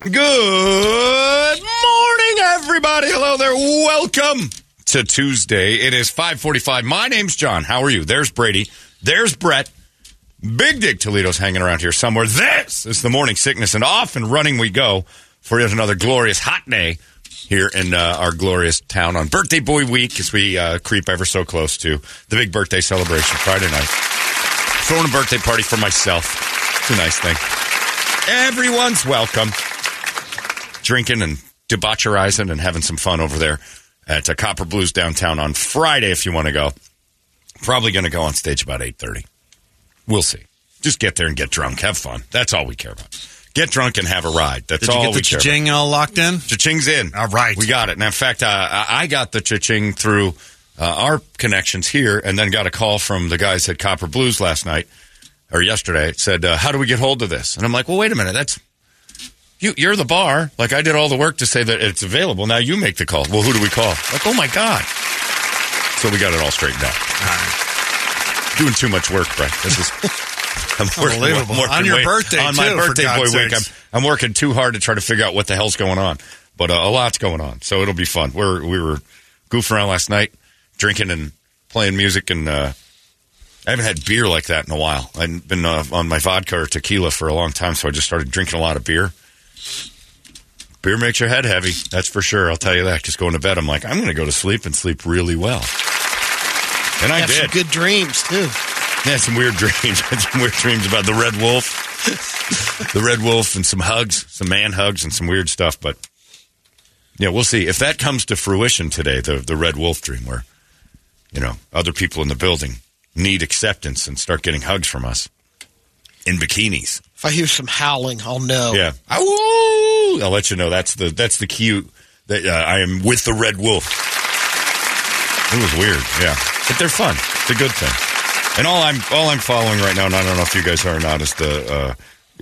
Good morning, everybody. Hello there. Welcome to Tuesday. It is 545. My name's John. How are you? There's Brady. There's Brett. Big Dick Toledo's hanging around here somewhere. This is the morning sickness, and off and running we go for yet another glorious hot day here in uh, our glorious town on Birthday Boy Week as we uh, creep ever so close to the big birthday celebration Friday night. Throwing a birthday party for myself. It's a nice thing. Everyone's welcome drinking and debaucherizing and having some fun over there at uh, Copper Blues downtown on Friday if you want to go. Probably going to go on stage about 8.30. We'll see. Just get there and get drunk. Have fun. That's all we care about. Get drunk and have a ride. That's Did you all get the we care about. cha-ching all locked in? Cha-ching's in. All right. We got it. And in fact, uh, I I got the cha-ching through uh, our connections here and then got a call from the guys at Copper Blues last night or yesterday. It said, uh, how do we get hold of this? And I'm like, well, wait a minute. That's you, you're the bar. Like I did all the work to say that it's available. Now you make the call. Well, who do we call? Like, oh my God. So we got it all straightened out. Doing too much work, Brett. This is I'm Unbelievable. working On your way- birthday, on my too, birthday boy God's week. I'm. I'm working too hard to try to figure out what the hell's going on, but uh, a lot's going on. So it'll be fun. We're we were goofing around last night, drinking and playing music, and uh, I haven't had beer like that in a while. I've been uh, on my vodka or tequila for a long time, so I just started drinking a lot of beer. Beer makes your head heavy, that's for sure. I'll tell you that. Just going to bed, I'm like, I'm going to go to sleep and sleep really well, and I have did. some good dreams too. Yeah, some weird dreams. I had some weird dreams about the red wolf, the red wolf, and some hugs, some man hugs, and some weird stuff. But yeah, we'll see if that comes to fruition today. The the red wolf dream, where you know other people in the building need acceptance and start getting hugs from us in bikinis. If I hear some howling, I'll know. Yeah, Ow! I'll let you know. That's the that's the cue that uh, I am with the red wolf. It was weird, yeah, but they're fun. It's a good thing. And all I'm all I'm following right now, and I don't know if you guys are or not, is the uh,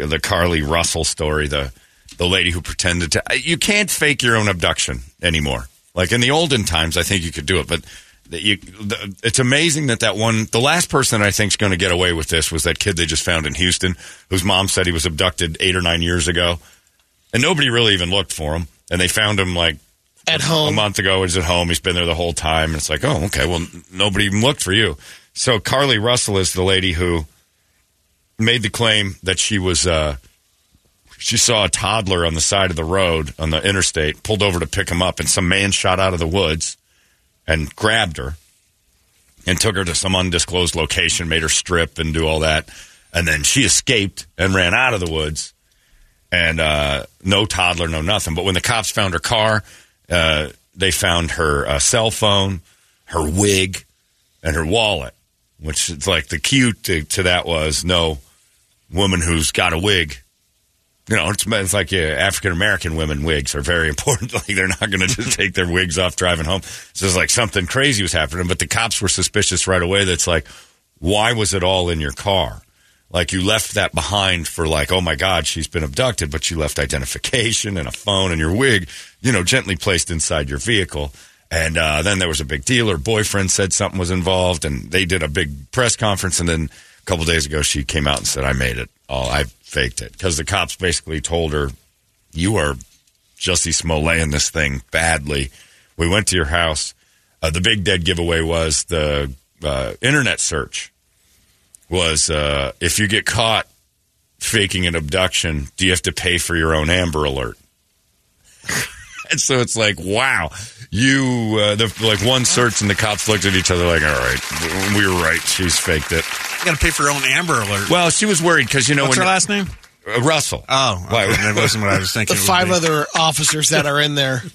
the Carlee Russell story, the the lady who pretended to. You can't fake your own abduction anymore. Like in the olden times, I think you could do it, but that you, the, it's amazing that that one, the last person I think is going to get away with this was that kid they just found in Houston, whose mom said he was abducted eight or nine years ago, and nobody really even looked for him, and they found him like At a home. month ago. He's at home. He's been there the whole time. And it's like, oh, okay. Well, nobody even looked for you. So Carlee Russell is the lady who made the claim that she was, uh, she saw a toddler on the side of the road on the interstate, pulled over to pick him up, and some man shot out of the woods and grabbed her and took her to some undisclosed location, made her strip and do all that. And then she escaped and ran out of the woods and uh, no toddler, no nothing. But when the cops found her car, uh, they found her uh, cell phone, her wig, and her wallet. Which is like the cue to, to that was no woman who's got a wig. You know, it's, it's like yeah, African American women wigs are very important. Like they're not going to just take their wigs off driving home. So it's like something crazy was happening. But the cops were suspicious right away. That's like, why was it all in your car? Like you left that behind for like, oh my God, she's been abducted, but you left identification and a phone and your wig, you know, gently placed inside your vehicle. And uh, then there was a big deal. Her boyfriend said something was involved, and they did a big press conference. And then a couple days ago, she came out and said, "I made it. All I faked it," because the cops basically told her, "You are Jussie Smollett in this thing badly." We went to your house. Uh, the big dead giveaway was the uh, internet search was uh, if you get caught faking an abduction, do you have to pay for your own Amber Alert? And so it's like, wow, you uh, the, like one search, and the cops looked at each other like, all right, we were right, she's faked it. You got to pay for your own Amber Alert. Well, she was worried because you know What's when her last name? Uh, Russell. Oh, Why? okay, that wasn't what I was thinking. The five other officers that are in there.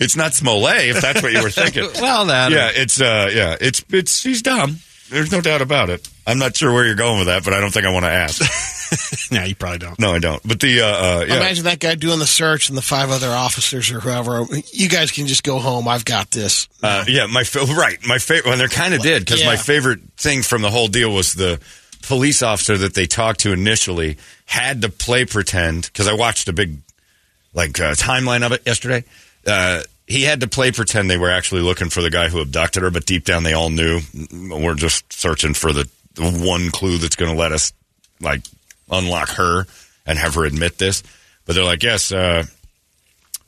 It's not Smollett, if that's what you were thinking. Well, that. yeah, it's uh, yeah, it's it's he's dumb. There's no doubt about it. I'm not sure where you're going with that, but I don't think I want to ask. Yeah, you probably don't. no, I don't. But the uh, uh yeah, Imagine that guy doing the search and the five other officers or whoever. You guys can just go home. I've got this. Uh, yeah, my fa- right, my favorite. Well, they kind of did because my favorite thing from the whole deal was the police officer that they talked to initially had to play pretend because I watched a big like uh, timeline of it yesterday. Uh, he had to play pretend they were actually looking for the guy who abducted her, but deep down they all knew "Mm, we're just searching for the, the one clue that's going to let us like unlock her and have her admit this. But they're like, yes, uh,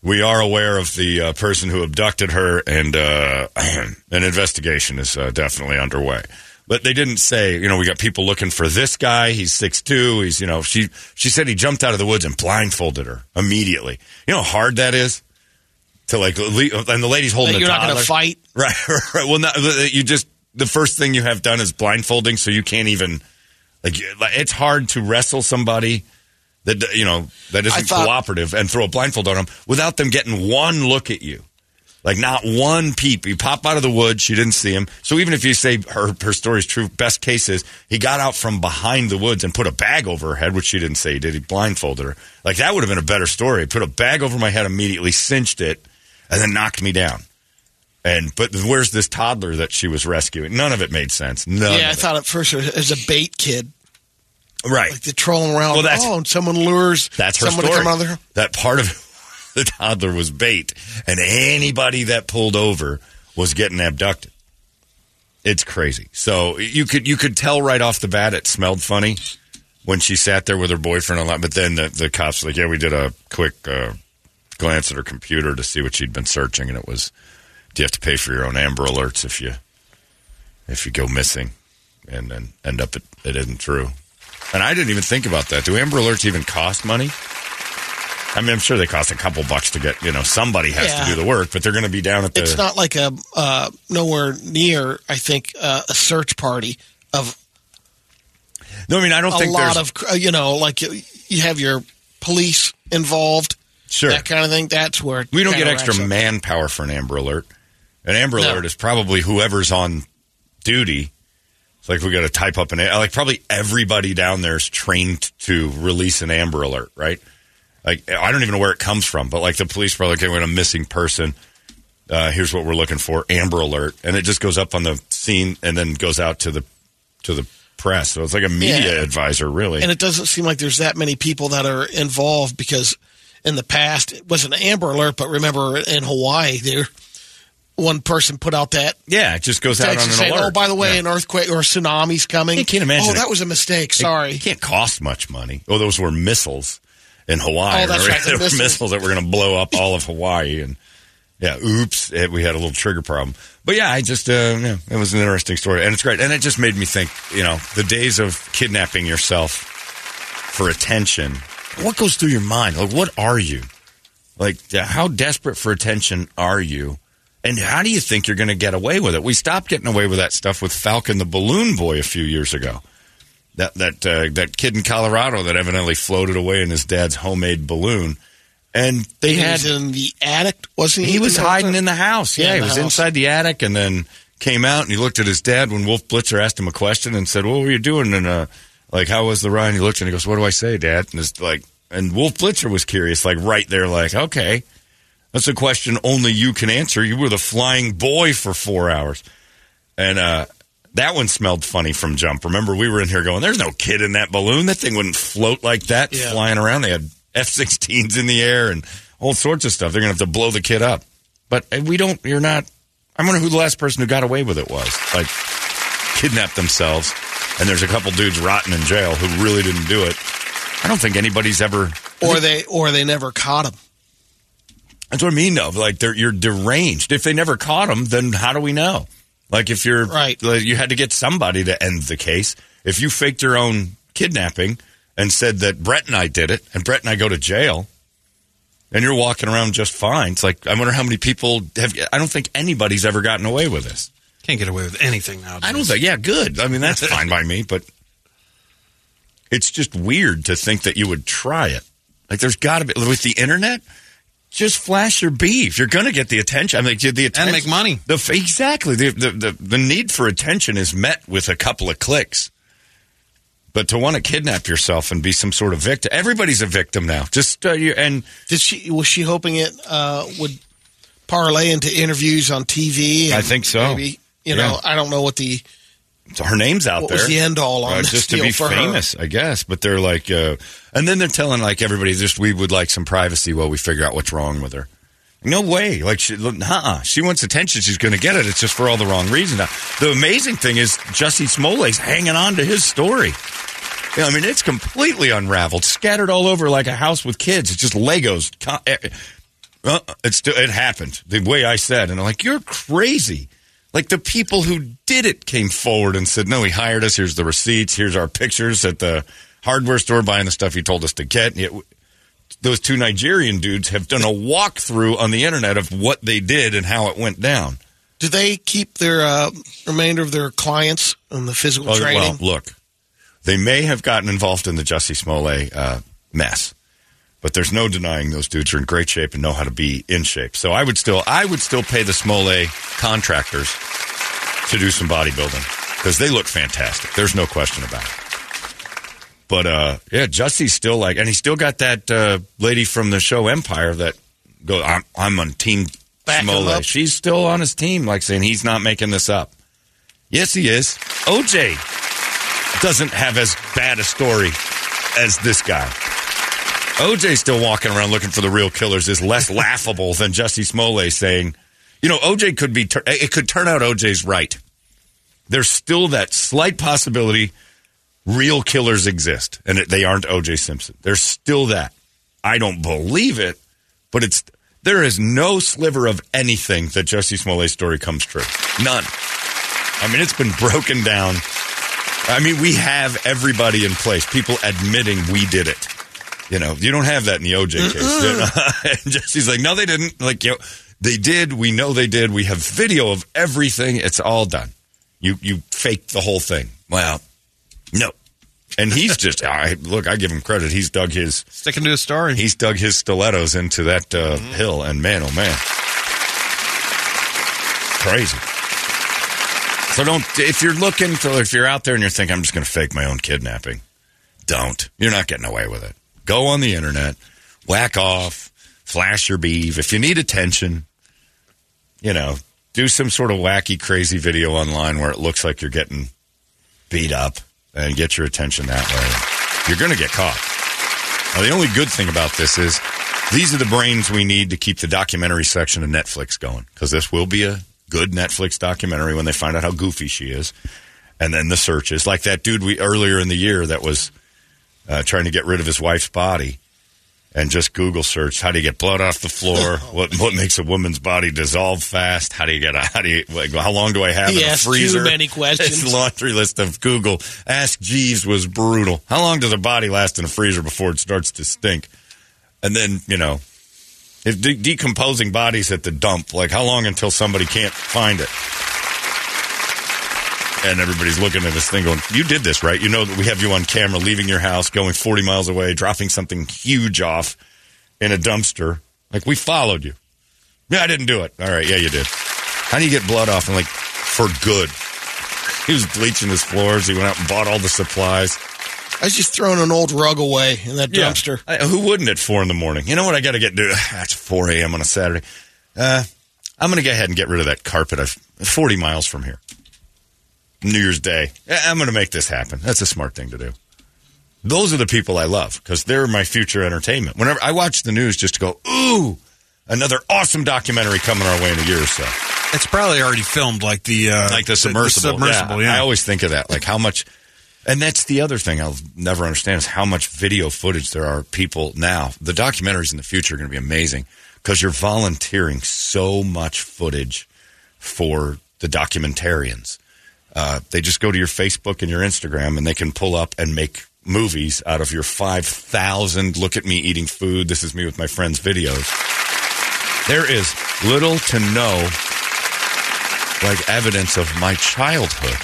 we are aware of the uh, person who abducted her, and uh, an investigation is uh, definitely underway. But they didn't say, you know, we got people looking for this guy. He's six two. He's, you know, she she said he jumped out of the woods and blindfolded her immediately. You know how hard that is to like, and the lady's holding you're not going to fight. Right, right. Well, not, you just the first thing you have done is blindfolding, so you can't even like. It's hard to wrestle somebody that you know that isn't thought- cooperative and throw a blindfold on them without them getting one look at you, like not one peep. You pop out of the woods, she didn't see him. So even if you say her her story is true, best case is he got out from behind the woods and put a bag over her head, which she didn't say he did. He blindfolded her. Like that would have been a better story. Put a bag over my head immediately, cinched it, and then knocked me down. And but where's this toddler that she was rescuing? None of it made sense. None. yeah, I thought at first it was a bait kid. right. Like they're trolling around. Well, that's- oh, and someone lures That's her someone story. to come out of there. That part of the toddler was bait, and anybody that pulled over was getting abducted. It's crazy. So you could you could tell right off the bat it smelled funny when she sat there with her boyfriend a lot. But then the, the cops were like, yeah, we did a quick uh, glance at her computer to see what she'd been searching, and it was, do you have to pay for your own Amber Alerts if you if you go missing, and then end up it, it isn't true. And I didn't even think about that. Do Amber Alerts even cost money? I mean, I'm sure they cost a couple bucks to get. You know, somebody has Yeah. to do the work, but they're going to be down at the. It's not like a uh, nowhere near. I think uh, a search party of no, I mean, I don't a think a lot there's. of uh, you know, like you, you have your police involved, sure, that kind of thing. That's where we don't get extra manpower for an Amber Alert. An Amber No. Alert is probably whoever's on duty. It's like we got to type up an like probably everybody down there is trained to release an Amber Alert, right? Like I don't even know where it comes from, but like the police probably okay, we got a missing person. Uh, here's what we're looking for: Amber Alert, and it just goes up on the scene and then goes out to the to the press. So it's like a media Yeah. advisor, really. And it doesn't seem like there's that many people that are involved because in the past it was an Amber Alert, but remember in Hawaii there. One person put out that yeah, it just goes out on an saying, alert. "Oh, by the way, Yeah. an earthquake or a tsunami's coming." You can't imagine Oh, it. that was a mistake. Sorry. It can't cost much money. Oh, those were missiles in Hawaii. Oh, that's right, They were missiles. missiles that were going to blow up all of Hawaii. And yeah, oops, it, we had a little trigger problem. But yeah, I just, uh, yeah, it was an interesting story. And it's great. And it just made me think, you know, the days of kidnapping yourself for attention. What goes through your mind? Like, what are you? Like, how desperate for attention are you? And how do you think you're going to get away with it? We stopped getting away with that stuff with Falcon the Balloon Boy a few years ago. That that uh, that kid in Colorado that evidently floated away in his dad's homemade balloon, and they He had was in the attic, wasn't he? he was hiding in the house. Yeah, Yeah, he was house. inside the attic, and then came out and he looked at his dad when Wolf Blitzer asked him a question and said, "What were you doing?" And uh, like, how was the ride? And he looked and he goes, "What do I say, Dad?" And it's like, and Wolf Blitzer was curious, like right there, like, okay, that's a question only you can answer. You were the flying boy for four hours, and uh, that one smelled funny from jump. Remember, we were in here going, "There's no kid in that balloon. That thing wouldn't float like that, Yeah. flying around." They had F-16s in the air and all sorts of stuff. They're gonna have to blow the kid up. But uh, we don't. You're not. I wonder who the last person who got away with it was. Like kidnapped themselves, and there's a couple dudes rotting in jail who really didn't do it. I don't think anybody's ever. or they or they never caught him. That's what I mean. Though, like they're you're deranged. If they never caught him, then how do we know? Like if you're Right. like, you had to get somebody to end the case. If you faked your own kidnapping and said that Brett and I did it, and Brett and I go to jail, and you're walking around just fine. It's like I wonder how many people have. I don't think anybody's ever gotten away with this. Can't get away with anything now. I don't think. Yeah, good. I mean, that's fine by me. But it's just weird to think that you would try it. Like there's got to be with the internet. Just flash your beef. You're going to get the attention. I mean, the attention, and make money. The exactly the, the the the need for attention is met with a couple of clicks. But to want to kidnap yourself and be some sort of victim, everybody's a victim now. Just uh, you, and Did she was she hoping it uh, would parlay into interviews on TV? I think so. Maybe you know Yeah. I don't know what the her name's out What there. the end all on Uh, just to be for her? famous, I guess. But they're like, uh, and then they're telling like everybody, just we would like some privacy while we figure out what's wrong with her. No way. Like, she, uh She wants attention. She's going to get it. It's just for all the wrong reasons. Now, the amazing thing is Jussie Smollett's hanging on to his story. You know, I mean, it's completely unraveled, scattered all over like a house with kids. It's just Legos. Co- eh, uh, it's it happened the way I said, and I'm like, you're crazy. Like the people who did it came forward and said, "No, he hired us. Here's the receipts. Here's our pictures at the hardware store buying the stuff he told us to get." It- those two Nigerian dudes have done a walkthrough on the internet of what they did and how it went down. do they keep their uh, remainder of their clients in the physical Oh, training? well, look, they may have gotten involved in the Jussie Smollett uh, mess, but there's no denying those dudes are in great shape and know how to be in shape. So I would still, I would still pay the Smollett contractors to do some bodybuilding because they look fantastic. There's no question about it. But uh, yeah, Jussie's still like, and he still got that uh, lady from the show Empire that go, I'm, I'm on team Back Smollett. She's still on his team, like saying he's not making this up. Yes, he is. OJ doesn't have as bad a story as this guy. OJ still walking around looking for the real killers is less laughable than Jussie Smollett saying, you know, OJ could be, it could turn out OJ's right. There's still that slight possibility real killers exist and they aren't OJ Simpson. There's still that. I don't believe it, but it's, there is no sliver of anything that Jussie Smollett's story comes true. None. I mean, it's been broken down. I mean, we have everybody in place, people admitting we did it. You know, you don't have that in the OJ case. And Jussie's like, no, they didn't. Like, you know, they did. We know they did. We have video of everything. It's all done. You you faked the whole thing. Well, no. And he's just I, look. I give him credit. He's dug his Sticking to his story. he's dug his stilettos into that uh, hill, and man, oh man, crazy. So don't if you're looking for if you're out there and you're thinking I'm just going to fake my own kidnapping, don't. You're not getting away with it. Go on the internet, whack off, flash your beef. If you need attention, you know, do some sort of wacky, crazy video online where it looks like you're getting beat up and get your attention that way. You're going to get caught. Now, the only good thing about this is these are the brains we need to keep the documentary section of Netflix going because this will be a good Netflix documentary when they find out how goofy she is. And then the searches, like that dude we earlier in the year that was uh, trying to get rid of his wife's body and just Google search how do you get blood off the floor? what what makes a woman's body dissolve fast? How do you get a how do you like, how long do I have He in a asked too many questions. His laundry list of Google. Ask Jeeves was brutal. How long does a body last in a freezer before it starts to stink? And then you know, if de- decomposing bodies at the dump, like how long until somebody can't find it? And everybody's looking at this thing going, You did this, right? You know that we have you on camera leaving your house, going 40 miles away, dropping something huge off in a dumpster. Like, we followed you. Yeah, I didn't do it. All right, yeah, you did. How do you get blood off? And like, for good. He was bleaching his floors. He went out and bought all the supplies. I was just throwing an old rug away in that Yeah. dumpster. I- who wouldn't at four in the morning? You know what I got to get do? It's 4 a.m. on a Saturday. Uh, I'm going to go ahead and get rid of that carpet. I've 40 miles from here. New Year's Day. I'm going to make this happen. That's a smart thing to do. Those are the people I love because they're my future entertainment. Whenever I watch the news, just to go, ooh, another awesome documentary coming our way in a year or so. It's probably already filmed, like the uh, like the submersible. submersible, yeah. I always think of that. Like how much, and that's the other thing I'll never understand is how much video footage there are. People now, the documentaries in the future are going to be amazing because you're volunteering so much footage for the documentarians. Uh, they just go to your Facebook and your Instagram, and they can pull up and make movies out of your five thousand. Look at me eating food. This is me with my friends videos. There is little to no like evidence of my childhood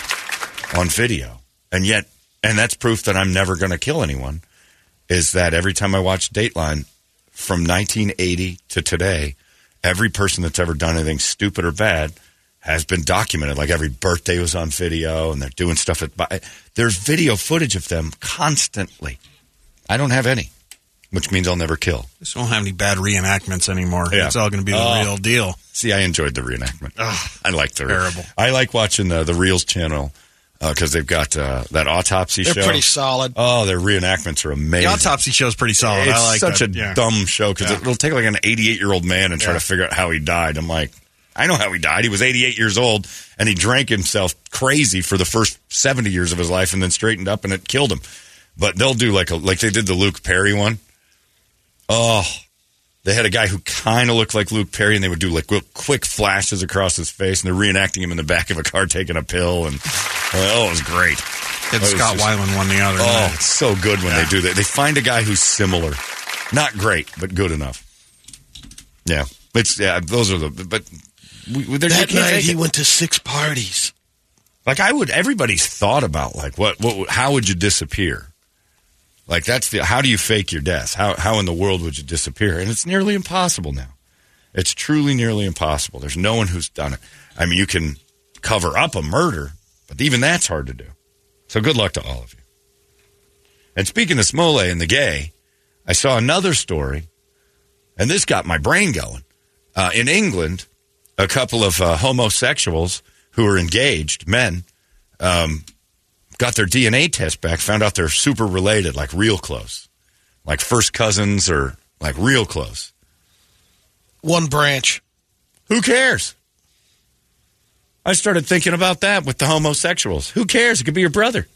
on video. And yet and that's proof that I'm never going to kill anyone. Is that every time I watch Dateline from 1980 to today, every person that's ever done anything stupid or bad has been documented. Like every birthday was on video, and they're doing stuff at. There's video footage of them constantly. I don't have any, which means I'll never kill. Just don't have any bad reenactments anymore. Yeah. It's all going to be the Oh. real deal. See, I enjoyed the reenactment. I like the terrible. I like watching the the Reelz channel because they've got uh, that autopsy They're show. pretty solid. Oh, their reenactments are amazing. The autopsy show's pretty solid. It's I like such that. a Yeah. dumb show because Yeah. it'll take like an 88 year old man and try Yeah. to figure out how he died. I'm like, I know how he died. He was 88 years old and he drank himself crazy for the first 70 years of his life and then straightened up and it killed him. But they'll do like a like they did the Luke Perry one. Oh, they had a guy who kind of looked like Luke Perry, and they would do like quick- flashes across his face, and they're reenacting him in the back of a car taking a pill, and oh, it was great. It was Scott just- Weiland won the other Oh, night. it's so good when they do that. They find a guy who's similar, not great, but good enough. Yeah, it's yeah. Those are the but we, That night he it. went to six parties. Like I would, everybody's thought about like what, what, how would you disappear? Like that's the how do you fake your death? How how in the world would you disappear? And it's nearly impossible now. It's truly nearly impossible. There's no one who's done it. I mean, you can cover up a murder, but even that's hard to do. So good luck to all of you. And speaking of Smole and the gay, I saw another story, and this got my brain going. Uh, in England, a couple of uh, homosexuals who are engaged, men, um, got their DNA test back, found out they're super related, like real close, like first cousins or like real close. One branch. Who cares? I started thinking about that with the homosexuals. Who cares? It could be your brother.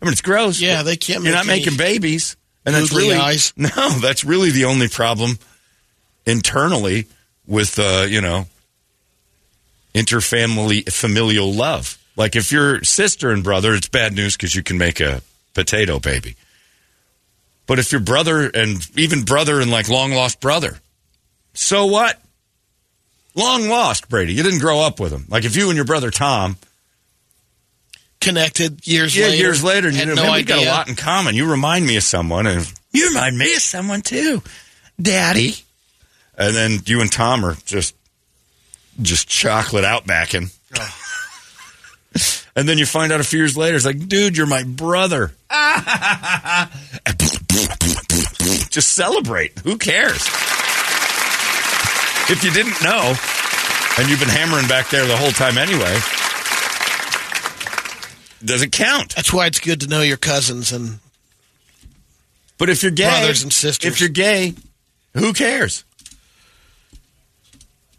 I mean, it's gross. Yeah, they can't You're not making babies, and that's really eyes. no. That's really the only problem internally with uh, you know interfamily familial love. Like if you're sister and brother, it's bad news because you can make a potato baby. But if your brother and even brother and like long lost brother, so what? Long lost, Brady. You didn't grow up with him. Like if you and your brother Tom, Connected years yeah, later. years later, and you know, no man, we got a lot in common. You remind me of someone, and you remind me of someone too, Daddy. And then you and Tom are just, just chocolate outbacking. and then you find out a few years later, it's like, dude, you're my brother. just celebrate. Who cares? If you didn't know, and you've been hammering back there the whole time anyway, does it count? That's why it's good to know your cousins and But if you're gay, Brothers and sisters. if you're gay, who cares?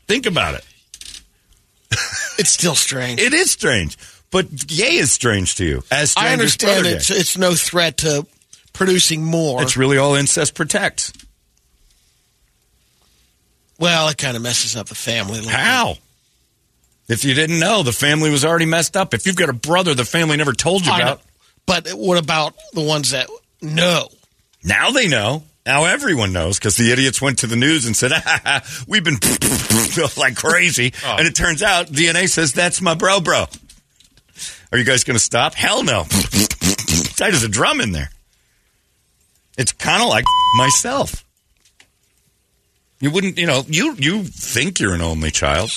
Think about it. it's still strange. It is strange, but gay is strange to you. As I understand it's it's no threat to producing more. It's really all incest protects. well, it kind of messes up the family. a little bit. How? If you didn't know, the family was already messed up. If you've got a brother the family never told you I know. about, But what about the ones that know? now they know. Now everyone knows because the idiots went to the news and said, "We've been like crazy," Oh. and it turns out DNA says that's my bro, bro. Are you guys going to stop? Hell no! Tight as a drum in there. It's kind of like myself. You wouldn't, you know, you you think you're an only child.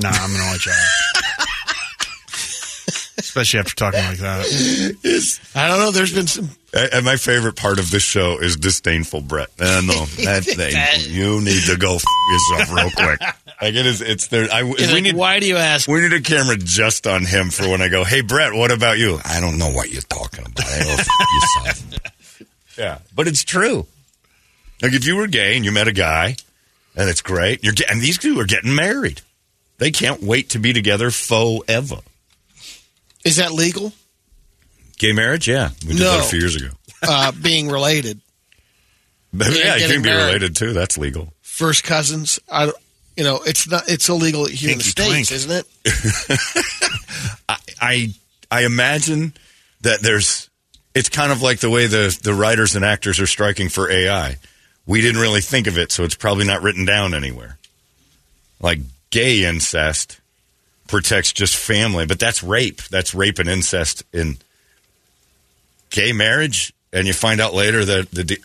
Nah, I'm an only child. Especially after talking like that. Is I don't know. There's been some. and my favorite part of this show is disdainful Brett. Uh, no, that thing you need to go f- yourself real quick. Like it is, it's there. I, we like, need why do you ask? we need a camera just on him for when I go. Hey Brett, what about you? I don't know what you're talking about. Hey, go f- yourself. yeah, but it's true. Like if you were gay and you met a guy, and it's great. You're get- and these two are getting married. They can't wait to be together forever. Is that legal? Gay marriage, yeah, we did No. that a few years ago. Uh, being related, yeah, you can be married. related too. That's legal. first cousins. I, you know, it's not. It's illegal here in the states, twink. isn't it? I I imagine that there's it's kind of like the way the the writers and actors are striking for AI. We didn't really think of it, so it's probably not written down anywhere. Like gay incest protects just family, but that's rape. That's rape and incest in gay marriage, and you find out later that the de-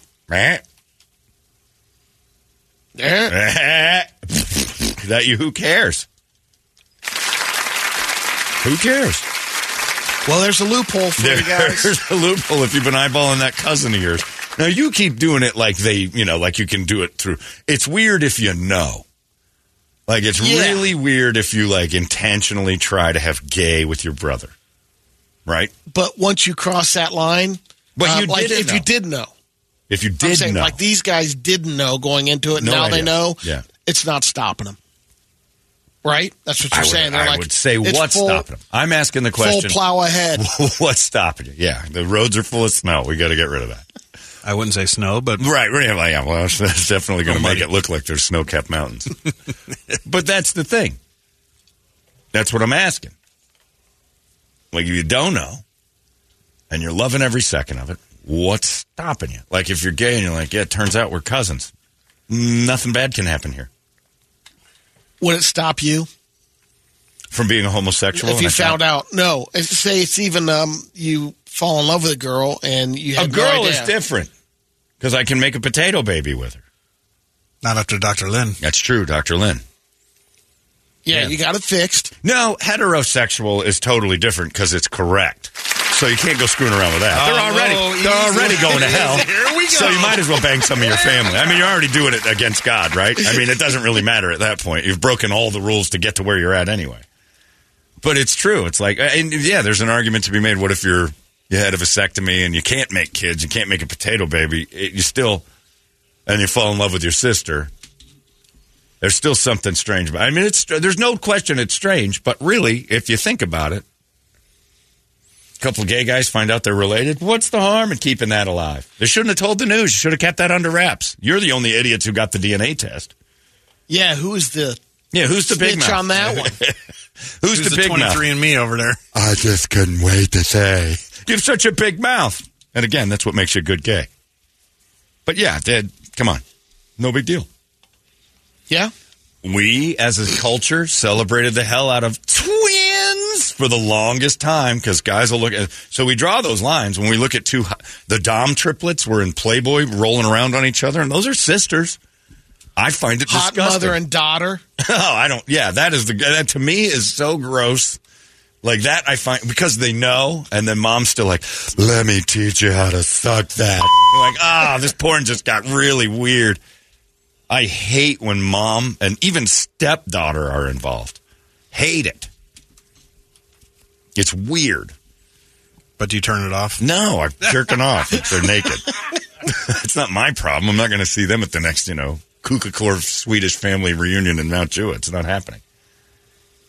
Eh? That you who cares? Who cares? Well, there's a loophole for you guys. There's a loophole if you've been eyeballing that cousin of yours. Now you keep doing it like they, you know, like you can do it through. It's weird if you know. Like it's Yeah. really weird if you like intentionally try to have gay with your brother, right? But once you cross that line, But um, you like if know. you did know, If you I'm did saying know, like these guys didn't know going into it. No now idea. they know. Yeah. it's not stopping them. Right? That's what you're I saying. They're I like, would say what's full, stopping them. I'm asking the question. Full plow ahead. What's stopping you? Yeah, the roads are full of snow. We got to get rid of that. I wouldn't say snow, but Right, right. Yeah, yeah, well, that's definitely going to make it look like there's snow-capped mountains. but that's the thing. That's what I'm asking. Like, if you don't know, and you're loving every second of it, what's stopping you? Like, if you're gay and you're like, yeah, it turns out we're cousins, nothing bad can happen here. Would it stop you From being a homosexual, if you found out? No. It's- Say it's even um, you fall in love with a girl and you a have girl no is different because I can make a potato baby with her. not after Dr. Lynn. That's true, Dr. Lynn. Yeah, Yeah. you got it fixed. No, heterosexual is totally different because it's correct. So you can't go screwing around with that. Oh, they're already no, they're already going to hell. Here we go. So you might as well bang some of your family. I mean, you're already doing it against God, right? I mean, it doesn't really matter at that point. You've broken all the rules to get to where you're at anyway. But it's true. It's like, uh, and yeah, there's an argument to be made. What if you're you had a vasectomy and you can't make kids, you can't make a potato baby, it, you still, and you fall in love with your sister. There's still something strange. But I mean, it's there's no question it's strange. But really, if you think about it, a couple of gay guys find out they're related. What's the harm in keeping that alive? They shouldn't have told the news. You should have kept that under wraps. You're the only idiots who got the DNA test. Yeah, who's the Yeah, who's the big snitch mouth? on that one? who's, Who's the, the, big mouth? 23 and me over there? I just couldn't wait to say. You have such a big mouth. And again, that's what makes you a good gay. But yeah, Dad, come on. No big deal. Yeah. We, as a culture, celebrated the hell out of twins for the longest time because guys will look at. So we draw those lines when we look at two. The Dahm triplets were in Playboy rolling around on each other, and those are sisters. I find it Hot disgusting. mother and daughter. Oh, I don't. Yeah, that is the that to me is so gross. Like that, I find because they know, and then mom's still like, "Let me teach you how to suck that." You're like, ah, this porn just got really weird. I hate when mom and even stepdaughter are involved. Hate it. It's weird. But do you turn it off? No, I'm jerking off they're naked. it's not my problem. I'm not going to see them at the next, you know, Kukakor Swedish family reunion in Mount Jewett. It's not happening.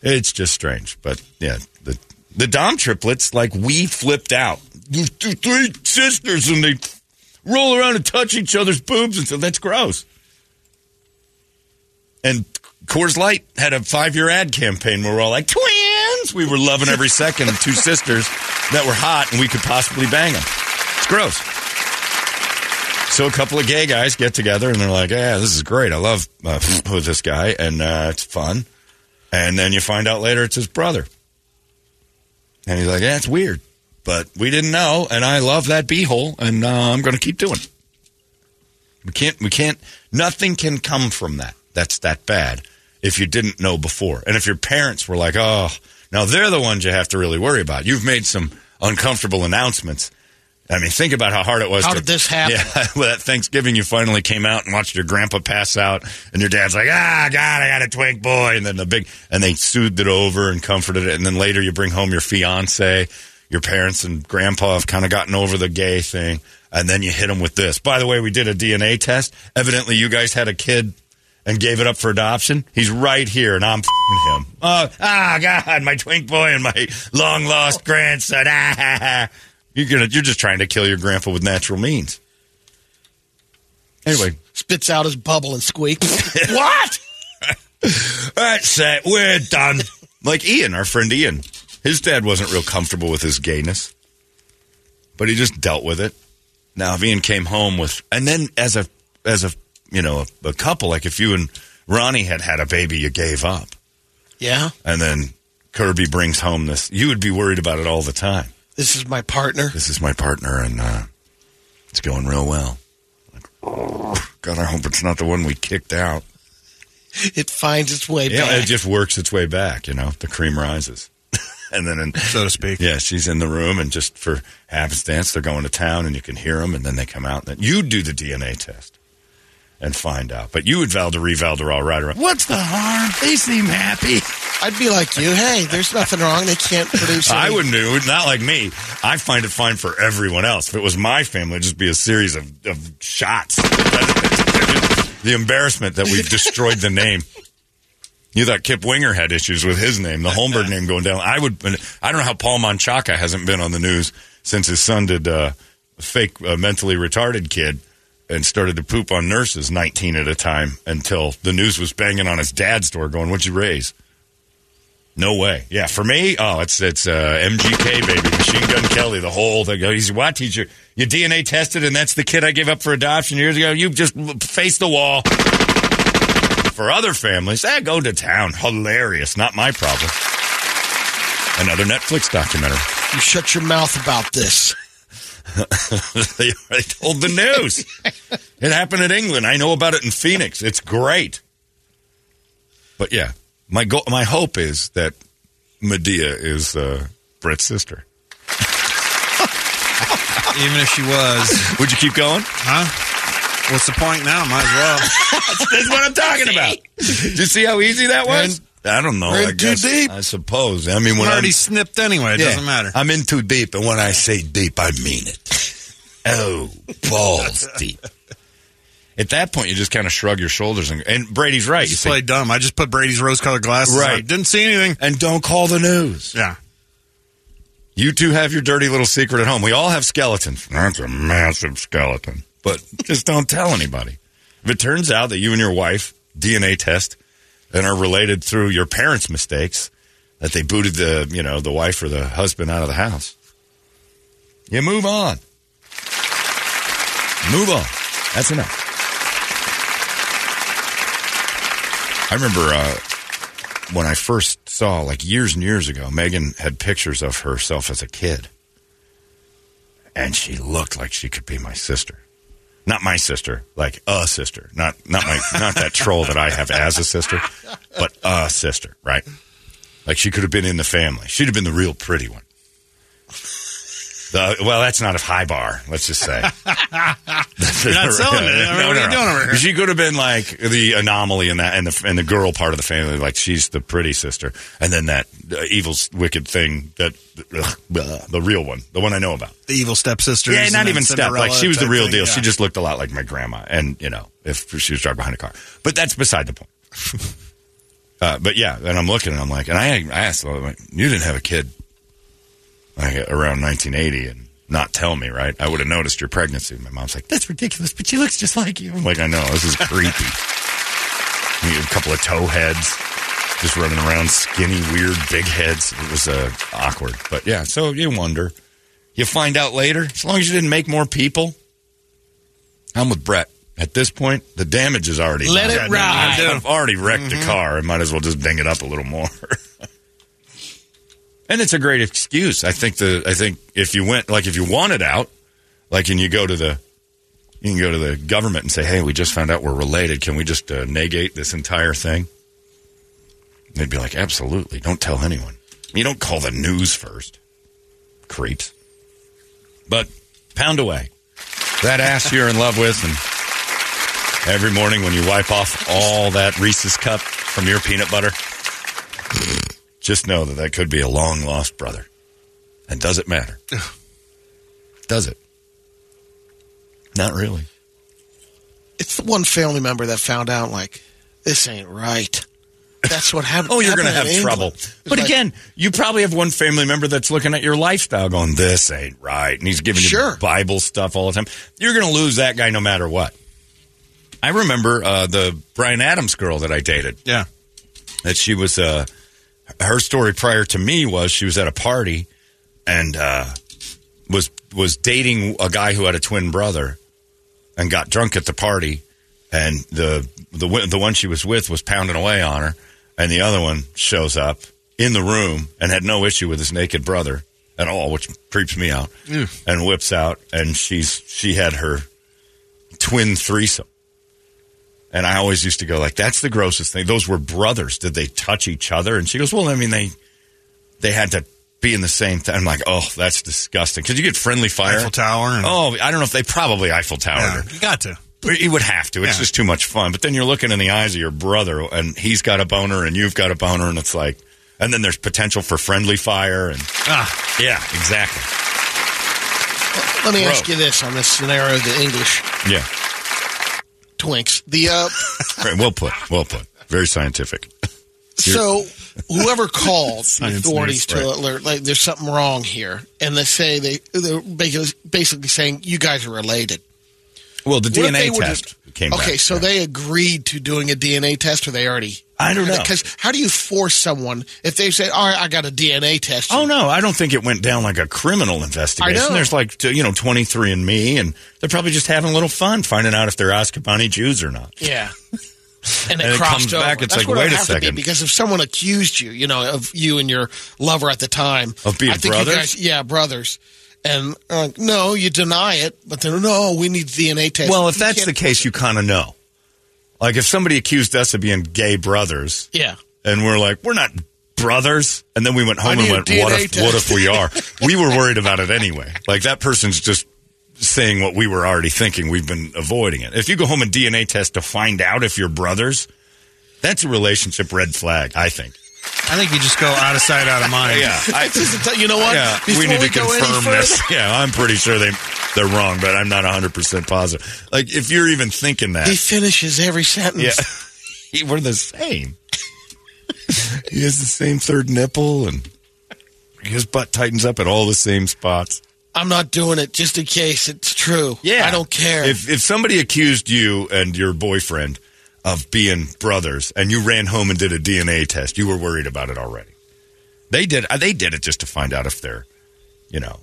It's just strange. But yeah, the Dahm triplets, like we flipped out. There's two- three sisters and they roll around and touch each other's boobs and so that's gross. And Coors Light had a five year ad campaign where we're all like, twins! We were loving every second of two sisters that were hot and we could possibly bang them. It's gross. So a couple of gay guys get together and they're like, yeah, this is great. I love uh, with this guy and uh, it's fun. And then you find out later it's his brother. And he's like, yeah, it's weird. But we didn't know, and I love that beehole, and uh, I'm going to keep doing it. We can't, we can't, nothing can come from that. That's that bad if you didn't know before. And if your parents were like, oh, now they're the ones you have to really worry about. You've made some uncomfortable announcements. I mean, think about how hard it was. How to, did this happen? Yeah, well, at Thanksgiving, you finally came out and watched your grandpa pass out, and your dad's like, "Ah, God, I got a twink boy," and then the big, and they soothed it over and comforted it, and then later you bring home your fiance, your parents and grandpa have kind of gotten over the gay thing, and then you hit them with this. By the way, we did a DNA test. Evidently, you guys had a kid and gave it up for adoption. He's right here, and I'm fing him. Oh, ah, God, my twink boy and my long lost grandson. Ah, ha, ha. You're gonna, you're just trying to kill your grandpa with natural means. Anyway, Spits out his bubble and squeaks. what? That's it. We're done. Like Ian, our friend Ian. His dad wasn't real comfortable with his gayness, but he just dealt with it. Now, if Ian came home with, and then as a, as a, you know, a, a couple, like if you and Ronnie had had a baby, you gave up. yeah. And then Kirby brings home this, you would be worried about it all the time. This is my partner. This is my partner, and uh, it's going real well. God, I hope it's not the one we kicked out. It finds its way Yeah, back. it just works its way back. You know, the cream rises, and then in, so to speak. yeah, she's in the room, and just for happenstance, they're going to town, and you can hear them, and then they come out, and then you do the DNA test and find out. But you would Valderie Valderall right around. What's the harm? They seem happy. I'd be like you. Hey, there's nothing wrong. They can't produce. I wouldn't do it. Not like me. I find it fine for everyone else. If it was my family, it'd just be a series of, of shots. the embarrassment that we've destroyed the name. You thought Kip Winger had issues with his name, the Holmberg name going down. I would. I don't know how Paul Manchaca hasn't been on the news since his son did uh, a fake uh, mentally retarded kid and started to poop on nurses, nineteen at a time, until the news was banging on his dad's door, going, "What'd you raise?" No way. Yeah, for me, oh, it's it's uh, MGK baby, Machine Gun Kelly, the whole thing. He's what teacher? You DNA tested, and that's the kid I gave up for adoption years ago. You just face the wall. For other families, eh, go to town. Hilarious. Not my problem. Another Netflix documentary. You shut your mouth about this. they already told the news. it happened in England. I know about it in Phoenix. It's great. But yeah, my go- my hope is that Medea is uh, Brett's sister. Even if she was. Would you keep going? Huh? What's the point now? Might as well. That's what I'm talking about. Did you see how easy that was? I don't know. we're in I too guess. deep. I suppose. I mean, when I'm, already snipped anyway. It Yeah. doesn't matter. I'm in too deep, and when I say deep, I mean it. Oh, balls deep. At that point, you just kind of shrug your shoulders, and, and Brady's right. You Just say, play dumb. I just put Brady's rose-colored glasses Right. on. Didn't see anything. and don't call the news. Yeah. You two have your dirty little secret at home. We all have skeletons. That's a massive skeleton. But just don't tell anybody. If it turns out that you and your wife DNA test and are related through your parents' mistakes, that they booted the, you know, the wife or the husband out of the house, you move on. Move on. That's enough. I remember uh, when I first saw, like years and years ago, Megan had pictures of herself as a kid. And she looked like she could be my sister. Not my sister, like a sister. Not not my not that troll that I have as a sister, but a sister, right? Like she could have been in the family. She'd have been the real pretty one. The, well, that's not a high bar. Let's just say. You're not selling it. I mean, what are you doing over here? She could have been like the anomaly in that, and the and the girl part of the family. Like she's the pretty sister, and then that uh, evil, wicked thing that the real one, the one I know about. The evil stepsisters. Yeah, not even step. Like she was the real thing, deal. yeah. She just looked a lot like my grandma, and you know, if she was driving behind a car. But that's beside the point. uh, but yeah, and I'm looking, and I'm like, and I, I asked, I'm like, you didn't have a kid like around 1980, and not tell me, right? I would have noticed your pregnancy. My mom's like, that's ridiculous, but she looks just like you. I'm like, I know, this is creepy. You know, a couple of toe heads. Just running around, skinny, weird, big heads. It was uh, awkward, but yeah. So you wonder, you find out later. As long as you didn't make more people, I'm with Brett. At this point, the damage is already Let done. it ride. I've already wrecked the car. I might as well just ding it up a little more. and it's a great excuse. I think the I think if you went like if you wanted out, like and you go to the you can go to the government and say, "Hey, we just found out we're related. Can we just uh, negate this entire thing?" They'd be like, "Absolutely. Don't tell anyone. You don't call the news first, creeps." But pound away that ass you're in love with, and every morning when you wipe off all that Reese's cup from your peanut butter, just know that that could be a long lost brother. And does it matter? does it? Not really. It's the one family member that found out, like, this ain't right. That's what happened. Oh, you're going to have trouble. But like, again, you probably have one family member that's looking at your lifestyle going, this ain't right. And he's giving Sure. you Bible stuff all the time. You're going to lose that guy no matter what. I remember uh, the Brian Adams girl that I dated. Yeah. that she was uh her story prior to me was she was at a party and uh was was dating a guy who had a twin brother and got drunk at the party and the the one- the one she was with was pounding away on her and the other one shows up in the room and had no issue with his naked brother at all, which creeps me out. And whips out, and she's she had her twin threesome. And I always used to go like, "That's the grossest thing." Those were brothers. Did they touch each other? And she goes, "Well, I mean, they they had to be in the same." Th-. I'm like, "Oh, that's disgusting." Because you get friendly fire. Eiffel Tower. And, Oh, I don't know if they probably Eiffel Tower. yeah, you got to. You would have to. It's Yeah. just too much fun. But then you're looking in the eyes of your brother, and he's got a boner, and you've got a boner, and it's like, and then there's potential for friendly fire, and Ah, yeah, exactly. Let me Bro. ask you this on this scenario: of the English Yeah, twinks. The uh, right, well put, well put. Very scientific. so whoever called the authorities to right. alert, like there's something wrong here, and they say they they're basically basically saying you guys are related. Well, the What DNA test just- came Okay, back. so Yeah. they agreed to doing a DNA test, or they already. I don't know. Because how do you force someone if they say, "All right, I got a DNA test"? Oh no, I don't think it went down like a criminal investigation. There's like you know 23 and Me, and they're probably just having a little fun finding out if they're Ashkenazi Jews or not. Yeah. And it, And it comes over. back, it's That's like, wait a to be, second. because if someone accused you, you know, of you and your lover at the time Of being I think you brothers? guys- yeah, brothers. And uh, no, you deny it, but then no, we need DNA test. Well, if You that's the case, you kind of know. Like if somebody accused us of being gay brothers, yeah, and we're like, we're not brothers, and then we went home I and went, what DNA if, what if we are? we were worried about it anyway. Like that person's just saying what we were already thinking. We've been avoiding it. If you go home and DNA test to find out if you're brothers, that's a relationship red flag. I think. I think you just go out of sight, out of mind. Yeah, I, Just to you know what? yeah. Before we need to go confirm this. Yeah, I'm pretty sure they they're wrong, but I'm not 100 percent positive. Like if you're even thinking that, He finishes every sentence. Yeah. He- We're the same. he has the same third nipple and his butt tightens up at all the same spots. I'm not doing it just in case it's true. Yeah, I don't care. If if somebody accused you and your boyfriend of being brothers and you ran home and did a DNA test, you were worried about it already. They did uh, they did it just to find out if they're, you know,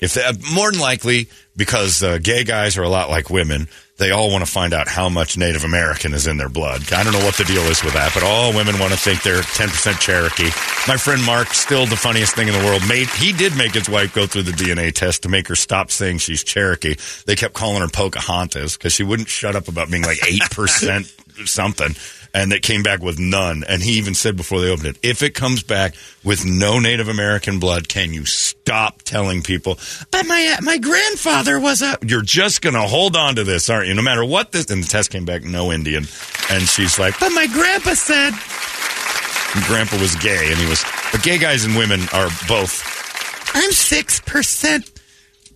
if they, uh, more than likely because uh, gay guys are a lot like women, they all want to find out how much Native American is in their blood. I don't know what the deal is with that, but all women want to think they're 10% Cherokee. My friend Mark, still the funniest thing in the world, made he did make his wife go through the DNA test to make her stop saying she's Cherokee. They kept calling her Pocahontas because she wouldn't shut up about being like 8% something. And it came back with none. And he even said before they opened it, if it comes back with no Native American blood, can you stop telling people, but my, uh, my grandfather was a, you're just going to hold on to this, aren't you? No matter what this, and the test came back, no Indian. And she's like, but my grandpa said, and grandpa was gay and he was, but gay guys and women are both, I'm 6%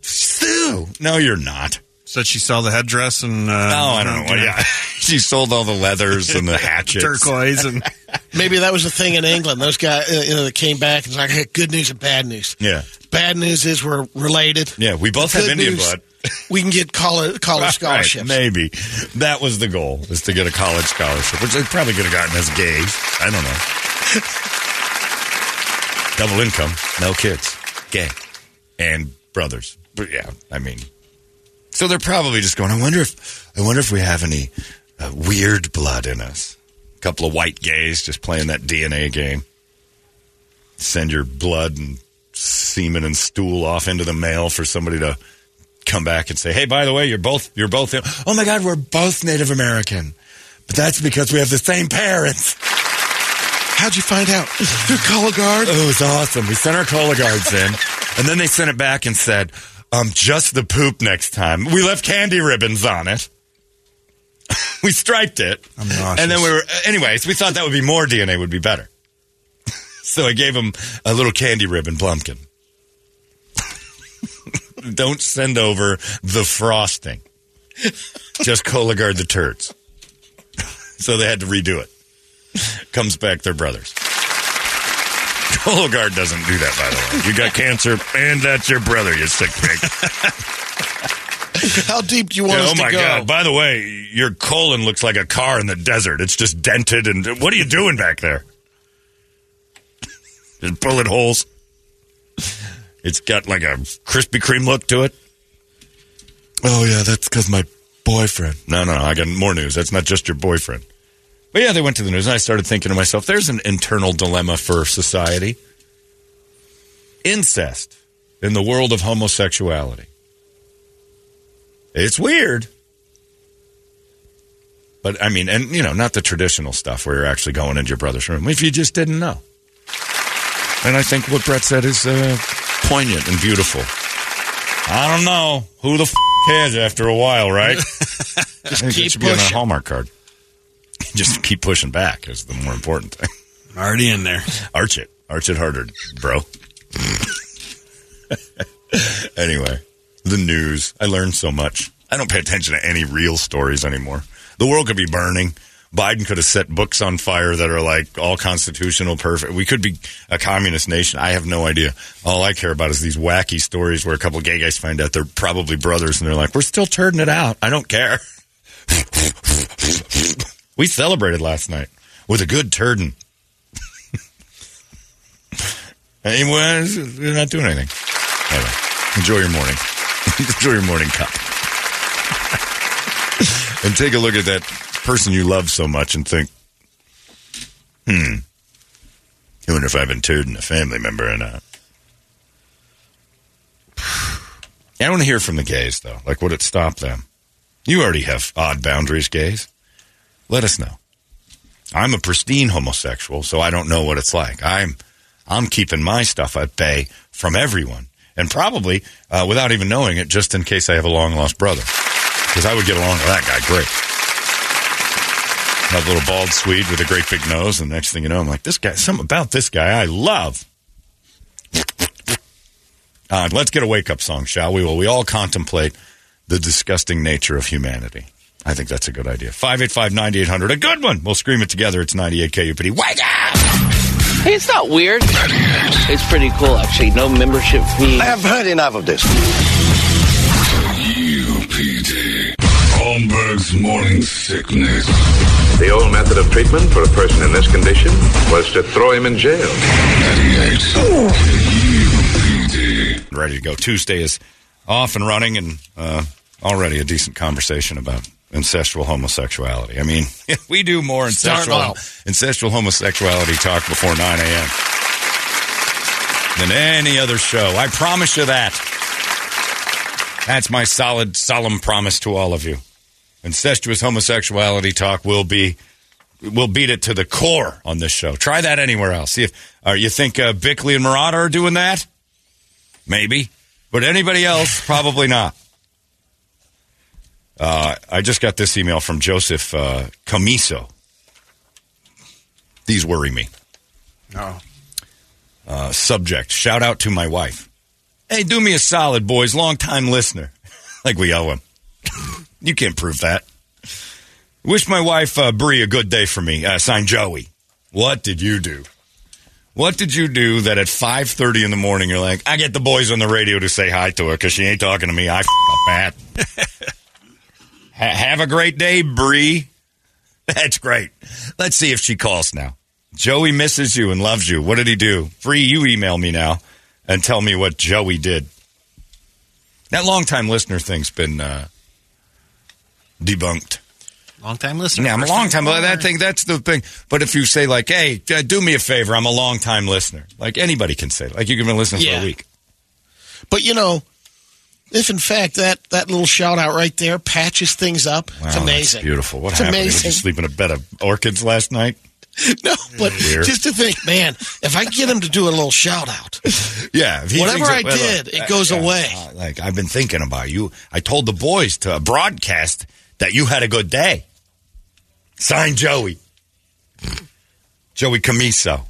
Sioux. No, you're not. Said she saw the headdress and. Uh, Oh, I don't know. you Yeah. she sold all the leathers and the hatchets. Turquoise and. Maybe that was the thing in England. Those guys, uh, you know, that came back and was like, hey, good news and bad news. Yeah. Bad news is we're related. Yeah, we both have Indian news, blood. We can get college, college Right, maybe. That was the goal, was to get a college scholarship, which they probably could have gotten as gays. I don't know. Double income, no kids, gay, and brothers. But yeah, I mean, so they're probably just going. I wonder if I wonder if we have any uh, weird blood in us. A couple of white gays just playing that DNA game. Send your blood and semen and stool off into the mail for somebody to come back and say, "Hey, by the way, you're both you're both oh my god, we're both Native American." But that's because we have the same parents. How'd you find out? Through Cologuard? Oh, it was awesome. We sent our Cologuards in, and then they sent it back and said, um, just the poop next time. We left candy ribbons on it. we striped it. I'm nauseous. And then we were, anyways, we thought that would be more DNA would be better. so I gave him a little candy ribbon plumpkin. Don't send over the frosting. Just Cologuard the turds. so they had to redo it. Comes back, they're brothers. Cologuard doesn't do that, by the way. You got cancer, and that's your brother, you sick pig. How deep do you want Yeah, us oh to my god! By the way, your colon looks like a car in the desert. It's just dented, and what are you doing back there? There's bullet holes. It's got like a Krispy Kreme look to it. Oh yeah, that's because my boyfriend. No, no, I got more news. That's not just your boyfriend. But yeah, they went to the news, and I started thinking to myself, there's an internal dilemma for society. Incest in the world of homosexuality. It's weird. But I mean, and you know, not the traditional stuff where you're actually going into your brother's room. If you just didn't know. And I think what Brett said is uh, poignant and beautiful. I don't know who the f- cares after a while, right? Just it keep should be on a. Hallmark card. Just keep pushing back is the more important thing. Already in there. Arch it. Arch it harder, bro. anyway, the news. I learned so much. I don't pay attention to any real stories anymore. The world could be burning. Biden could have set books on fire that are like all constitutional, perfect. We could be a communist nation. I have no idea. All I care about is these wacky stories where a couple gay guys find out they're probably brothers and they're like, we're still turning it out. I don't care. we celebrated last night with a good turden. Anyway, they're not doing anything. Anyway, enjoy your morning. enjoy your morning cup. and take a look at that person you love so much and think, hmm, I wonder if I've been turding a family member or not. I want to hear from the gays, though. Like, would it stop them? You already have odd boundaries, gays. Let us know. I'm a pristine homosexual, so I don't know what it's like. I'm I'm keeping my stuff at bay from everyone, and probably uh, without even knowing it, just in case I have a long lost brother, because I would get along with that guy great. That little bald Swede with a great big nose, and next thing you know, I'm like, this guy. Something about this guy I love. Uh, let's get a wake up song, shall we? Well, we all contemplate the disgusting nature of humanity. I think that's a good idea. 585 9800. A good one. We'll scream it together. It's 98 KUPD. Wake up! Hey, it's not weird. It's pretty cool, actually. No membership fee. I have heard enough of this. UPD. Holmberg's morning sickness. The old method of treatment for a person in this condition was to throw him in jail. 98 UPD. Ready to go. Tuesday is off and running, and uh, already a decent conversation about incestual homosexuality. I mean, we do more Starting incestual, incestual homosexuality talk before 9 a.m. than any other show. I promise you that. That's my solid, solemn promise to all of you. Incestuous homosexuality talk will be, we'll beat it to the core on this show. Try that anywhere else. See if, uh, you think uh, Bickley and Marotta are doing that? Maybe. But anybody else, probably not. Uh, I just got this email from Joseph uh, Camiso. These worry me. Oh. Uh, subject Shout out to my wife. Hey, do me a solid, boys. Long time listener. like we owe him. you can't prove that. Wish my wife, uh, Bree, a good day for me. Uh, signed Joey. What did you do? What did you do that at 5.30 in the morning you're like, I get the boys on the radio to say hi to her because she ain't talking to me. I f- up Pat. Ha- have a great day, Bree. That's great. Let's see if she calls now. Joey misses you and loves you. What did he do? Bree, you email me now and tell me what Joey did. That long-time listener thing's been uh, debunked. Long time listener. Yeah, I'm a First long time. caller. That thing, that's the thing. But if you say like, "Hey, do me a favor," I'm a long time listener. Like anybody can say, like you can been listening for a week. But you know, if in fact that that little shout out right there patches things up, it's Wow, that's amazing. beautiful. What it's happened? Did amazing. you sleep in a bed of orchids last night? No, but Weird. just to think, man, if I get him to do a little shout out, Yeah. if he Whatever I well, did, it goes away. uh, like I've been thinking about you. I told the boys to broadcast that you had a good day. Signed Joey. Joey Camiso.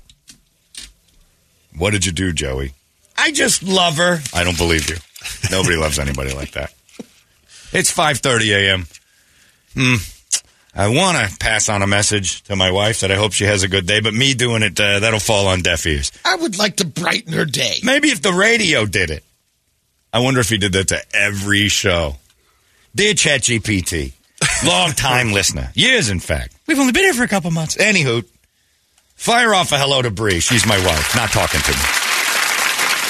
What did you do, Joey? I just love her. I don't believe you. Nobody loves anybody like that. It's 5:30 a.m. Hmm. I want to pass on a message to my wife that I hope she has a good day, but me doing it, uh, that'll fall on deaf ears. I would like to brighten her day. Maybe if the radio did it. I wonder if he did that to every show. Dear ChatGPT, long time listener, years in fact. We've only been here for a couple months. Anywho, fire off a hello to Bree. She's my wife, not talking to me.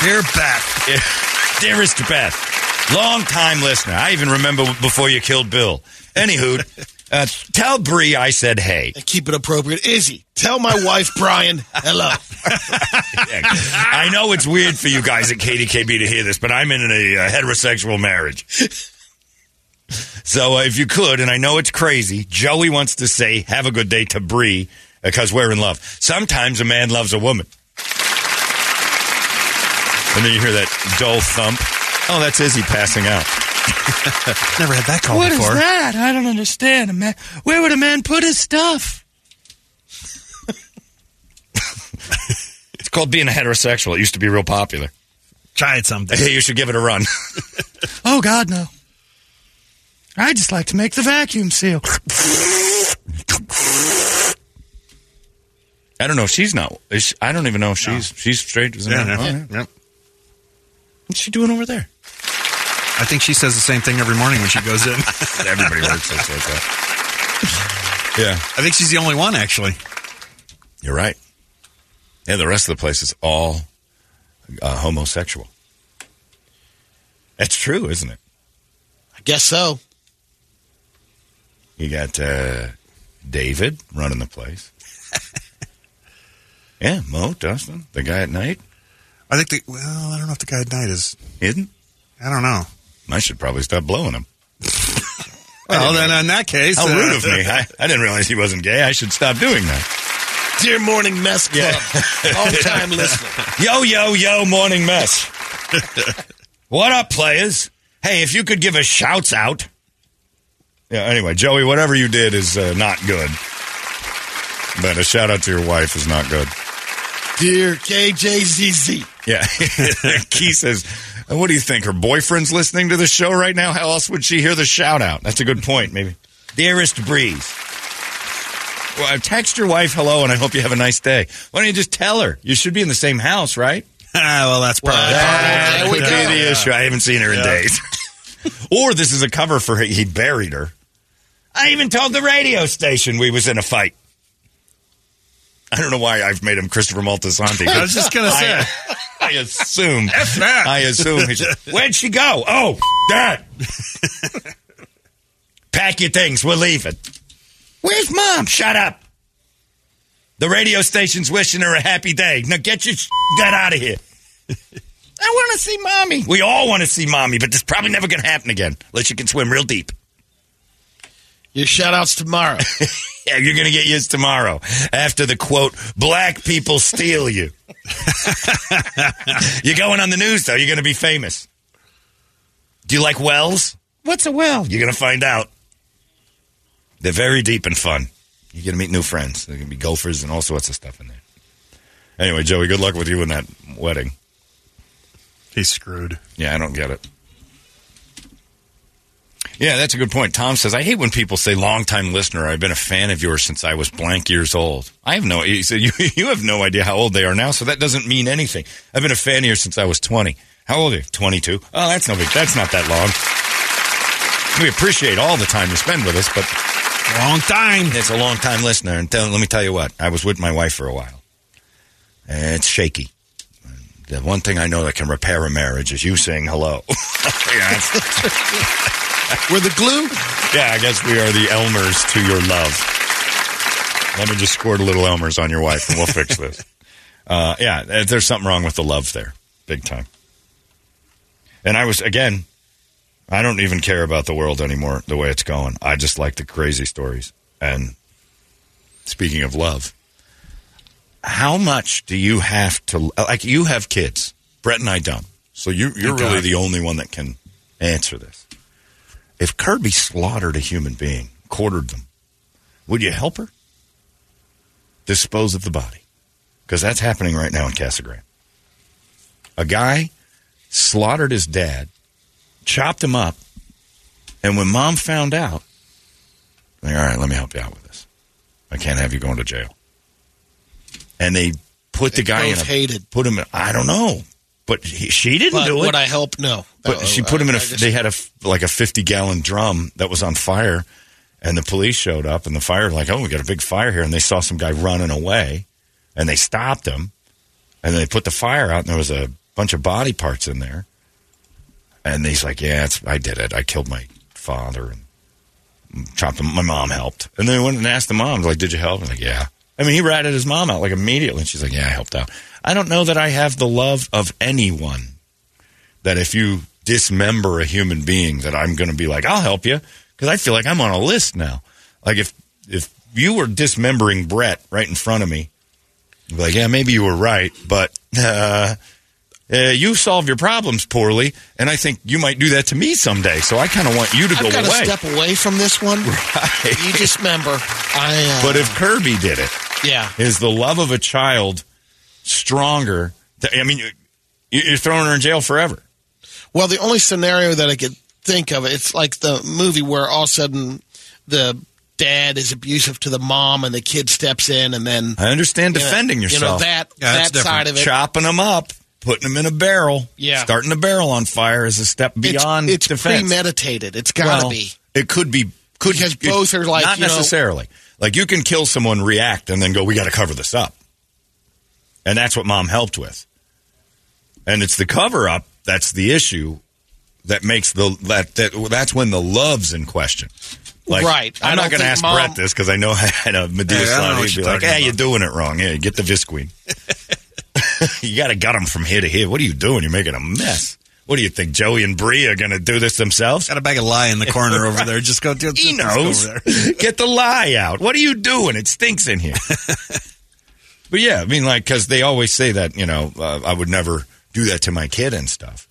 Dear Beth. Dearest Beth, long time listener. I even remember before you killed Bill. Anywho, Uh, tell Bree I said hey. And keep it appropriate. Izzy, tell my wife, Brian, hello. I know it's weird for you guys at KDKB to hear this, but I'm in a, uh heterosexual marriage. So uh, if you could, and I know it's crazy, Joey wants to say "Have a good day" to Bree because we're in love. Sometimes a man loves a woman, and then you hear that dull thump. Oh, that's Izzy passing out. Never had that call before. What is that? I don't understand. A man, where would a man put his stuff? It's called being a heterosexual. It used to be real popular. Try it someday. Hey, you should give it a run. Oh God, no. I just like to make the vacuum seal. I don't know if she's not. Is she- I don't even know if she's she's straight. Isn't Yeah, it? yeah, Oh, yeah, yeah. What's she doing over there? I think she says the same thing every morning when she goes in. Everybody works like that. Yeah, I think she's the only one, actually. you're right. Yeah, the rest of the place is all uh, homosexual. That's true, isn't it? I guess so. You got uh, David running the place. yeah, Mo, Dustin, the guy at night, I think the well, I don't know if the guy at night is. isn't. I don't know. I should probably stop blowing him. Well, then in that case, How uh, rude of me. I, I didn't realize he wasn't gay. I should stop doing that. Dear Morning Mess Club, long time listener. Yo, yo, yo, morning mess. what up, players? Hey, if you could give us shouts out. Yeah, anyway, Joey, whatever you did is uh, not good. But a shout out to your wife is not good. Dear KJZZ. Yeah. Key says, "Uh, What do you think? Her boyfriend's listening to the show right now? How else would she hear the shout out? That's a good point, maybe. Dearest Breeze. Well, text your wife hello and I hope you have a nice day. Why don't you just tell her? You should be in the same house, right? well, that's probably. Well, there we Could be the issue. I haven't seen her in days. or this is a cover for he buried her. I even told the radio station we was in a fight. I don't know why I've made him Christopher Moltisanti. I was just gonna say. I, I assume. I assume. He's, Where'd she go? Oh, that. Pack your things. We're leaving. Where's mom? Shut up. The radio station's wishing her a happy day. Now get your that out of here. I want to see mommy. We all want to see mommy, but this probably never going to happen again unless you can swim real deep. Your shout outs tomorrow. Yeah, you're going to get used tomorrow after the quote, black people steal you. you're going on the news, though. You're going to be famous. Do you like wells? What's a well? You're going to find out. They're very deep and fun. You're going to meet new friends. There going to be gophers and all sorts of stuff in there. Anyway, Joey, good luck with you in that wedding. He's screwed. Yeah, I don't get it. Yeah, that's a good point. Tom says, I hate when people say long-time listener. I've been a fan of yours since I was blank years old. I have no, he said, you, you have no idea how old they are now, so that doesn't mean anything. I've been a fan of yours since I was 20. How old are you? 22. Oh, that's no big, that's not that long. We appreciate all the time you spend with us, but Long time. it's a long time listener. And tell, let me tell you what, I was with my wife for a while. And it's shaky. The one thing I know that can repair a marriage is you saying hello. yeah, We're the glue. yeah, I guess we are the Elmers to your love. Let me just squirt a little Elmers on your wife and we'll fix this. Uh, yeah, uh, there's something wrong with the love there, big time. And I was, again, I don't even care about the world anymore the way it's going. I just like the crazy stories. And speaking of love, how much do you have to, like, you have kids. Brett and I don't. So you, you're Thank really God. the only one that can answer this. If Kirby slaughtered a human being, quartered them, would you help her? Dispose of the body. Because that's happening right now in Casa Grande. A guy slaughtered his dad, chopped him up, and when mom found out, like, all right, let me help you out with this. I can't have you going to jail. And they put the They guy in a hated. put him in, I don't know. But he, she didn't But do it. would I help? No. But she put him in a. they had a like a fifty gallon drum that was on fire, and the police showed up, and the fire like, oh, we got a big fire here, and they saw some guy running away, and they stopped him, and they put the fire out, and there was a bunch of body parts in there, and he's like, yeah, it's, I did it, I killed my father, and chopped him. My mom helped, and then I went and asked the mom, like, "Did you help?" I'm like, "Yeah." I mean, he ratted his mom out like immediately, and she's like, "Yeah, I helped out." I don't know that I have the love of anyone that if you dismember a human being, that I'm going to be like, "I'll help you," because I feel like I'm on a list now. Like if if you were dismembering Brett right in front of me, I'd be like, "Yeah, maybe you were right, but." Uh, uh, you solve your problems poorly, and I think you might do that to me someday. So I kind of want you to go I've to away. step away from this one. Right. You dismember. I. Uh, But if Kirby did it, yeah, is the love of a child stronger? th- I mean, you- you're throwing her in jail forever. Well, the only scenario that I could think of, it's like the movie where all of a sudden the dad is abusive to the mom and the kid steps in and then I understand you know, defending You know yourself. that Yeah, that's that side of it. chopping them up, putting them in a barrel, Yeah. starting the barrel on fire is a step It's- beyond it's, defense. premeditated. It's got to Well, be. It could be. Could Because it- both are like, not you know- necessarily. Like you can kill someone, react, and then go. We got to cover this up, and that's what mom helped with. And it's the cover up that's the issue that makes the that, that that's when the love's in question. Like, Right. I I'm don't going to ask mom- Brett this because I know I know Medea Yeah, I know He'd be like, talking "Hey, you're doing it wrong. Yeah, get the Visqueen. you got to gut him from here to here. What are you doing? You're making a mess. What do you think? Joey and Bree are going to do this themselves? Got a bag of lye in the corner over there. Just go. Just, He knows. Get the lye out. What are you doing? It stinks in here. but yeah, I mean, like, because they always say that, you know, uh, I would never do that to my kid and stuff.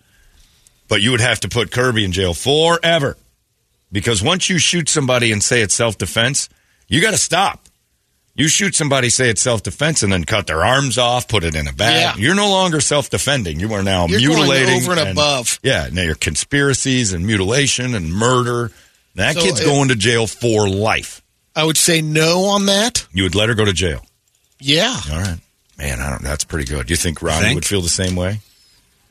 But you would have to put Kirby in jail forever. Because once you shoot somebody and say it's self defense, you got to stop. You shoot somebody, say it's self defense, and then cut their arms off, put it in a bag. Yeah. You're no longer self defending. You are now You're going mutilating. over and above. Yeah, now you're conspiracies and mutilation and murder. That So kid's it- going to jail for life. I would say no on that. You would let her go to jail. Yeah. All right. Man, I don't, that's pretty good. Do you think Ronnie Think? would feel the same way?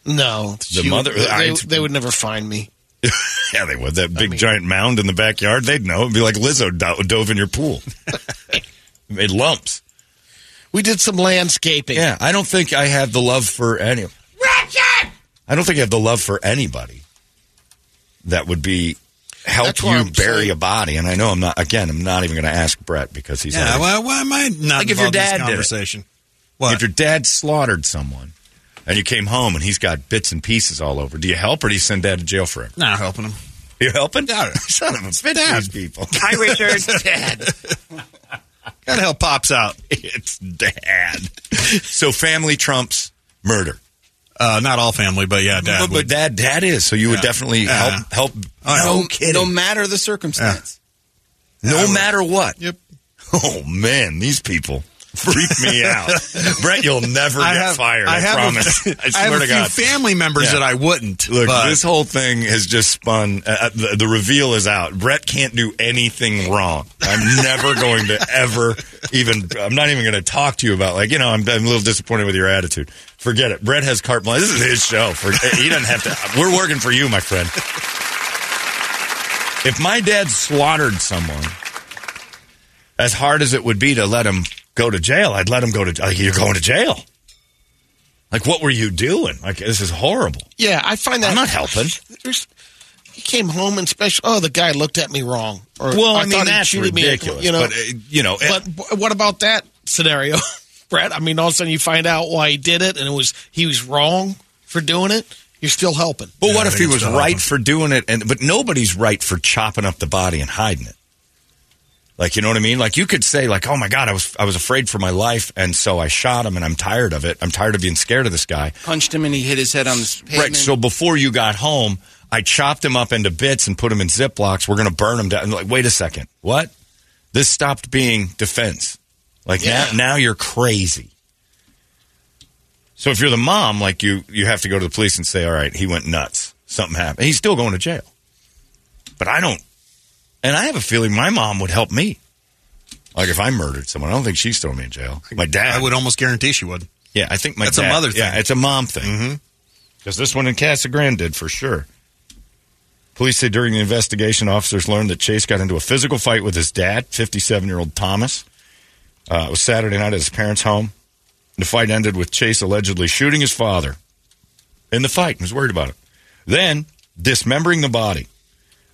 No. The She would- mother- they, I- they would never find me. yeah, they would. That big giant mound in the backyard, they'd know. It'd be like Lizzo do- dove in your pool. Made lumps. We did some landscaping. Yeah, I don't think I have the love for any. Richard! I don't think I have the love for anybody that would be help you I'm bury saying. a body. And I know I'm not. Again, I'm not even going to ask Brett because he's Yeah. already- Why, why am I not Like if your involved in this dad did it. conversation? What? If your dad slaughtered someone and you came home and he's got bits and pieces all over, do you help or do you send dad to jail forever? Not helping him. You helping? Yeah. Son of a bitch, these people. Hi, Richard. dad. Gotta help pops out. It's dad. so family trumps murder. Uh, not all family, but yeah, dad. but, but dad, dad is. So you would definitely Yeah. help. Help. Oh, no kidding. No matter the circumstance. no matter what. Yep. Oh man, these people freak me out. Brett, you'll never I get have, fired. I, have promise. A, I I swear have a to few God. family members Yeah. that I wouldn't. Look, but this whole thing has just spun. Uh, the, the reveal is out. Brett can't do anything wrong. I'm never going to ever even. I'm not even going to talk to you about like you know. I'm, I'm a little disappointed with your attitude. Forget it. Brett has carte blanche. This is his show. For, he doesn't have to. We're working for you, my friend. If my dad slaughtered someone, as hard as it would be to let him go to jail, I'd let him go to. Like, you're going to jail. Like, what were you doing? Like, this is horrible. Yeah, I find that I'm not helping. There's, he came home and special. Oh, the guy looked at me wrong. Or Well, I, I, mean thought that's cheated me, ridiculous. You know, but uh, you know, but w- what about that scenario, Brett? I mean, all of a sudden you find out why he did it, and it was he was wrong for doing it. You're still helping. but Yeah, what if he was right for doing it? And but nobody's right for chopping up the body and hiding it. Like you know what I mean? Like you could say like, "Oh my god, I was I was afraid for my life, and so I shot him, and I'm tired of it. I'm tired of being scared of this guy." Punched him and he hit his head on the pavement. Right. So before you got home, I chopped him up into bits and put him in ziplocs. We're going to burn him down. And like, wait a second, what? This stopped being defense. Like Yeah. now, now you're crazy. So if you're the mom, like you, you have to go to the police and say, "All right, he went nuts. Something happened." He's still going to jail. But I don't, and I have a feeling my mom would help me. Like if I murdered someone, I don't think she's throwing me in jail. My dad I would almost guarantee she would. yeah, I think my That's a dad- mother Yeah, it's a mom thing. Because this one in Casa Grande did for sure. Police say during the investigation, officers learned that Chase got into a physical fight with his dad, 57 year old Thomas. Uh, it was Saturday night at his parents' home. The fight ended with Chase allegedly shooting his father in the fight. He was worried about it. Then dismembering the body.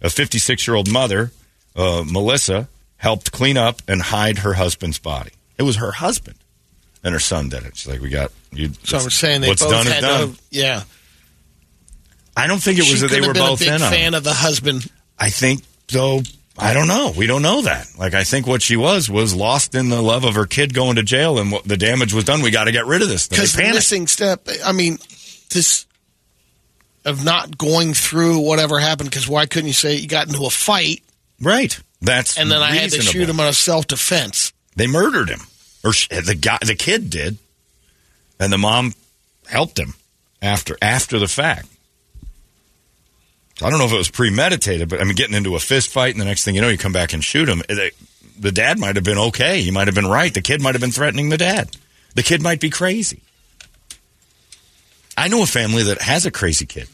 A 56 year old mother uh, Melissa helped clean up and hide her husband's body. It was her husband, and her son did it. She's like, "We got you." So I'm saying they what's both done is had done. to. Yeah, I don't think it was she that they were both a big in on. fan of the husband. I think though. I don't know. We don't know that. Like I think what she was was lost in the love of her kid going to jail, and what, the damage was done. We got to get rid of this. Because the missing step, I mean, this of not going through whatever happened. Because why couldn't you say you got into a fight right? That's and then I had to shoot him out of self defense? They murdered him, or the guy, the kid did, and the mom helped him after after the fact. I don't know if it was premeditated, but I mean, getting into a fist fight, and the next thing you know, you come back and shoot him. The dad might have been okay. He might have been right. The kid might have been threatening the dad. The kid might be crazy. I know a family that has a crazy kid.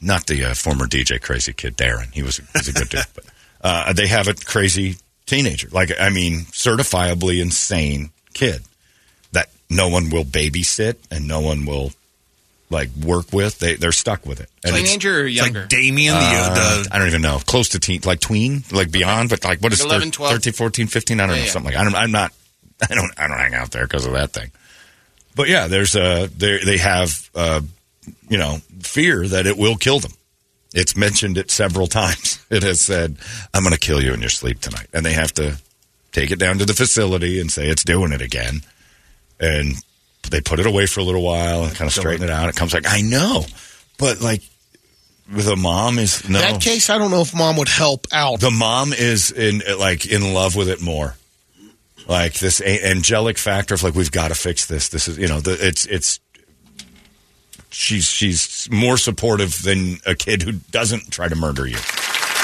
Not the uh, former DJ crazy kid, Darren. He was, he's a good dude. But uh, they have a crazy teenager. Like, I mean, certifiably insane kid that no one will babysit and no one will, like, work with. They, they're stuck with it. And it's- Teenager or It's younger? like Damien, the, uh, the I don't even know. Close to teen, like tween, like beyond, but like what is Like 11, 11, 12? 13, 14, 15? I don't Yeah, know, yeah. something like. I don't, I'm not. I don't. I don't hang out there because of that thing. But yeah, there's a they they have uh, you know fear that it will kill them. It's mentioned it several times. It has said, "I'm going to kill you in your sleep tonight," and they have to take it down to the facility and say it's doing it again. And they put it away for a little while and kind of straighten it out. It comes like I know, but like with a mom is no. In that case, I don't know if mom would help out. The mom is in like in love with it more. Like this angelic factor of like we've got to fix this. This is you know the, it's it's she's she's more supportive than a kid who doesn't try to murder you.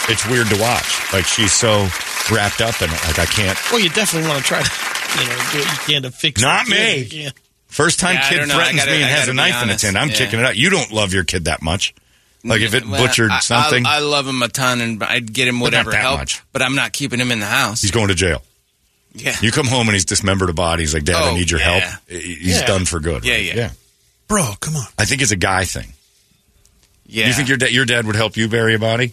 It's weird to watch. Like she's so wrapped up in it. Like I can't. Well, you definitely want to try to, you know, do what you can to fix. It. Not me. Yeah. First time Yeah, kid don't know. I threatens gotta- me and has a be knife in its honest. hand. I'm Yeah. kicking it out. You don't love your kid that much. Like if it Well, butchered I- I- something, I, love him a ton, and I'd get him whatever that help. much. But I'm not keeping him in the house. he's going to jail. yeah, You come home and he's dismembered a body. He's like, Dad, I Oh, need your yeah. help. He's Yeah. done for good. Yeah, right? yeah. yeah. Bro, come on. I think it's a guy thing. yeah. You think your, da- your dad would help you bury a body?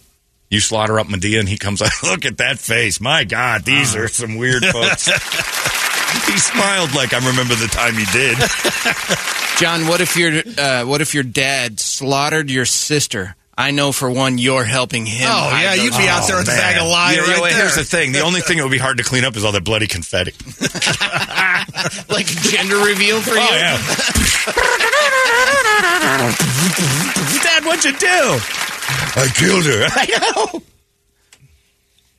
You slaughter up Medea and he comes out, look at that face. My God, these Uh-huh. are some weird folks. he smiled like I remember the time he did. John, what if your uh, what if your dad slaughtered your sister? I know for one, you're helping him. Oh, yeah, you'd be out there with a oh, bag of lies Yeah, yeah, right Here's the thing. The only thing that would be hard to clean up is all that bloody confetti. like gender reveal for oh, you. Oh, yeah. Dad, what'd you do? I killed her. I know.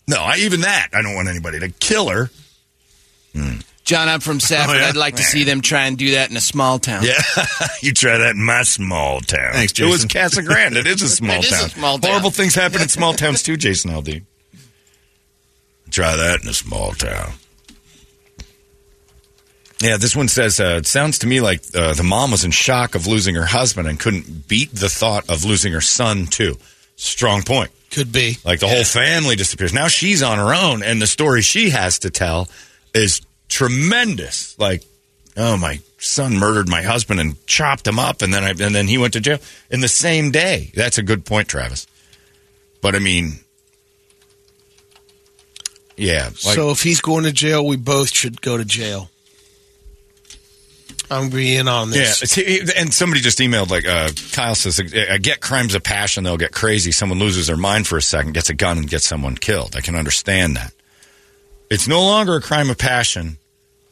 No, I, even that, I don't want anybody to kill her. Hmm. John, I'm from Safford. Oh, yeah? I'd like to see them try and do that in a small town. Yeah, you try that in my small town. Thanks, Jason. It was Jason. Casa Grande. It is a small It is a town. small town. Horrible things happen in small towns too, Jason Aldean. Try that in a small town. Yeah, this one says uh, it sounds to me like uh, the mom was in shock of losing her husband and couldn't beat the thought of losing her son too. Strong point. Could be. Like the whole family disappears. Now she's on her own, and the story she has to tell is tremendous. Like, oh, my son murdered my husband and chopped him up, and then I, and then he went to jail in the same day. That's a good point, Travis. But I mean, yeah. Like, so if he's going to jail, we both should go to jail. I'm being on Yeah, this. it's- and somebody just emailed like uh, Kyle says, "I get crimes of passion; they'll get crazy. Someone loses their mind for a second, gets a gun, and gets someone killed. I can understand that. It's no longer a crime of passion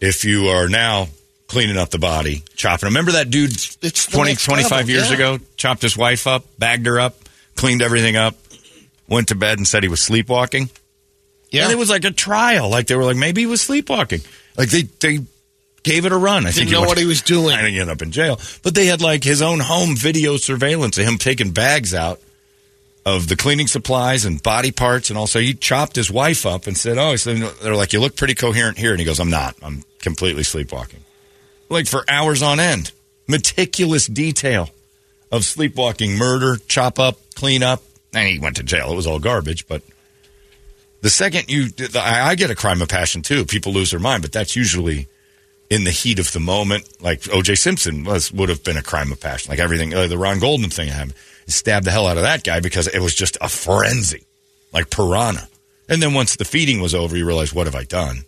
if you are now cleaning up the body, chopping. Remember that dude It's 20, 25 level, years yeah. ago chopped his wife up, bagged her up, cleaned everything up, went to bed, and said he was sleepwalking. Yeah. And it was like a trial. Like they were like, maybe he was sleepwalking. Like they they gave it a run. I think Didn't know went- what he was doing. I think he ended up in jail. But they had like his own home video surveillance of him taking bags out of the cleaning supplies and body parts, and also he chopped his wife up and said, "Oh," said, they're like, "You look pretty coherent here," and he goes, "I'm not. I'm completely sleepwalking." Like for hours on end, meticulous detail of sleepwalking, murder, chop up, clean up, and he went to jail. It was all garbage, but. The second you, I get a crime of passion too. People lose their mind, but that's usually in the heat of the moment, like O.J. Simpson was would have been a crime of passion. Like everything, uh, the Ron Goldman thing happened, stabbed the hell out of that guy because it was just a frenzy, like piranha. And then once the feeding was over, you realize, what have I done?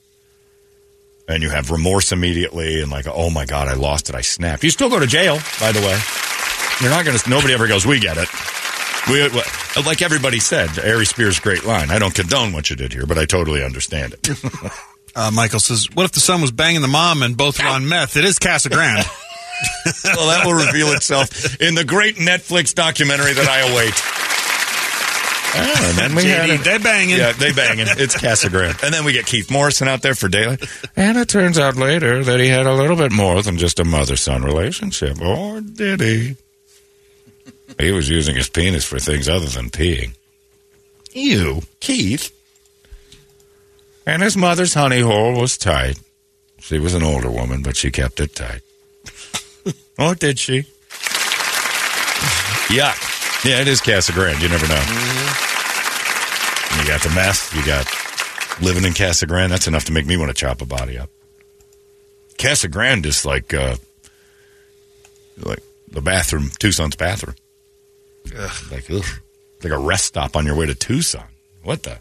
And you have remorse immediately and like, oh my God, I lost it. I snapped. You still go to jail, by the way. You're not to, nobody ever goes, we get it. We, like everybody said, Ari Spears' great line. I don't condone what you did here, but I totally understand it. Uh, Michael says, "What if the son was banging the mom and both were on meth? It is Casa Grande." well, that will reveal itself in the great Netflix documentary that I await. Oh, and then we had JD, it. they banging. Yeah, they banging. It's Casa Grande. And then we get Keith Morrison out there for daylight. And it turns out later that he had a little bit more than just a mother son relationship. Or did he? He was using his penis for things other than peeing. Ew, Keith. And his mother's honey hole was tight. She was an older woman, but she kept it tight. oh, did she? Yuck. Yeah, it is Casa Grande. You never know. You got the meth. You got living in Casa Grande. That's enough to make me want to chop a body up. Casa Grande is like, uh, like the bathroom, Tucson's bathroom. Like, ugh, like a rest stop on your way to Tucson. What the?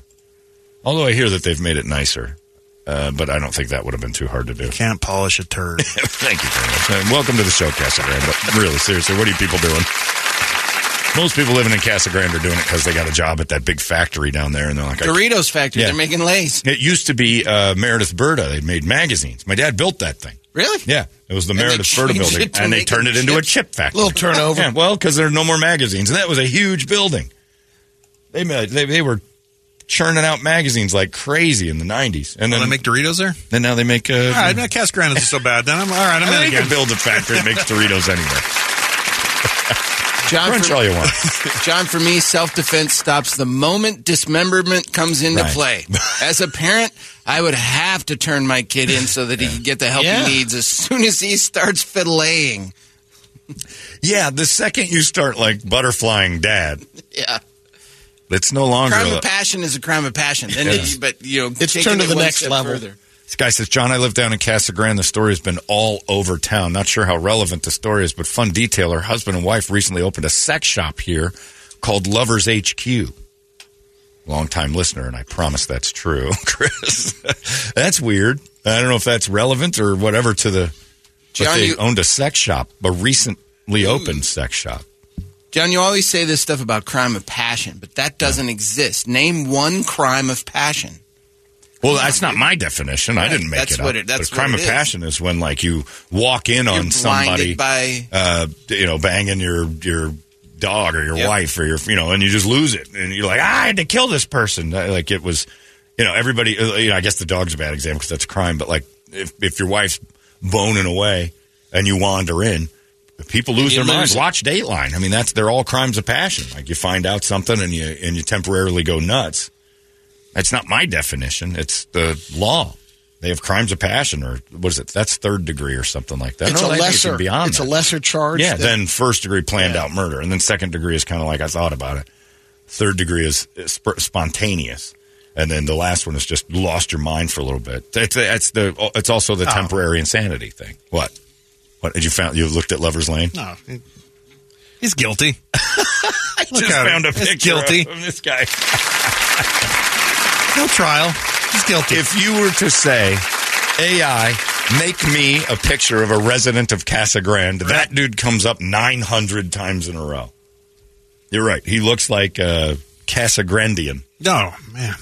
Although I hear that they've made it nicer, uh, but I don't think that would have been too hard to do. Can't polish a turd. Thank you very much. And welcome to the show, Casa Grande. But really, seriously, what are you people doing? Most people living in Casa Grande are doing it because they got a job at that big factory down there, and they're like, I Doritos factory. Yeah. They're making Lay's. It used to be uh, Meredith Burda. They made magazines. My dad built that thing. Really? Yeah, it was the And Meredith Burda building, and they turned it into a chip factory. Little turnover. Yeah, well, because there are no more magazines, and that was a huge building. They made, they, they were churning out magazines like crazy in the '90s, and Will then they make Doritos there? then now they make. Uh, All right, not Casa Grande isn't so bad. Then I'm all right. I'm I in think again. can build a factory that makes Doritos anywhere. John, Crunch for, all you want. John, for me, self defense stops the moment dismemberment comes into Right. play. As a parent, I would have to turn my kid in so that he can get the help Yeah. he needs as soon as he starts filleting. Yeah, the second you start like butterflying dad, Yeah. It's no longer. Crime a- of passion is a crime of passion. Then Yeah. it- but you know, It's taking turned to it the next level. Further. This guy says, John, I live down in Casa Grande. The story has been all over town. Not sure how relevant the story is, but fun detail. Her husband and wife recently opened a sex shop here called Lovers HQ. Longtime listener, and I promise that's true, Chris. that's weird. I don't know if that's relevant or whatever to the. But John, they you- owned a sex shop, a recently opened sex shop. John, you always say this stuff about crime of passion, but that doesn't exist. Name one crime of passion. Well, that's not my definition. I didn't make that's it up. what it- that's but crime of passion is when like you walk in on You're somebody by uh, you know, banging your your dog or your Yep. wife or your you know, and you just lose it, and you're like, "Ah, I had to kill this person. Uh, Like it was, you know, everybody. uh, You know, I guess the dog's a bad example because that's a crime. But like, if if your wife's boning away and you wander in. People lose You their minds. it. Watch Dateline. I mean, that's they're all crimes of passion. Like you find out something and you and you temporarily go nuts. That's not my definition. It's the law. They have crimes of passion, or what is it? That's third degree or something like that. It's No, a I lesser. beyond It's that. a lesser charge. Yeah, than- then first degree planned Yeah. out murder, and then second degree is kind of like I thought about it. Third degree is, is sp- spontaneous, and then the last one is just lost your mind for a little bit. It's, it's the it's also the Oh. temporary insanity thing. What? What did you found? You looked at Lovers Lane. No, he- he's guilty. Look Just found him. a picture guilty. of this guy. No trial. He's guilty. If you were to say, AI, make me a picture of a resident of Casa Grande, that dude comes up 900 times in a row. You're right. He looks like a Casa Grandian. no, man.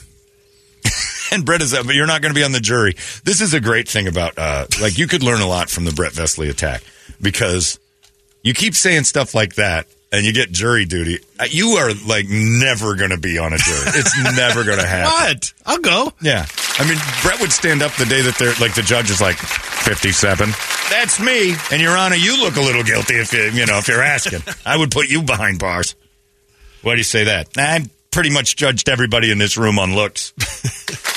And Brett is that, but you're not going to be on the jury. This is a great thing about, uh, like, you could learn a lot from the Brett Vesley attack because you keep saying stuff like that and you get jury duty. Uh, You are, like, never going to be on a jury. It's never going to happen. What? I'll go. Yeah. I mean, Brett would stand up the day that they're like the judge is like 57. That's me. And Your Honor, you look a little guilty if you, you know, if you're asking. I would put you behind bars. Why do you say that? I'm pretty much judged everybody in this room on looks.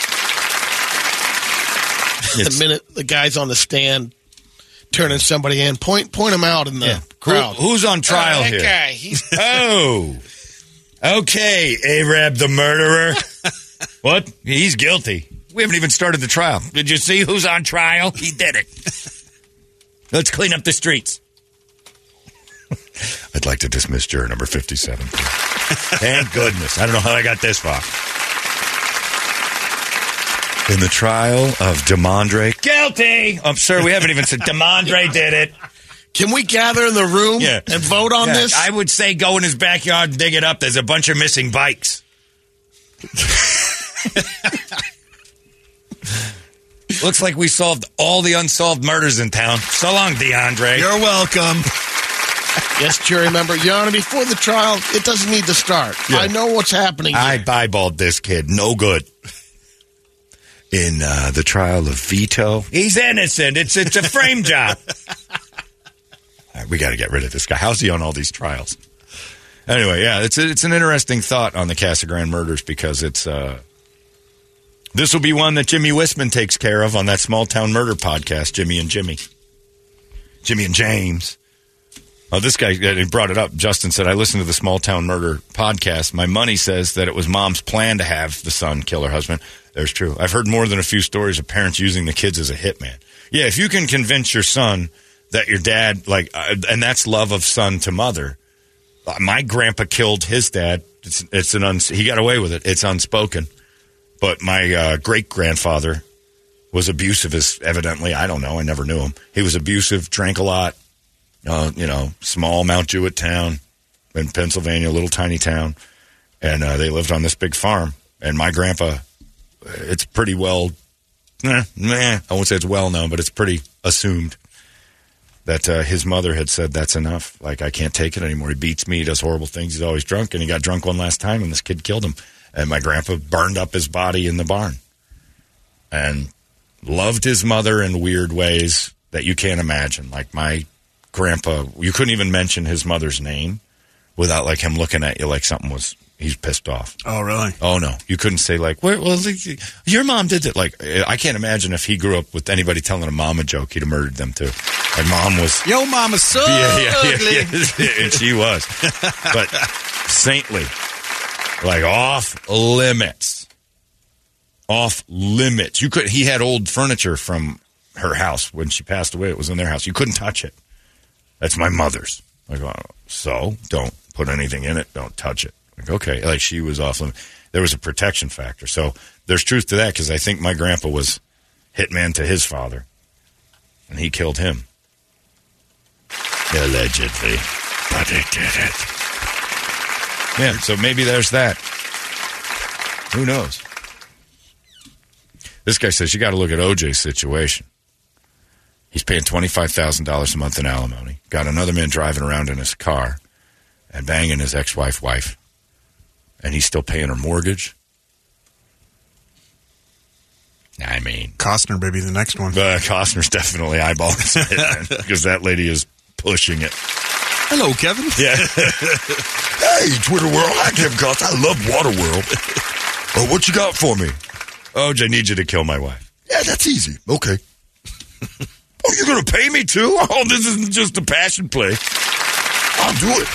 the minute the guy's on the stand turning somebody in, point point him out in the Yeah. crowd. Who- who's on trial Oh, that here? guy, he's Oh. Okay, Arab the murderer. what? He's guilty. We haven't even started the trial. Did you see who's on trial? He did it. Let's clean up the streets. I'd like to dismiss juror number 57. Thank goodness. I don't know how I got this far. In the trial of Demondre. Guilty! Oh, I'm sorry, we haven't even said Demondre did it. Can we gather in the room Yeah. and vote on Yeah, this? I would say go in his backyard and dig it up. There's a bunch of missing bikes. Looks like we solved all the unsolved murders in town. So long, DeAndre. You're welcome. yes, jury member. Your Honor, before the trial, it doesn't need to start. I know what's happening. I here. eyeballed this kid. No good. In uh, the trial of Vito, he's innocent. It's it's a frame job. Right, we got to get rid of this guy. How's he on all these trials? Anyway, yeah, it's it's an interesting thought on the Casa Grande murders because it's uh, this will be one that Jimmie Whisman takes care of on that small town murder podcast. Jimmy and Jimmy, Jimmy and James. Oh, this guy brought it up. Justin said, I listened to the Small Town Murder podcast. My money says that it was mom's plan to have the son kill her husband. There's true. I've heard more than a few stories of parents using the kids as a hitman. Yeah, if you can convince your son that your dad, like, uh, and that's love of son to mother. My grandpa killed his dad. It's, it's an uns- he got away with it. It's unspoken. But my uh, great grandfather was abusive. As evidently, I don't know. I never knew him. He was abusive, drank a lot uh, you know, small Mount Jewett town in Pennsylvania, little tiny town, and uh, they lived on this big farm. And my grandpa, it's pretty well, eh, meh, I won't say it's well known, but it's pretty assumed that uh, his mother had said that's enough. Like I can't take it anymore. He beats me. He does horrible things. He's always drunk, and he got drunk one last time, and this kid killed him. And my grandpa burned up his body in the barn, and loved his mother in weird ways that you can't imagine. Like my grandpa, you couldn't even mention his mother's name without like him looking at you like something was he's pissed off. Oh, really? Oh no, you couldn't say like, "Where? Well, your mom did it." Like, I can't imagine if he grew up with anybody telling a mom a joke, he'd have murdered them too. My mom was, Yo, mama's so yeah, yeah, ugly. yeah, yeah, and she was, but saintly, like off limits, off limits. You could. He had old furniture from her house when she passed away. It was in their house. You couldn't touch it. That's my mother's. Like, oh, so don't put anything in it. Don't touch it. Like, okay. Like she was off limit. There was a protection factor. So there's truth to that because I think my grandpa was hitman to his father, and he killed him. Allegedly, but he did it. Yeah. So maybe there's that. Who knows? This guy says you got to look at OJ's situation. He's paying $25,000 a month in alimony. Got another man driving around in his car and banging his ex wife wife. And he's still paying her mortgage. I mean, Costner, baby, the next one. uh, Costner's definitely eyeballing it because that lady is pushing it. Hello, Kevin. Yeah. Hey, Twitter world. Hi, Kevin Costner. I love Water World. Oh, what you got for me? OJ need you to kill my wife. Yeah, that's easy. Okay. Oh, you're going to pay me too? Oh, this isn't just a passion play. I'll do it.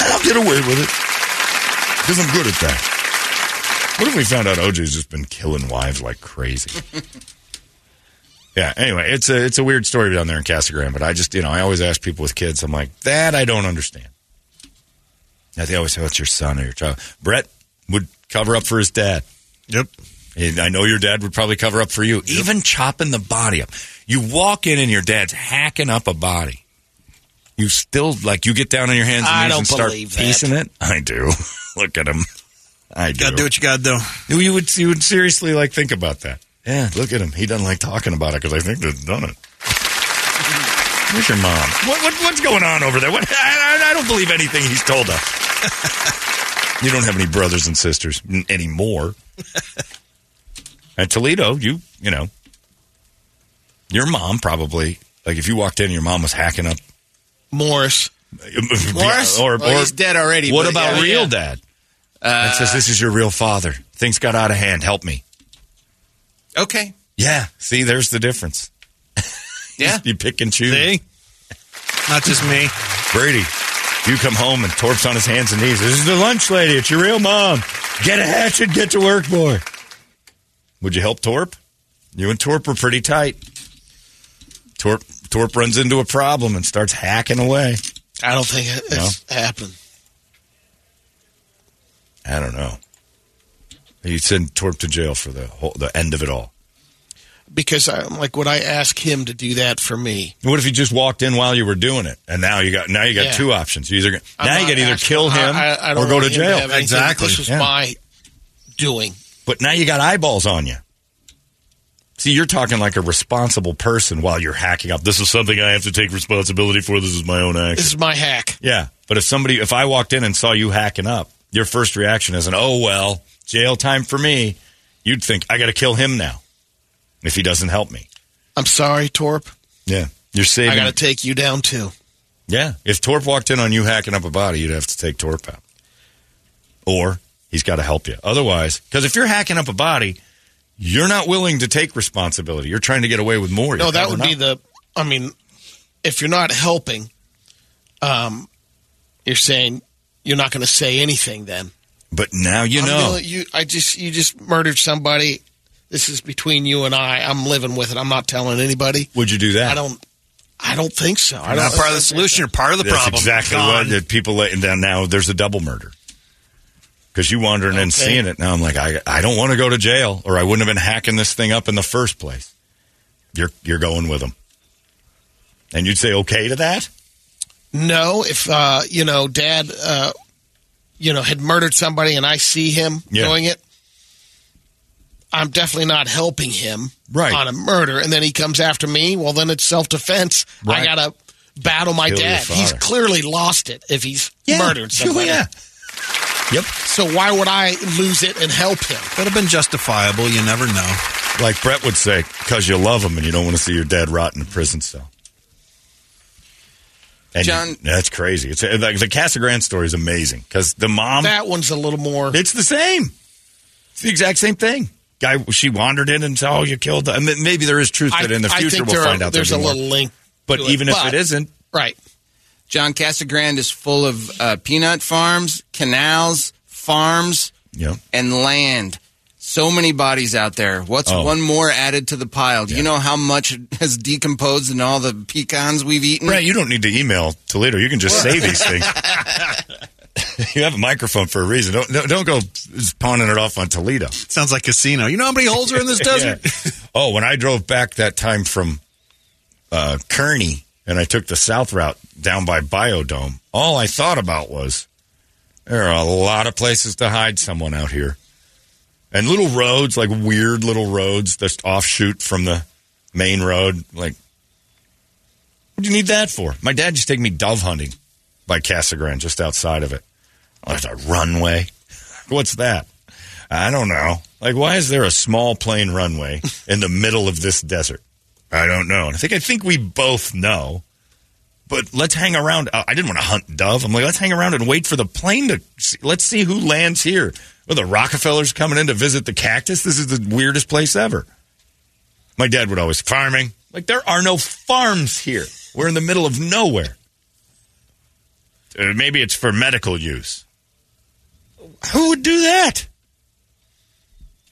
And I'll get away with it. Because I'm good at that. What if we found out OJ's just been killing wives like crazy? yeah. Anyway, it's a it's a weird story down there in Casa Grande, but I just you know I always ask people with kids, I'm like that I don't understand. Now they always say, "What's your son or your child?" Brett would cover up for his dad. Yep. And I know your dad would probably cover up for you. Even chopping the body up. You walk in and your dad's hacking up a body. You still like you get down on your hands and I knees and start piecing it. I do. Look at him. I do. Gotta do what you gotta do. You would you would seriously like think about that. Yeah, look at him. He doesn't like talking about it because I think they've done it. Where's your mom? What, what what's going on over there? What, I, I- I don't believe anything he's told us. you don't have any brothers and sisters anymore. At Toledo, you you know, your mom probably like if you walked in, and your mom was hacking up Morris. Morris? or, Well, or he's dead already, What about yeah, real yeah. dad? Uh, that says this is your real father. Things got out of hand. Help me. Okay. Yeah. See, there's the difference. Yeah. You pick and choose. See? Not just me. Brady, you come home and Torp's on his hands and knees. This is the lunch lady. It's your real mom. Get a hatchet. Get to work, boy. Would you help Torp? You and Torp were pretty tight. Torp Torp runs into a problem and starts hacking away. I don't think it's happened. I don't know. You'd send Torp to jail for the whole, the end of it all. Because I'm like, would I ask him to do that for me? What if he just walked in while you were doing it, and now you got now you got Yeah. two options. You either I'm now you not can either asking- kill him I- I- or go to jail. have anything. This was Yeah. my doing. But now you got eyeballs on you. See, you're talking like a responsible person while you're hacking up. This is something I have to take responsibility for. This is my own action. This is my hack. Yeah, but if somebody, if I walked in and saw you hacking up, your first reaction isn't, "Oh well, jail time for me." You'd think, "I got to kill him now." If he doesn't help me, I'm sorry, Torp. yeah, you're saving. I got to take you down too. Yeah, if Torp walked in on you hacking up a body, you'd have to take Torp out, or he's got to help you. Otherwise, because if you're hacking up a body, you're not willing to take responsibility. You're trying to get away with more. No, You're that would covering be the. I mean, if you're not helping, um, you're saying you're not going to say anything. Then But now you I'm know. gonna- you, I just you just murdered somebody. This is between you and I. I'm living with it. I'm not telling anybody. Would you do that? I don't. I don't think so. I You're don't. not part of the solution. You're part of the That's problem. exactly Gone. what that people letting down now. There's a double murder because you wandering in and seeing it. Now I'm like, I, I don't want to go to jail, or I wouldn't have been hacking this thing up in the first place. You're you're going with them, and you'd say okay to that. No, if uh, you know, Dad, uh, you know, had murdered somebody, and I see him Yeah. doing it, I'm definitely not helping him Right. on a murder. And then he comes after me. Well, then it's self defense. Right. I gotta battle my Kill dad. He's clearly lost it if he's murdered somebody. yeah. Yep. So why would I lose it and help him? Could have been justifiable. You never know. Like Brett would say, because you love him and you don't want to see your dad rot in a prison cell. And John- you- that's crazy. It's uh, like the Casa Grande story is amazing because the mom. That one's a little more. It's the same. It's the exact same thing. Guy, she wandered in and said, "Oh, you killed." Them. And Maybe there is truth I, that in the future we'll there find out. there's a there'll more. little link. But to it. even if But- it isn't, right, John Casa Grande is full of uh, peanut farms, canals, farms, yeah. and land. So many bodies out there. What's Oh. one more added to the pile? Do you know how much has decomposed in all the pecans we've eaten? Brett, you don't need to email Toledo. You can just say these things. you have a microphone for a reason. Don't don't, don't go pawning it off on Toledo. Sounds like casino. You know how many holes are in this desert? Yeah. Oh, when I drove back that time from uh, Kearny and I took the south route down by Biodome, all I thought about was there are a lot of places to hide someone out here. And little roads, like weird little roads that offshoot from the main road. Like, what do you need that for? My dad just take me dove hunting by Casa Grande, just outside of it. Oh, there's a runway. What's that? I don't know. Like, why is there a small plane runway in the middle of this desert? I don't know. And I think I think we both know. But let's hang around. Uh, I didn't want to hunt dove. I'm like, let's hang around and wait for the plane to. See. Let's see who lands here. Well, the Rockefellers coming in to visit the cactus. This is the weirdest place ever. My dad would always farming. Like there are no farms here. We're in the middle of nowhere. Uh, maybe it's for medical use. Who would do that?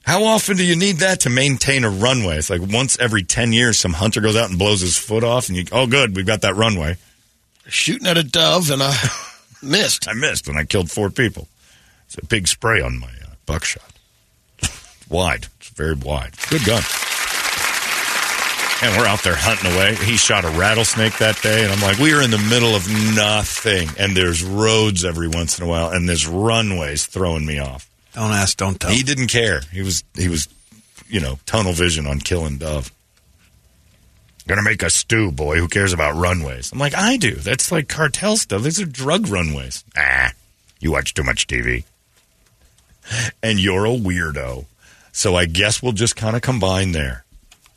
How often do you need that to maintain a runway? It's like once every 10 years, some hunter goes out and blows his foot off, and you, oh, good, we've got that runway. shooting at a dove and I missed. I missed, and I killed four people. It's a big spray on my uh, buckshot. wide. It's very wide. Good gun. And we're out there hunting away. He shot a rattlesnake that day, and I'm like, we are in the middle of nothing, and there's roads every once in a while, and there's runways throwing me off. Don't ask, don't tell. He didn't care. He was he was, you know, tunnel vision on killing dove. Gonna make a stew, boy. Who cares about runways? I'm like, I do. That's like cartel stuff. These are drug runways. Ah, you watch too much TV, and you're a weirdo. So I guess we'll just kind of combine there.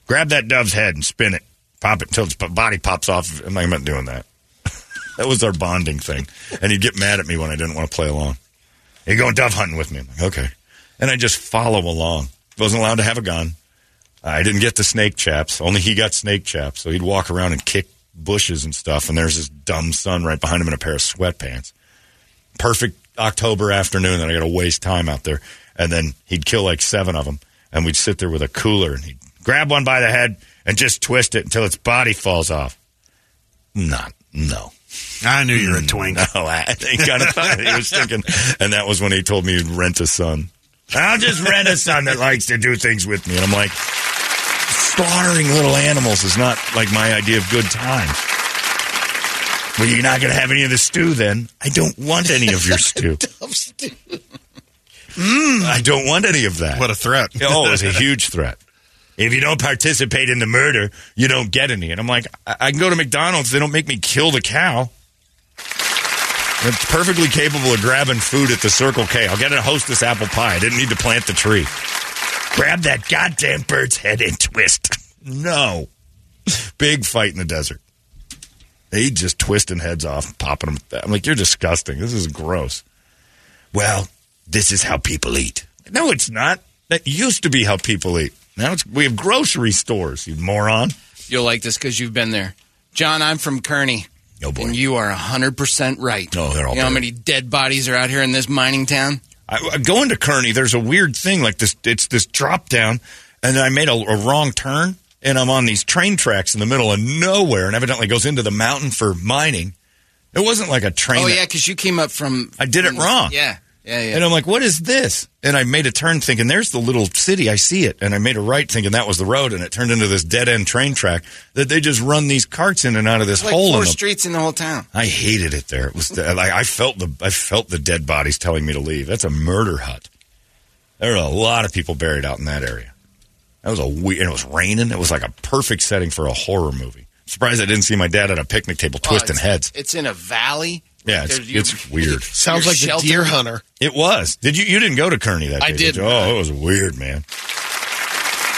Grab that dove's head and spin it, pop it until its body pops off. I'm not doing that. that was our bonding thing, and he'd get mad at me when I didn't want to play along. You going dove hunting with me? I'm like, okay. And I just follow along. Wasn't allowed to have a gun. I didn't get the snake chaps. Only he got snake chaps. So he'd walk around and kick bushes and stuff. And there's this dumb son right behind him in a pair of sweatpants. Perfect October afternoon that I got to waste time out there. And then he'd kill like seven of them. And we'd sit there with a cooler and he'd grab one by the head and just twist it until its body falls off. Not, no. I knew you were a twink. No, I think kind of thought he was thinking, and that was when he told me he'd rent a son. I'll just rent a son that likes to do things with me. And I'm like, slaughtering little animals is not like my idea of good times. Well, you're not going to have any of the stew then. I don't want any of your stew. Mm, I don't want any of that. What a threat. oh, it's a huge threat. If you don't participate in the murder, you don't get any. And I'm like, I, I can go to McDonald's. They don't make me kill the cow. It's perfectly capable of grabbing food at the Circle K. I'll get a hostess apple pie. I didn't need to plant the tree. Grab that goddamn bird's head and twist. No. Big fight in the desert. They just twisting heads off, popping them. I'm like, you're disgusting. This is gross. Well, this is how people eat. No, it's not. That used to be how people eat. Now it's we have grocery stores. You moron. You'll like this because you've been there. John, I'm from Kearny. Oh boy. And you are 100% right. Oh, they're all You know how many dead bodies are out here in this mining town? I, I- going to Kearny, there's a weird thing like this. It's this drop down, and I made a, a wrong turn, and I'm on these train tracks in the middle of nowhere, and evidently goes into the mountain for mining. It wasn't like a train. Oh, that- yeah, because you came up from. I did it wrong. Yeah, yeah, yeah. And I'm like, what is this? And I made a turn thinking, there's the little city. I see it. And I made a right thinking that was the road. And it turned into this dead end train track that they just run these carts in and out of this like hole. four in the- streets in the whole town. I hated it there. It was the, like I felt the I felt the dead bodies telling me to leave. That's a murder hut. There were a lot of people buried out in that area. That was a weird. And it was raining. It was like a perfect setting for a horror movie. Surprised I didn't see my dad at a picnic table Oh, twisting it's- heads. It's in a valley. Yeah, it's, you- it's weird. Sounds like the deer hunter. It was. Did you? You didn't go to Kearny that day? I did didn't. Oh, it was weird, man.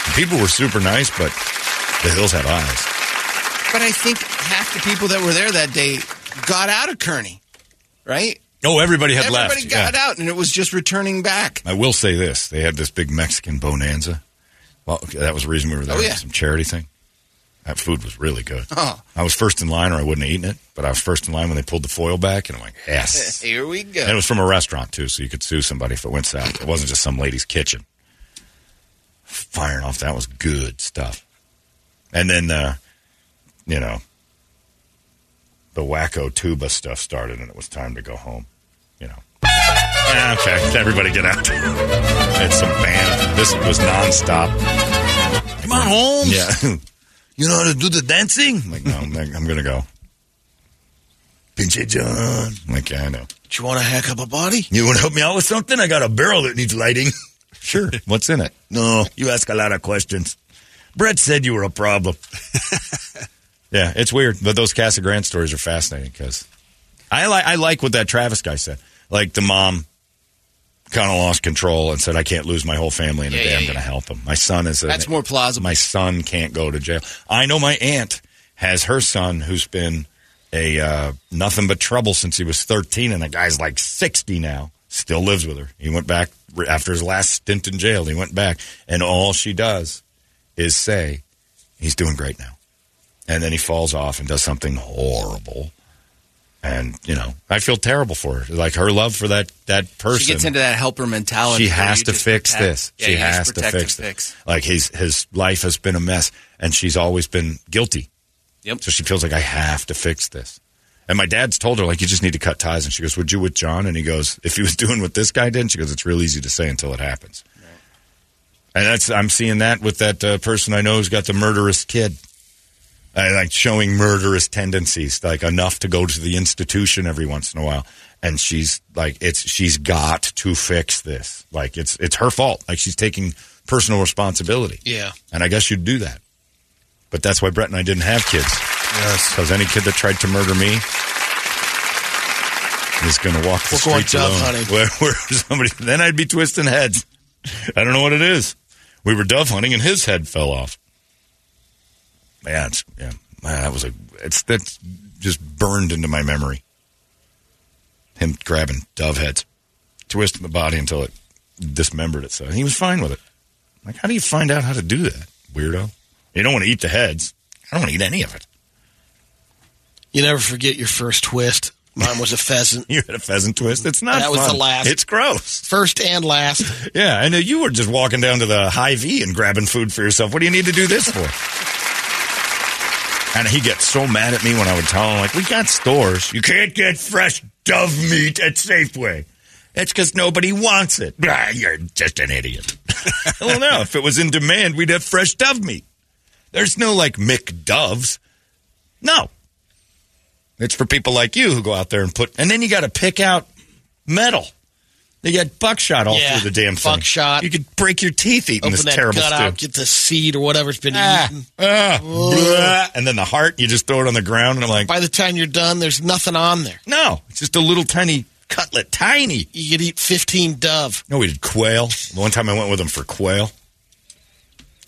The people were super nice, but the hills have eyes. But I think half the people that were there that day got out of Kearny, right? Oh, everybody had Everybody left. Everybody got Yeah. out, and it was just returning back. I will say this: they had this big Mexican bonanza. Well, that was the reason we were there. Oh, yeah. Some charity thing. That food was really good. Oh. I was first in line, or I wouldn't have eaten it. But I was first in line when they pulled the foil back, and I'm like, yes. Here we go. And it was from a restaurant too, so you could sue somebody if it went south. It wasn't just some lady's kitchen. Firing off that was good stuff. And then, uh, you know, the wacko tuba stuff started, and it was time to go home. You know. Ah, okay, everybody get out. it's some band. This was nonstop. Come on, Holmes. Yeah. You know how to do the dancing? I'm like, no, I'm, I'm going to go. Pinche John. I'm like, yeah, I know. Do you want to hack up a body? You want to help me out with something? I got a barrel that needs lighting. Sure. What's in it? No, you ask a lot of questions. Brett said you were a problem. Yeah, it's weird, but those Casa Grande stories are fascinating because I like I like what that Travis guy said. Like the mom kind of lost control and said, "I can't lose my whole family in a Yeah, day. yeah, I'm going to help him. My son is a, That's more plausible. My son can't go to jail. I know my aunt has her son who's been a uh, nothing but trouble since he was 13, and the guy's like 60 now. Still lives with her. He went back after his last stint in jail. He went back, and all she does is say, "He's doing great now." and then he falls off and does something horrible. And you know, I feel terrible for her. Like her love for that that person. She gets into that helper mentality. She has to fix protect- this. Yeah, she has to fix fix. Like his his life has been a mess, and she's always been guilty. Yep. So she feels like I have to fix this. And my dad's told her like you just need to cut ties. And she goes, "Would you with John?" And he goes, "If he was doing what this guy did," and she goes, "It's real easy to say until it happens." And that's I'm seeing that with that uh, person I know who's got the murderous kid. I like showing murderous tendencies, like enough to go to the institution every once in a while. And she's like, it's she's got to fix this. Like it's it's her fault. Like she's taking personal responsibility. Yeah. And I guess you'd do that. But that's why Brett and I didn't have kids. Yes. Because any kid that tried to murder me is going to walk the We're streets dove alone. hunting. Where, where somebody, then I'd be twisting heads. I don't know what it is. We were dove hunting and his head fell off. Yeah, it's, yeah, man, that was a. It's that's just burned into my memory. Him grabbing dove heads, twisting the body until it dismembered itself. He was fine with it. Like, how do you find out how to do that, weirdo? You don't want to eat the heads. I don't want to eat any of it. You never forget your first twist. Mine was a pheasant. You had a pheasant twist. It's not. That was fun. the last. It's gross. First and last. Yeah, I know you were just walking down to the high V and grabbing food for yourself. What do you need to do this for? And he gets so mad at me when I would tell him, like, we got stores. You can't get fresh dove meat at Safeway. That's because nobody wants it. Ah, you're just an idiot. well, no. If it was in demand, we'd have fresh dove meat. There's no like McDoves. No. It's for people like you who go out there and put, and then you got to pick out metal. They got buckshot all Yeah, through the damn thing. buckshot. You could break your teeth eating Open this that terrible gut stew. out, get the seed or whatever's been Ah, eaten. ah, and then the heart, you just throw it on the ground, and I'm like, By the time you're done, there's nothing on there. no, it's just a little tiny cutlet, tiny. You could eat 15 dove. No, we did quail. The one time I went with him for quail,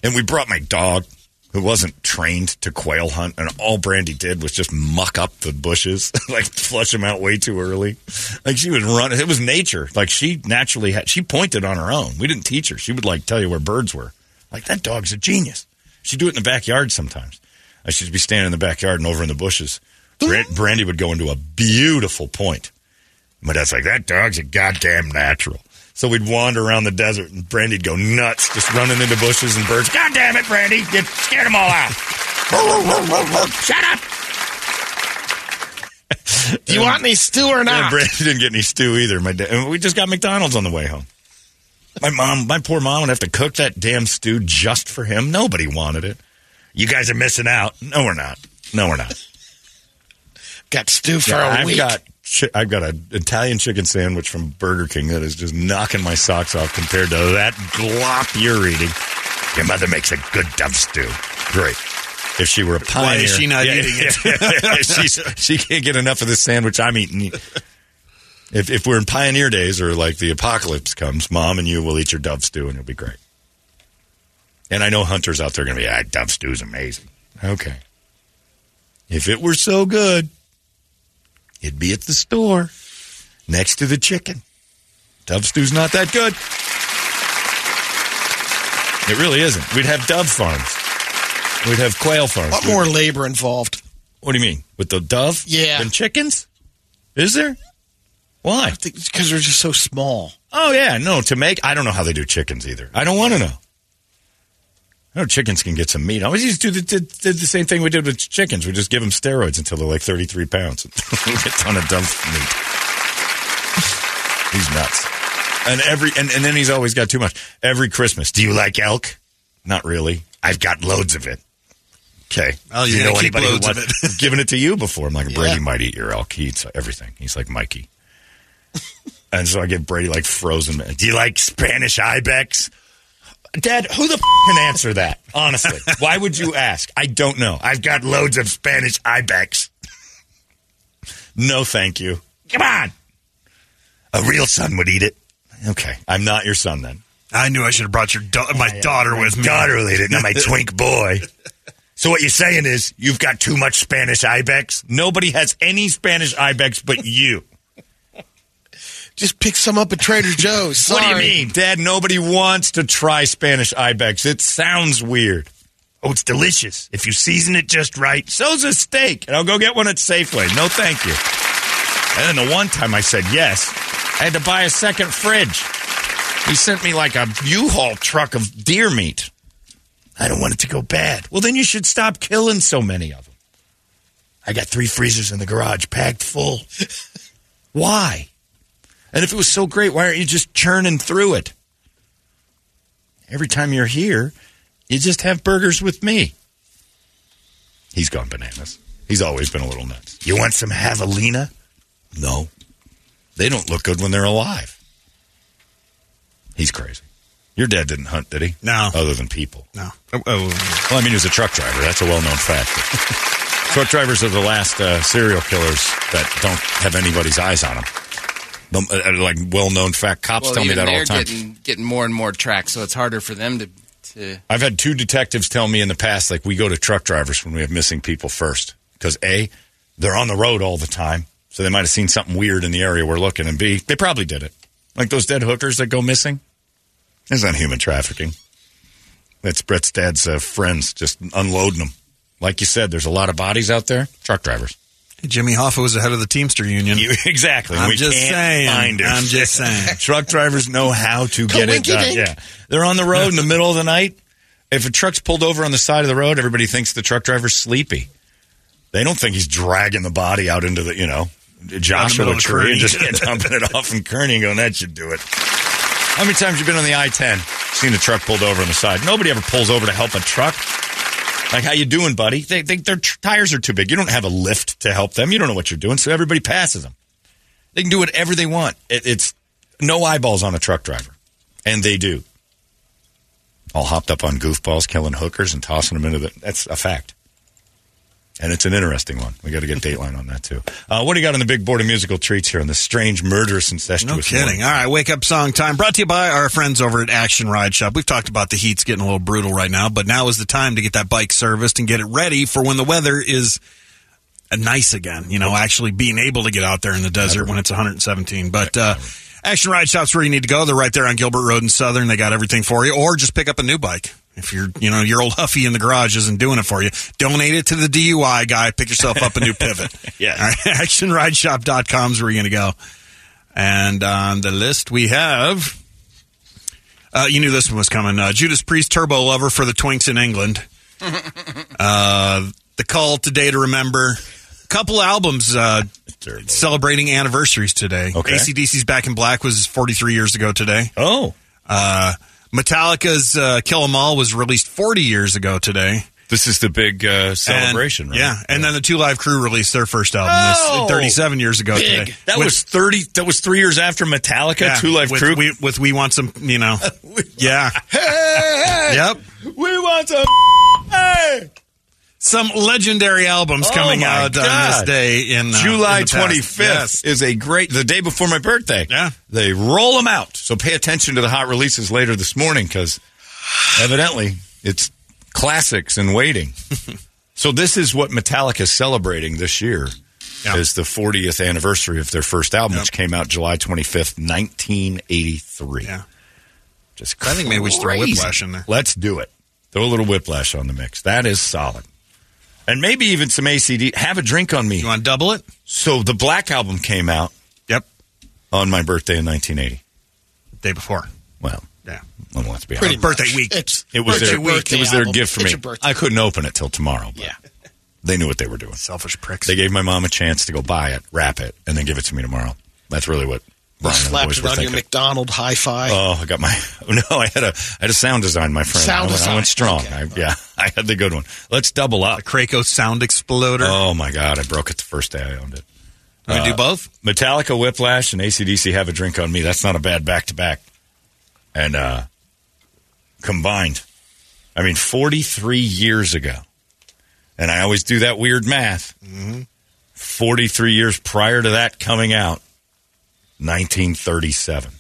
and we brought my dog, who wasn't trained to quail hunt, and all Brandy did was just muck up the bushes, like flush them out way too early. Like she would run. It was nature. Like she naturally had. She pointed on her own. We didn't teach her. She would like tell you where birds were. Like that dog's a genius. She'd do it in the backyard sometimes. Uh, I should be standing in the backyard and over in the bushes. Brandy would go into a beautiful point. My dad's like, that dog's a goddamn natural. So we'd wander around the desert and Brandy'd go nuts, just running into bushes and birds. God damn it, Brandy. You scared them all out. Shut up. Do you want any stew or And not? Brandy didn't get any stew either. My dad, and we just got McDonald's on the way home. My mom, my poor mom would have to cook that damn stew just for him. Nobody wanted it. You guys are missing out. No, we're not. No, we're not. Got stew for Yeah, a I've week. got chi- I've got an Italian chicken sandwich from Burger King that is just knocking my socks off compared to that glop you're eating. Your mother makes a good dove stew. Great. If she were a pioneer, Why is she not eating it? She can't get enough of this sandwich I'm eating. If if we're in pioneer days or like the apocalypse comes, mom and you will eat your dove stew and it'll be great. And I know hunters out there are going to be, ah, dove stew's amazing. Okay. If it were so good, It'd be at the store next to the chicken. Dove stew's not that good. It really isn't. We'd have dove farms. We'd have quail farms. a lot more labor involved. What do you mean? With the dove? Yeah. And chickens? Is there? Why? Because they're just so small. Oh, yeah. No, to make, I don't know how they do chickens either. I don't want to know. I know chickens can get some meat. I always used to do the, did the same thing we did with chickens. We just give them steroids until they're like 33 pounds. a ton of dove meat. He's nuts. And every and, and then he's always got too much. Every Christmas, do you like elk? Not really. I've got loads of it. Okay. Oh, you're know anybody who wants- it. I've given it to you before. I'm like, Yeah. Brady might eat your elk. He eats everything. He's like Mikey. and so I give Brady like frozen. Do you like Spanish ibex? Dad, who the f- can answer that? Honestly, why would you ask? I don't know. I've got loads of Spanish ibex. no, thank you. Come on. A real son would eat it. Okay, I'm not your son then. I knew I should have brought your da- my daughter with me. Daughter eat it, not my twink boy. So what you're saying is you've got too much Spanish ibex. Nobody has any Spanish ibex but you. Just pick some up at Trader Joe's. What do you mean, Dad? Nobody wants to try Spanish ibex. It sounds weird. Oh, it's delicious if you season it just right. So's a steak, and I'll go get one at Safeway. No, thank you. And then the one time I said yes, I had to buy a second fridge. He sent me like a U-Haul truck of deer meat. I don't want it to go bad. Well, then you should stop killing so many of them. I got three freezers in the garage packed full. Why? And if it was so great, why aren't you just churning through it? Every time you're here, you just have burgers with me. He's gone bananas. He's always been a little nuts. You want some javelina? No. They don't look good when they're alive. He's crazy. Your dad didn't hunt, did he? No. Other than people. No. Oh, oh, Well, I mean, he was a truck driver. That's a well known fact. truck drivers are the last uh, serial killers that don't have anybody's eyes on them. The, uh, like well known fact. Cops Well, tell me that all the time. getting getting more and more tracks, so it's harder for them to to. I've had two detectives tell me in the past, like, we go to truck drivers when we have missing people first. Because A, they're on the road all the time. So they might have seen something weird in the area we're looking. And B, they probably did it. Like those dead hookers that go missing. It's not human trafficking. That's Brett's dad's uh, friends just unloading them. Like you said, there's a lot of bodies out there. Truck drivers. Jimmy Hoffa was the head of the Teamster Union. You, exactly. I'm we just can't saying. Find him. I'm just saying. Truck drivers know how to get it done. Coinky-dink. Yeah, they're on the road in the middle of the night. If a truck's pulled over on the side of the road, everybody thinks the truck driver's sleepy. They don't think he's dragging the body out into the, you know, Joshua middle tree Kearny. and just yeah, dumping it off in Kearny and going, that should do it. How many times you been on the I-10, seen a truck pulled over on the side? Nobody ever pulls over to help a truck. Like, how you doing, buddy? They their tires are too big. You don't have a lift to help them. You don't know what you're doing, so everybody passes them. They can do whatever they want. It, it's no eyeballs on a truck driver, and they do. All hopped up on goofballs, killing hookers and tossing them into the. That's a fact. And it's an interesting one. We got to get Dateline on that too. Uh, what do you got on the big board of musical treats here on the strange, murderous, incestuous? No kidding. morning? All right, wake up song time. Brought to you by our friends over at Action Ride Shop. We've talked about the heat's getting a little brutal right now, but now is the time to get that bike serviced and get it ready for when the weather is uh, nice again. You know, actually being able to get out there in the desert when it's 117. But uh, Action Ride Shop's where you need to go. They're right there on Gilbert Road in Southern. They got everything for you, or just pick up a new bike. If you're, you know, your old Huffy in the garage isn't doing it for you, donate it to the DUI guy. Pick yourself up a new pivot. Yes. All right, actionrideshop.com is where you're going to go. And on the list, we have. Uh, you knew this one was coming. Uh, Judas Priest, Turbo Lover for the Twinks in England. uh, the Call Today to Remember. A Couple albums uh, celebrating anniversaries today. Okay. ACDC's Back in Black was 43 years ago today. Oh, Uh, Metallica's uh, Kill 'Em All was released 40 years ago today. this is the big uh, celebration, And- right? Yeah, and then the Two Live Crew released their first album Oh! this, 37 years ago Big. today. That With- was thirty. That was three years after Metallica. yeah, Two Live with, Crew. We, with We Want Some, you know. yeah. hey, Yep. we want some. Hey, Some legendary albums Oh coming out on this day in uh, July in twenty fifth Yes. is a great. The day before my birthday. Yeah. they roll them out. So pay attention to the hot releases later this morning because evidently it's classics in waiting. so this is what Metallica is celebrating this year. Yeah. Is the 40th anniversary of their first album, Yep. which came out July 25th, 1983. Yeah. Just I think maybe we should throw. Whiplash in there. Let's do it. Throw a little whiplash on the mix. That is solid. And maybe even some ACD. Have a drink on me. You want to double it? So the Black Album came out Yep. on my birthday in 1980. Day before. Well, Yeah. well, let's be Pretty honest. Birthday much. week. It's It was their your birthday It was their gift for It's me. your birthday. I couldn't open it till tomorrow. But Yeah. they knew what they were doing. Selfish pricks. They gave my mom a chance to go buy it, wrap it, and then give it to me tomorrow. That's really what Brian and the slapped boys it on your thinking. McDonald hi-fi. Oh, I got my. No, I had a I had a sound design, my friend. Sound I, went, I design. went strong. Okay. I, yeah, I had the good one. Let's double up. the Krakow Sound Exploder. Oh my god, I broke it the first day I owned it. we uh, do both? Metallica, Whiplash, and ACDC have a drink on me. That's not a bad back to back. And uh, combined, I mean, 43 years ago. And I always do that weird math. 43 years prior to that coming out, 1937.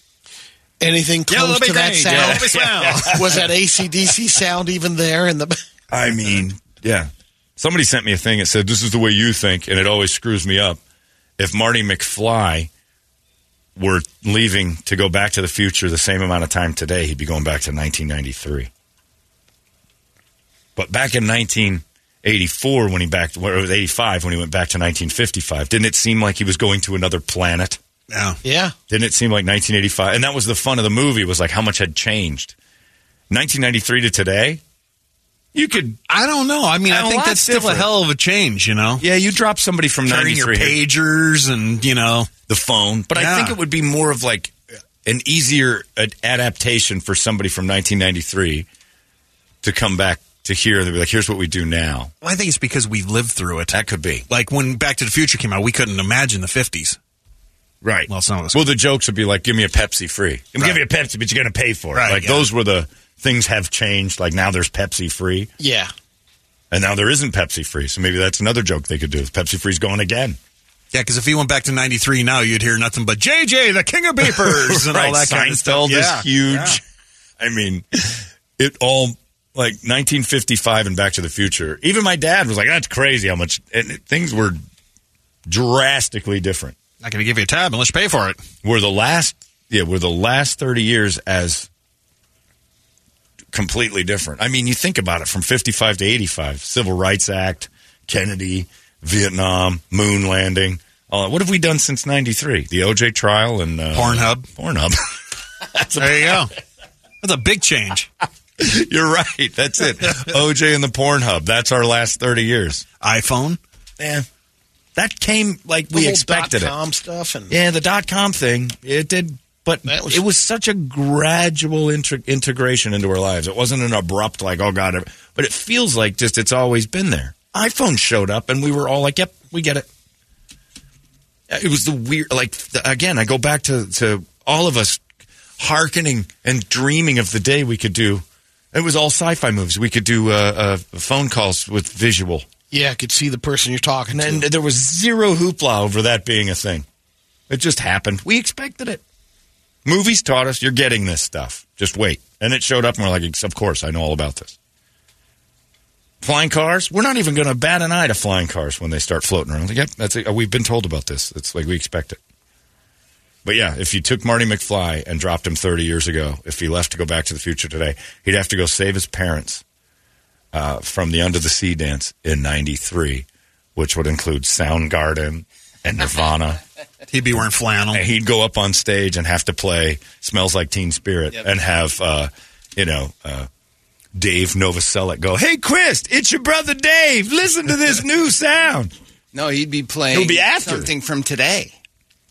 Anything close to that sound? sound. Was that ACDC sound even there in the? I mean, yeah. Somebody sent me a thing that said, This is the way you think, and it always screws me up. If Marty McFly were leaving to go back to the future the same amount of time today, he'd be going back to 1993. But back in 1984, when he back, or it was 85, when he went back to 1955, didn't it seem like he was going to another planet? Yeah. Yeah, Didn't it seem like 1985? And that was the fun of the movie was like how much had changed. 1993 to today, you could I don't know. I mean, I think that's still different. a hell of a change, you know? Yeah, you drop somebody from Turning your pagers and, you know. the phone, but I think it would be more of like an easier adaptation for somebody from 1993 to come back to here. They'd be like, "Here's what we do now." I think it's because we lived through it. That could be Like when Back to the Future came out, we couldn't imagine the 50s. Right. Well, some of us. Well, the jokes would be like, "Give me a Pepsi free. I'm Right. give you a Pepsi, but you're going to pay for it." Right, like yeah. those were the things have changed. Like now there's Pepsi free, yeah. and now there isn't Pepsi free. So maybe that's another joke they could do. Pepsi free's going again. Yeah, because if you went back to 93 now, you'd hear nothing but JJ, the king of beepers, and all that kind of stuff. Seinfeld Yeah. is huge. Yeah. I mean, it all like 1955 and Back to the Future. Even my dad was like, "That's crazy how much." And things were drastically different. Not going to give you a tab unless you pay for it. Were the last, yeah, were the last 30 years as completely different. I mean, you think about it from 55 to 85, Civil Rights Act, Kennedy, Vietnam, moon landing. Uh, what have we done since 93? The OJ trial and uh, Pornhub. Pornhub. There you go. That's a big change. You're right. That's it. OJ and the Pornhub. That's our last 30 years. iPhone. Man. That came like we expected dot-com it. stuff and Yeah, the dot com thing, it did, but was- it was such a gradual integ- integration into our lives. It wasn't an abrupt, like, oh God, but it feels like just it's always been there. iPhone showed up and we were all like, yep, we get it. It was the weird, like, the, again, I go back to, to all of us hearkening and dreaming of the day we could do. It was all sci fi movies. We could do uh, uh, phone calls with visual. Yeah, I could see the person you're talking And to. there was zero hoopla over that being a thing. It just happened. We expected it. Movies taught us you're getting this stuff. Just wait. And it showed up, and we're like, of course, I know all about this. Flying cars, we're not even going to bat an eye to flying cars when they start floating around. Like, yep, that's it. We've been told about this. It's like we expect it. But yeah, if you took Marty McFly and dropped him 30 years ago, if he left to go back to the future today, he'd have to go save his parents uh, from the Under the Sea dance in 93, which would include Soundgarden and Nirvana. He'd be wearing flannel. and he'd go up on stage and have to play Smells Like Teen Spirit and have, uh, you know, uh, Dave Novoselic go, Hey, Chris, it's your brother Dave. Listen to this new sound. No, he'd be playing He'll be after. something from today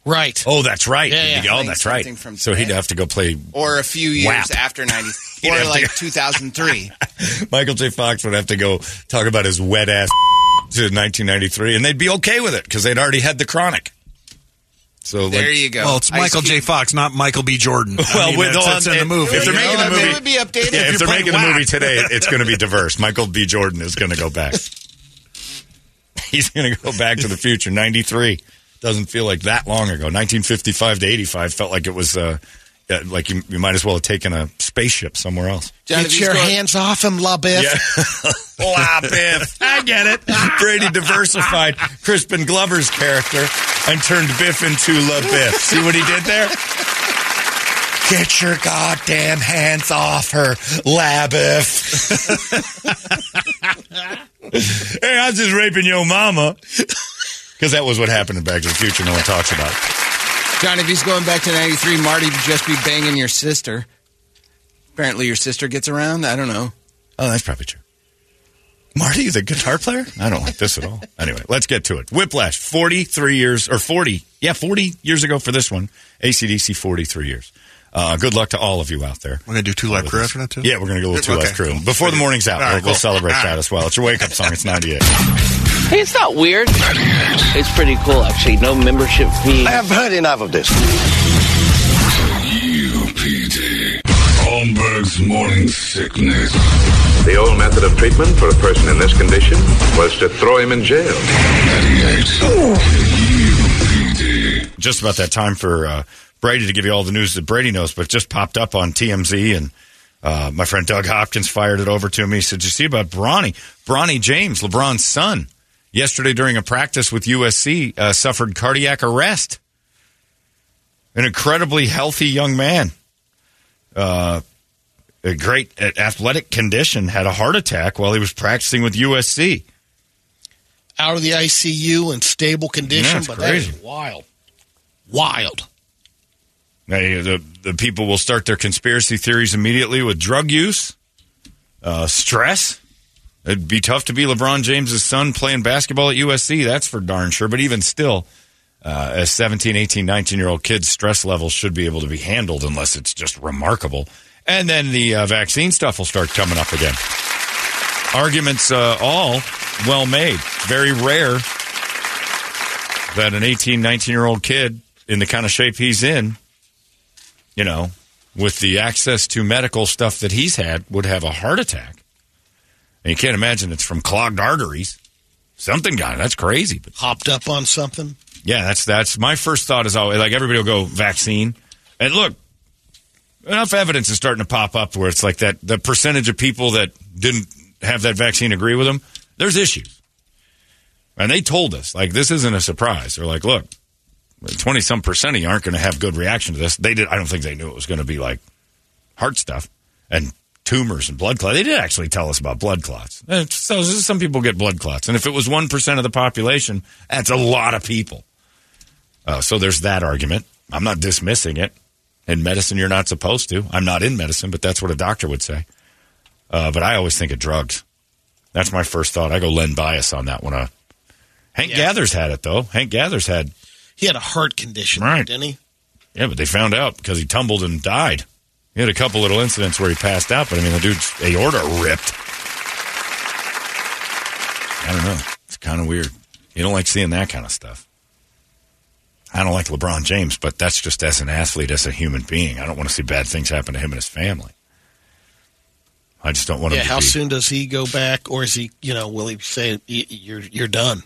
right. Oh, that's right. Yeah, yeah. Go, oh, that's right. from So he'd have to go play. or a few years WAP. after 90 or like 2003. Michael J. Fox would have to go talk about his wet ass to 1993, and they'd be okay with it because they'd already had the chronic. So like, There you go. Well, it's Ice Michael J. Cube. Fox, not Michael B. Jordan. I Well, mean, with that's, all- that's in the movie. if they're making know the movie- It would be updated. Yeah, If if, they're playing making the movie today, it's going to be diverse. Michael B. Jordan is going to go back. He's going to go back to the future. 93 doesn't feel like that long ago. 1955 to 85 felt like it was uh, uh, like you, you might as well have taken a spaceship somewhere else. John, Get your going- hands off him, La Biff. Yeah. La Biff. I get it. Brady diversified Crispin Glover's character and turned Biff into La Biff. See what he did there? Get your goddamn hands off her, La Biff. hey, I was just raping your mama. Because that was what happened in Back to the Future. No one talks about it. John, if he's going back to 93, Marty would just be banging your sister. Apparently your sister gets around. I don't know. Oh, that's probably true. Marty, the guitar player? I don't like this at all. Anyway, let's get to it. Whiplash, 43 years, or 40, yeah, 40 years ago for this one. ACDC, 43 years. Uh, good luck to all of you out there. We're going to do two live crew this. after that, too? Yeah, we're going to go with two Okay, live crew. Before the morning's out, All right, we'll, we'll celebrate All that as well. It's your wake up song. It's 98. Hey, it's not weird. It's pretty cool, actually. No membership fee. I have heard enough of this. UPD. Holmberg's morning sickness. The old method of treatment for a person in this condition was to throw him in jail. 98. UPD. Just about that time for uh, Brady to give you all the news that Brady knows, but it just popped up on TMZ and uh, my friend Doug Hopkins fired it over to me. He said, Did you see about Bronny? Bronny James, LeBron's son, yesterday during a practice with USC, uh, suffered cardiac arrest. An incredibly healthy young man. Uh, a great athletic condition, had a heart attack while he was practicing with USC. Out of the ICU in stable condition, it's but crazy. that is wild. Wild. Now, the, the people will start their conspiracy theories immediately with drug use, uh, stress. It'd be tough to be LeBron James's son playing basketball at USC, that's for darn sure. But even still, uh, as 17, 18, 19 year old kids, stress levels should be able to be handled unless it's just remarkable. And then the uh, vaccine stuff will start coming up again. Arguments uh, all well made. Very rare that an 18, 19 year old kid in the kind of shape he's in, you know, with the access to medical stuff that he's had, would have a heart attack. And you can't imagine it's from clogged arteries. Something got it. That's crazy. But Hopped up on something. yeah, that's that's my first thought is always like everybody will go vaccine. And look, enough evidence is starting to pop up where it's like that the percentage of people that didn't have that vaccine agree with them, there's issues. And they told us, like, this isn't a surprise. They're like, look, 20 some percent of you aren't going to have good reaction to this. They did, I don't think they knew it was going to be like heart stuff and tumors and blood clots. They did actually tell us about blood clots. So some people get blood clots. And if it was 1% of the population, that's a lot of people. Uh, so there's that argument. I'm not dismissing it. In medicine, you're not supposed to. I'm not in medicine, but that's what a doctor would say. Uh, but I always think of drugs. That's my first thought. I go Len bias on that one. Uh, Hank Yeah. Gathers had it though. Hank Gathers had He had a heart condition, Right. didn't he? yeah, but they found out because he tumbled and died. He had a couple little incidents where he passed out, but I mean the dude's aorta ripped. I don't know. It's kind of weird. You don't like seeing that kind of stuff. I don't like LeBron James, but that's just as an athlete, as a human being. I don't want to see bad things happen to him and his family. I just don't want Yeah. him to How be. soon does he go back, or is he? You know, will he say you're you're done?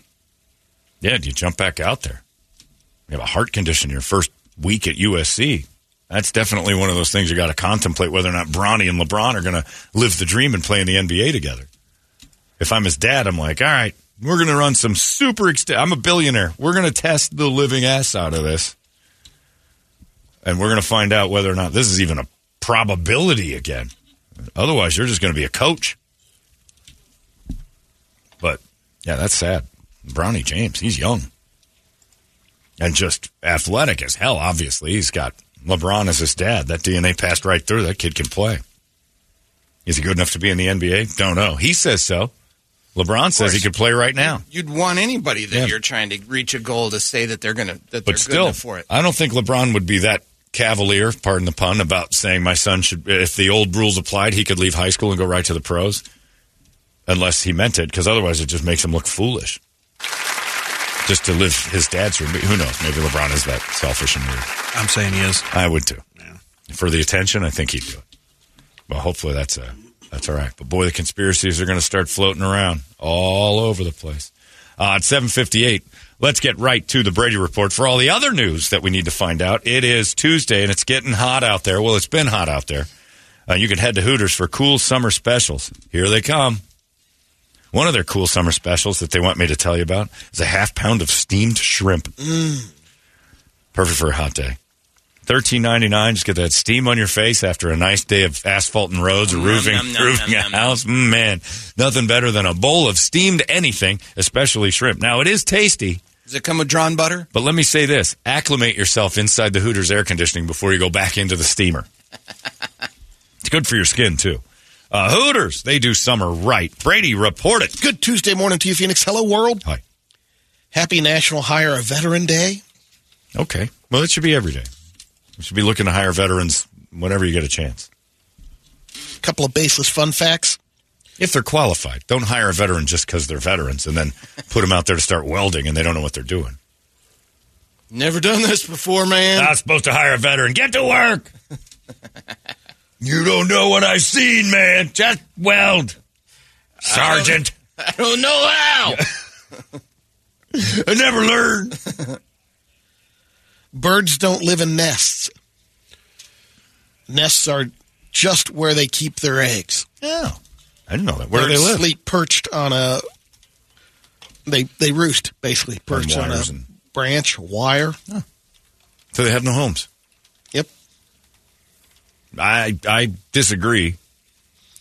Yeah, do you jump back out there? You have a heart condition your first week at USC. That's definitely one of those things you got to contemplate whether or not Bronny and LeBron are going to live the dream and play in the NBA together. If I'm his dad, I'm like, all right, we're going to run some super. Ext- I'm a billionaire. We're going to test the living ass out of this, and we're going to find out whether or not this is even a probability again. Otherwise, you're just going to be a coach. But yeah, that's sad. Bronny James, he's young and just athletic as hell. Obviously, he's got LeBron is his dad. That DNA passed right through. That kid can play. Is he good enough to be in the NBA? Don't know. He says so. LeBron says he could play right now. You'd want anybody that Yeah. you're trying to reach a goal to say that they're gonna that they're But good still, for it. I don't think LeBron would be that cavalier, pardon the pun, about saying my son should, if the old rules applied, he could leave high school and go right to the pros. Unless he meant it, because otherwise it just makes him look foolish. Just to live his dad's dream. Who knows? Maybe LeBron is that selfish and weird. I'm saying he is. I would too. For the attention, I think he'd do it. Well, hopefully that's uh, that's all right. But boy, the conspiracies are going to start floating around all over the place. Uh, at seven fifty eight, let's get right to the Brady report for all the other news that we need to find out. It is Tuesday and it's getting hot out there. Well, it's been hot out there. Uh, you can head to Hooters for cool summer specials. Here they come. One of their cool summer specials that they want me to tell you about is a half pound of steamed shrimp. Perfect for a hot day. Thirteen ninety nine. Just get that steam on your face after a nice day of asphalt and roads or roofing, nom, nom, roofing nom, a house. Mm, Man, nothing better than a bowl of steamed anything, especially shrimp. Now it is tasty, Does it come with drawn butter? but let me say this: acclimate yourself inside the Hooters air conditioning before you go back into the steamer. it's good for your skin too. Uh, Hooters, they do summer right. Brady, report it. Good Tuesday morning to you, Phoenix. Hello, world. Hi. Happy National Hire a Veteran Day. Okay. Well, it should be every day. We should be looking to hire veterans whenever you get a chance. A couple of baseless fun facts. If they're qualified, don't hire a veteran just because they're veterans and then put them out there to start welding and they don't know what they're doing. Never done this before, man. Not supposed to hire a veteran. Get to work. you don't know what I've seen, man. Just weld. Sergeant. I don't know how. I never learned. Birds don't live in nests. Nests are just where they keep their eggs. Yeah. I didn't know that. Where do they live? Sleep perched on a. They they roost basically perched on, wires a and- branch, wire. So they have no homes. I I disagree.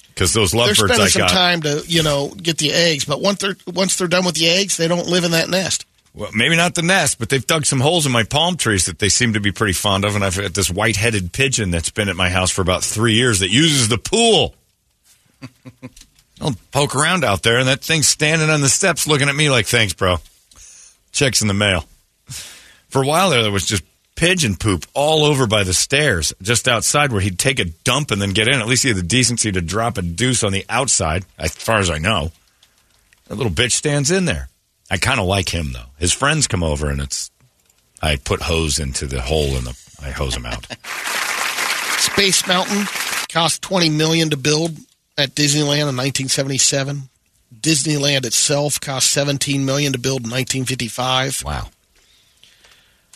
Because those They're lovebirds spending I some got. time to you know get the eggs, but once they're once they're done with the eggs, they don't live in that nest. Well, maybe not the nest, but they've dug some holes in my palm trees that they seem to be pretty fond of. And I've got this white headed pigeon that's been at my house for about three years that uses the pool. don't poke around out there, and that thing's standing on the steps looking at me like, thanks, bro. Checks in the mail. For a while there, there was just pigeon poop all over by the stairs just outside where he'd take a dump and then get in. At least he had the decency to drop a deuce on the outside, as far as I know. That little bitch stands in there. I kind of like him though. His friends come over and it's I put hose into the hole and the I hose him out. Space Mountain cost twenty million to build at Disneyland in 1977. Disneyland itself cost 17 million to build in 1955. Wow.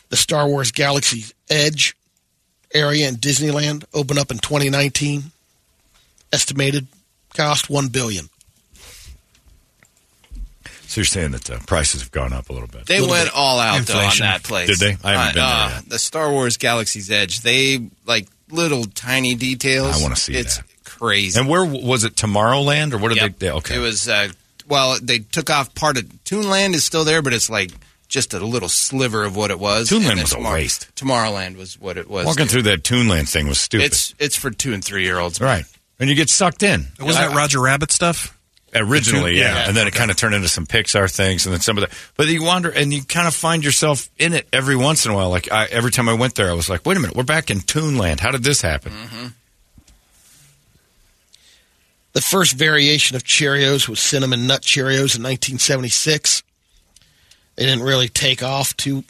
The Star Wars Galaxy's Edge area in Disneyland opened up in 2019. Estimated cost 1 billion. So you're saying that uh, prices have gone up a little bit. They went all out though on that place. Did they? I haven't been there uh, yet. The Star Wars Galaxy's Edge. They like little tiny details. I wanna see it's that. crazy. And where was it? Tomorrowland or what did Yep. they? Okay. It was uh, well, they took off part of Toonland is still there, but it's like just a little sliver of what it was. Toonland And then was a waste. Tomorrowland was what it was. Walking too. through that Toonland thing was stupid. It's it's for two and three year olds. right, and you get sucked in. Wasn't that Roger Rabbit stuff? Originally, yeah. Yeah. and then it kind of turned into some Pixar things, and then some of the. But you wander, and you kind of find yourself in it every once in a while. Like I, every time I went there, I was like, "Wait a minute, we're back in Toonland. How did this happen?" Mm-hmm. The first variation of Cheerios was cinnamon nut Cheerios in 1976. They didn't really take off too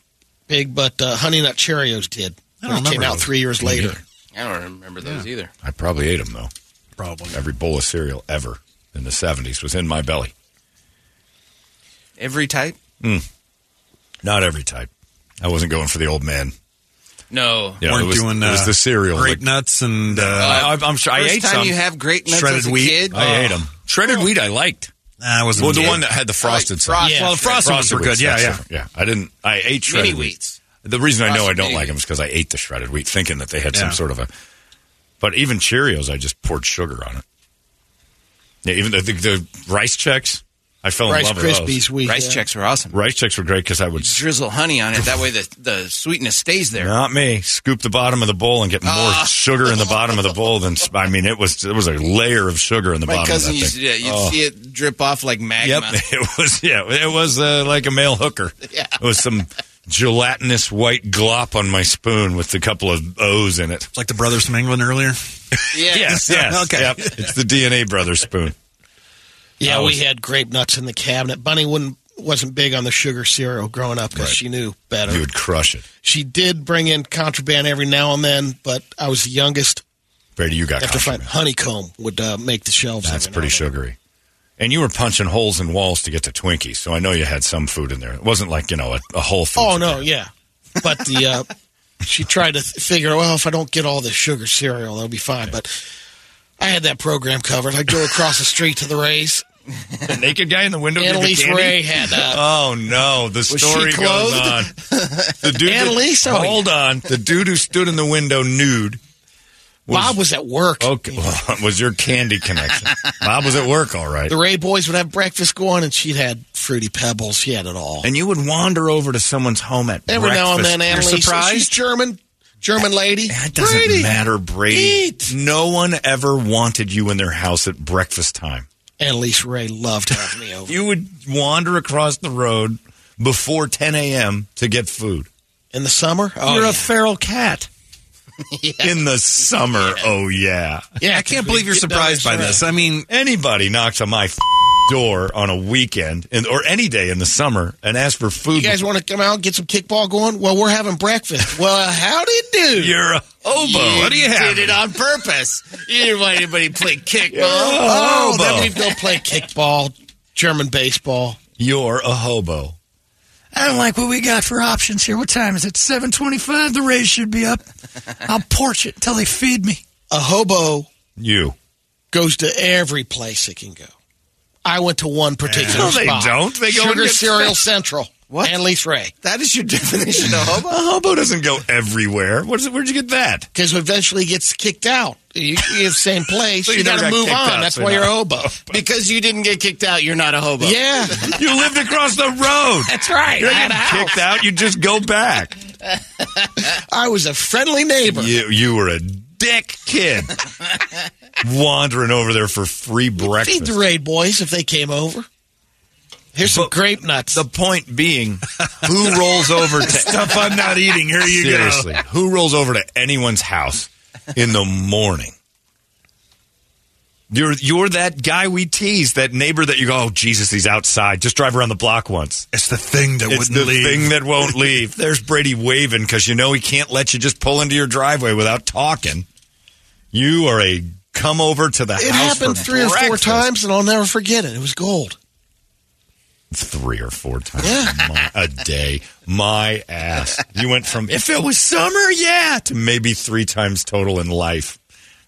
big, but uh, Honey Nut Cheerios did. I don't came remember out those. three years later. I don't remember those either. I probably ate them though. Probably. Every bowl of cereal ever in the '70s was in my belly. Every type? Not every type. I wasn't going for the old man. No. You Weren't it was, doing it was uh, the cereal. grape like- nuts and uh, I, I'm sure I First ate time some. you have grape nuts Shredded as a wheat? kid? I ate them. Shredded wheat, I liked. I wasn't. Well, the one that had the oh, frosted side. Frost- Yeah. well, the frosted ones were good. Yeah, yeah. yeah. I didn't. I ate shredded Mini wheat. wheats. The reason I know I don't like them is because I ate the shredded wheat, thinking that they had Yeah. some sort of a. But even Cheerios, I just poured sugar on it. Yeah, even the, the, the Rice Chex, I fell in Rice love with Krispies those. wheat. Rice yeah. Chex were awesome. Rice Chex were great because I would s- Drizzle honey on it. That way the, the sweetness stays there. not me scoop the bottom of the bowl and get more Ah. sugar in the bottom of the bowl than I mean it was it was a layer of sugar in the My bottom cousin of that used to thing. do that. You'd Oh. see it drip off like magma. Yep, it was. Yeah, it was uh, like a male hooker. Yeah. It was some gelatinous white glop on my spoon with a couple of O's in it. It's like the brothers from England earlier. Yeah. Yes, yes. Okay. Yep. It's the DNA brothers spoon. Yeah, I we had grape nuts in the cabinet. Bunny wouldn't wasn't big on the sugar cereal growing up because Right. she knew better. You would crush it. She did bring in contraband every now and then, but I was the youngest. Brady, you got to find contraband. honeycomb would uh, make the shelves. That's pretty now and then. sugary. And you were punching holes in walls to get to Twinkies, so I know you had some food in there. It wasn't like, you know, a, a whole food. Oh no, yeah, but the uh, she tried to th- figure, well, if I don't get all the sugar cereal, that'll be fine. But I had that program covered. I'd go across the street to the Rays. The naked guy in the window. gave you Annalise candy? Ray had. Uh, Oh no, the she story goes on. The dude that- Annalise, oh, hold on. The dude who stood in the window nude. Bob was at work. Okay, well, was your candy connection? Bob was at work, all right. The Ray boys would have breakfast going, and she'd had fruity pebbles. She had it all. And you would wander over to someone's home at Every now and breakfast. then, You're Annalise, surprised? she's German, German lady. That doesn't Brady, matter, Brady. eat. No one ever wanted you in their house at breakfast time. Annalise Ray loved having me over. You would wander across the road before 10 a.m. to get food. In the summer? Oh, You're yeah. a feral cat. In the summer, oh yeah. yeah, I can't believe you're surprised by this. I mean, Anybody knocks on my f- door on a weekend and, or any day in the summer and ask for food. You guys want to come out and get some kickball going? Well, we're having breakfast. well, uh, how do you do? You're a hobo. what do you have? did it on purpose. You didn't want anybody to play kickball. oh, hobo. then we'd go play kickball, German baseball. You're a hobo. I don't like what we got for options here. What time is it? 725. The Rays should be up. I'll porch it until they feed me. A hobo You. goes to every place it can go. I went to one particular No, they don't. They go and Sugar Cereal fed. Central. What? And Annalise Ray. That is your definition of hobo? A hobo doesn't go everywhere. What is it? Where'd you get that? Because eventually he gets kicked out. You, you have the same place. So you you got to move on. out, That's so why you're you're a not- hobo. Because you didn't get kicked out, you're not a hobo. Yeah. You lived across the road. That's right. You're not a getting house. kicked out. You just go back. I was a friendly neighbor. You you were a dick kid wandering over there for free breakfast. Feed breakfast. the raid boys if they came over. Here's some But grape nuts. The point being, who rolls over to stuff I'm not eating. Here you seriously? go. Who rolls over to anyone's house in the morning? You're you're that guy we tease, that neighbor that you go, oh Jesus, he's outside. Just drive around the block once. It's the thing that It's wouldn't the leave. thing that won't leave. There's Brady waving because you know he can't let you just pull into your driveway without talking. You are a come over to the it house happened for three or four times, and I'll never forget it. It was gold. Three or four times My- a day. My ass. You went from if it was summer, yeah, to maybe three times total in life.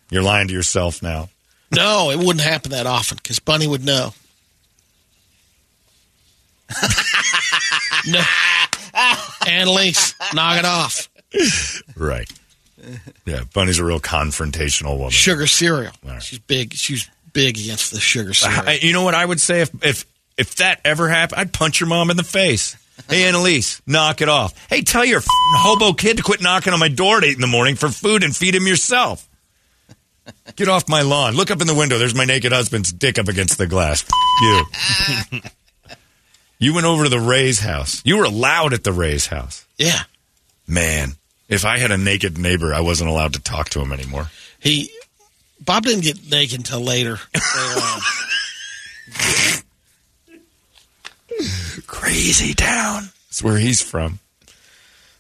You're lying to yourself now. No, it wouldn't happen that often because Bunny would know. no. Annalise, knock it off. Right. Yeah, Bunny's a real confrontational woman. Sugar cereal. Right. She's big. She's big against the sugar cereal. I- you know what I would say if if if that ever happened? I'd punch your mom in the face. Hey, Annalise, knock it off. Hey, tell your hobo kid to quit knocking on my door at eight in the morning for food and feed him yourself. Get off my lawn. Look up in the window. There's my naked husband's dick up against the glass. you. you went over to the Ray's house. You were allowed at the Ray's house. Yeah. Man, if I had a naked neighbor, I wasn't allowed to talk to him anymore. He Bob didn't get naked until later. Crazy town. That's where he's from.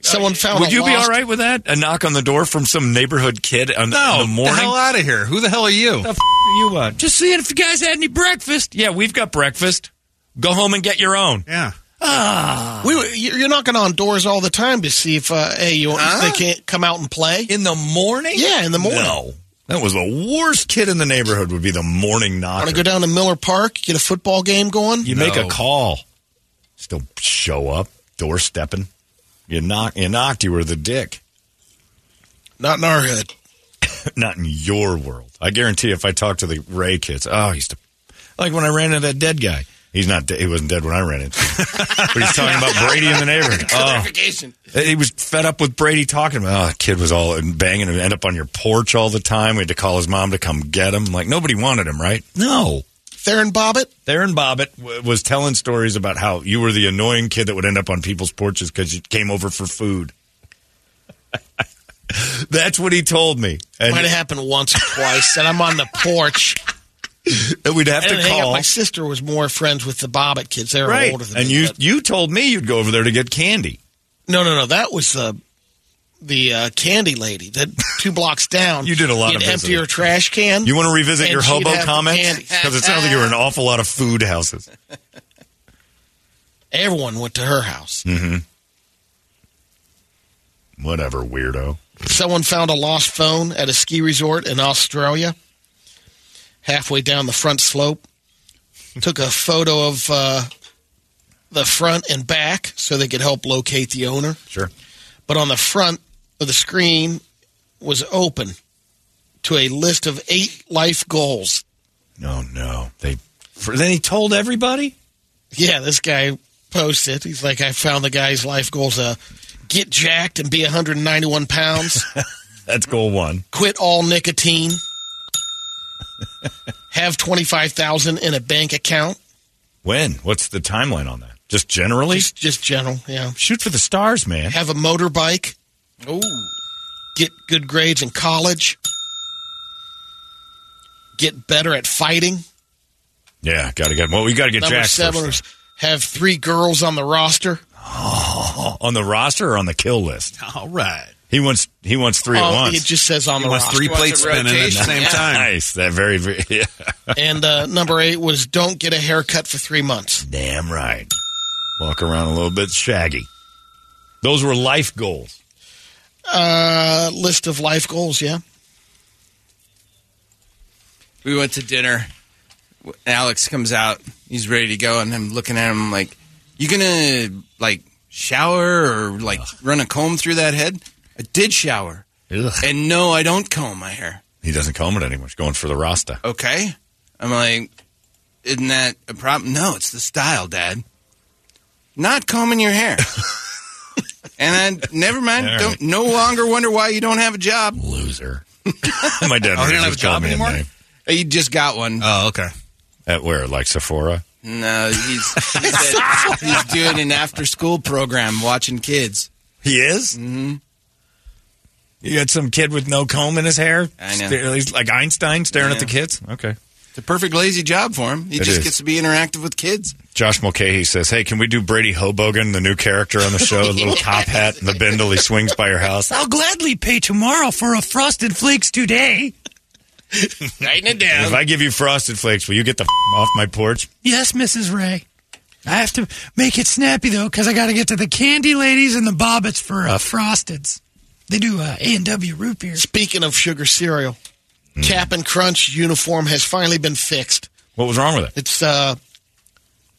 Someone found. Would you be all right with that? A knock on the door from some neighborhood kid on, No, in the morning? the hell out of here. Who the hell are you? The f- are you on? Just seeing if you guys had any breakfast. Yeah, we've got breakfast. Go home and get your own. Yeah. We, were- you're knocking on doors all the time to see if uh, hey, you Huh? they can't come out and play. In the morning? Yeah, in the morning. No. That was the worst kid in the neighborhood would be the morning knocker. Want to go down to Miller Park, get a football game going? You make a No. call. Still show up, door stepping. You knock you knocked, you were the dick. Not in our hood. Not in your world. I guarantee if I talk to the Ray kids, oh, he's the, like when I ran into that dead guy. He's not. de- He wasn't dead when I ran into him. but he's talking about Brady in the neighborhood. Oh, he was fed up with Brady talking about. Oh, the kid was all banging and end up on your porch all the time. We had to call his mom to come get him. Like nobody wanted him, right? No. Theron Bobbitt. Theron Bobbitt w- was telling stories about how you were the annoying kid that would end up on people's porches because you came over for food. That's what he told me. And Might have happened once or twice. and I'm on the porch. and we'd have And to call. My sister was more friends with the Bobbitt kids. They were Right. older than And me. you but- you told me you'd go over there to get candy. no, no, no. That was the the uh, candy lady. That two blocks down. You did a lot of empty visiting. your trash can. You want to revisit And your hobo comments? Because it sounds like you were in an awful lot of food houses. Everyone went to her house. Whatever, weirdo. Someone found a lost phone at a ski resort in Australia, halfway down the front slope. Took a photo of uh, the front and back so they could help locate the owner. Sure. But on the front of the screen was open to a list of eight life goals. No, no. They. For, then he told everybody. Yeah, this guy posted. He's like, I found the guy's life goals: uh, get jacked and be 191 pounds, That's goal one. quit all nicotine, have 25,000 in a bank account. When? What's the timeline on that? Just generally? Just, just general, yeah. Shoot for the stars, man. Have a motorbike, Ooh. get good grades in college, get better at fighting. Yeah, gotta get. Well, we gotta get Number Jack seven first. have three girls on the roster. though. on the roster or on the kill list. All right. He wants. He wants three at Oh, once. It just says on He the wants roster. three plates spinning at the same Yeah. time. nice. That very. very yeah. And uh, number eight was don't get a haircut for three months. Damn right. Walk around a little bit shaggy. Those were life goals. Uh, list of life goals, yeah. We went to dinner. Alex comes out. He's ready to go, and I'm looking at him like, "You gonna like shower or like run a comb through that head?" I did shower, Ugh. and no, I don't comb my hair. He doesn't comb it anymore. He's going for the Rasta. Okay, I'm like, isn't that a problem? No, it's the style, Dad. Not combing your hair. and I never mind. All right. Don't no longer wonder why you don't have a job. Loser. My dad oh, he don't have a job call me a anymore? name. You just got one. Oh, okay. At where? Like Sephora? No, he's he's, at- he's doing an after school program watching kids. He is? Mm-hmm. You got some kid with no comb in his hair? I know. Sta- He's like Einstein staring at the kids? Okay. It's a perfect lazy job for him. He It just is. gets to be interactive with kids. Josh Mulcahy says, Hey, can we do Brady Hobogan, the new character on the show? The little top hat and the bindle he swings by your house. I'll gladly pay tomorrow for a Frosted Flakes today. Writing it down. If. I give you frosted flakes, will you get the f- off my porch? Yes, Mrs. Ray. I have to make it snappy though, because I got to get to the candy ladies and the bobbits for uh, frosteds. They do uh, A and W root beer. Speaking of sugar cereal, Cap'n Crunch uniform has finally been fixed. What was wrong with it? It's uh,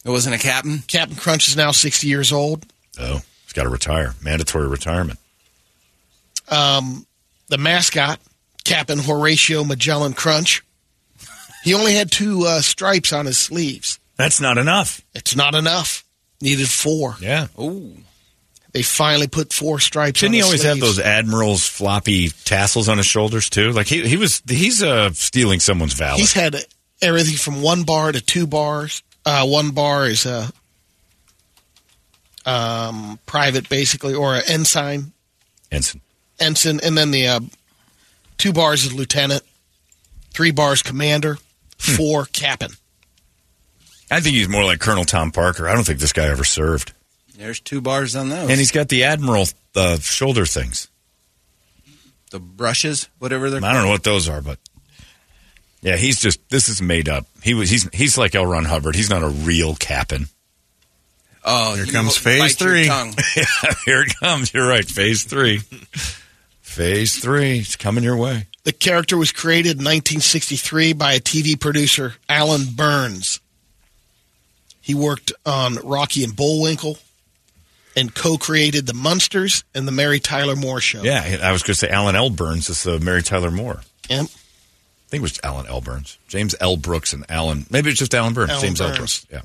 It wasn't a captain. Captain Crunch is now 60 years old. Oh, he's got to retire. Mandatory retirement. Um, the mascot, Captain Horatio Magellan Crunch, he only had two uh, stripes on his sleeves. That's not enough. It's not enough. Needed four. Yeah. Ooh. They finally put four stripes. Didn't on he always have those admiral's floppy tassels on his shoulders too? Like he he was he's uh stealing someone's valor. He's had everything from one bar to two bars. Uh, one bar is a um, private, basically, or an ensign, Ensign. ensign, and then the uh, two bars is lieutenant, three bars commander, Hmm. four captain. I think he's more like Colonel Tom Parker. I don't think this guy ever served. There's two bars on those. And he's got the admiral uh, shoulder things. the brushes, whatever they're. Called. I don't know what those are, but yeah, he's just this is made up. He was he's he's like L. Ron Hubbard. He's not a real captain. Oh, Here comes phase three. yeah, here it comes. You're right. Phase three. Phase three. It's coming your way. The character was created in 1963 by a TV producer, Allan Burns. He worked on Rocky and Bullwinkle and co created The Munsters and The Mary Tyler Moore Show. Yeah, I was going to say Allan L. Burns is the Mary Tyler Moore. Yep. I think it was Allan L. Burns. James L. Brooks and Allan. Maybe it's just Allan Burns. Allan James L. Brooks. Yeah.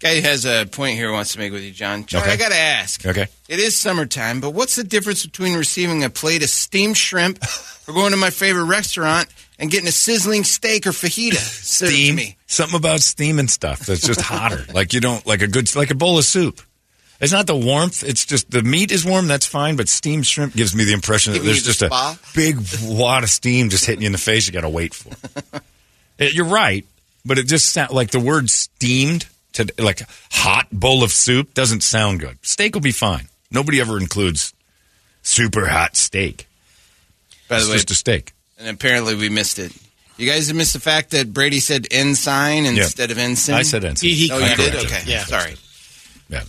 Guy has a point here. he Wants to make with you, John. John, Okay. I got to ask. Okay. It is summertime, but what's the difference between receiving a plate of steamed shrimp or going to my favorite restaurant and getting a sizzling steak or fajita served to Steam. me? Something about steam and stuff that's just hotter. like you don't like a good like a bowl of soup. It's not the warmth. It's just the meat is warm. That's fine. But steamed shrimp gives me the impression that there's just a big wad of steam just hitting you in the face. You got to wait for. It, eh, you're right, but it just sound like the word steamed to like hot bowl of soup doesn't sound good. Steak will be fine. Nobody ever includes super hot steak. By the It's way, just a steak. and apparently we missed it. You guys have missed the fact that Brady said ensign instead of ensign. I said ensign. He- he Oh, you did? Okay. Yeah. Sorry. Yeah.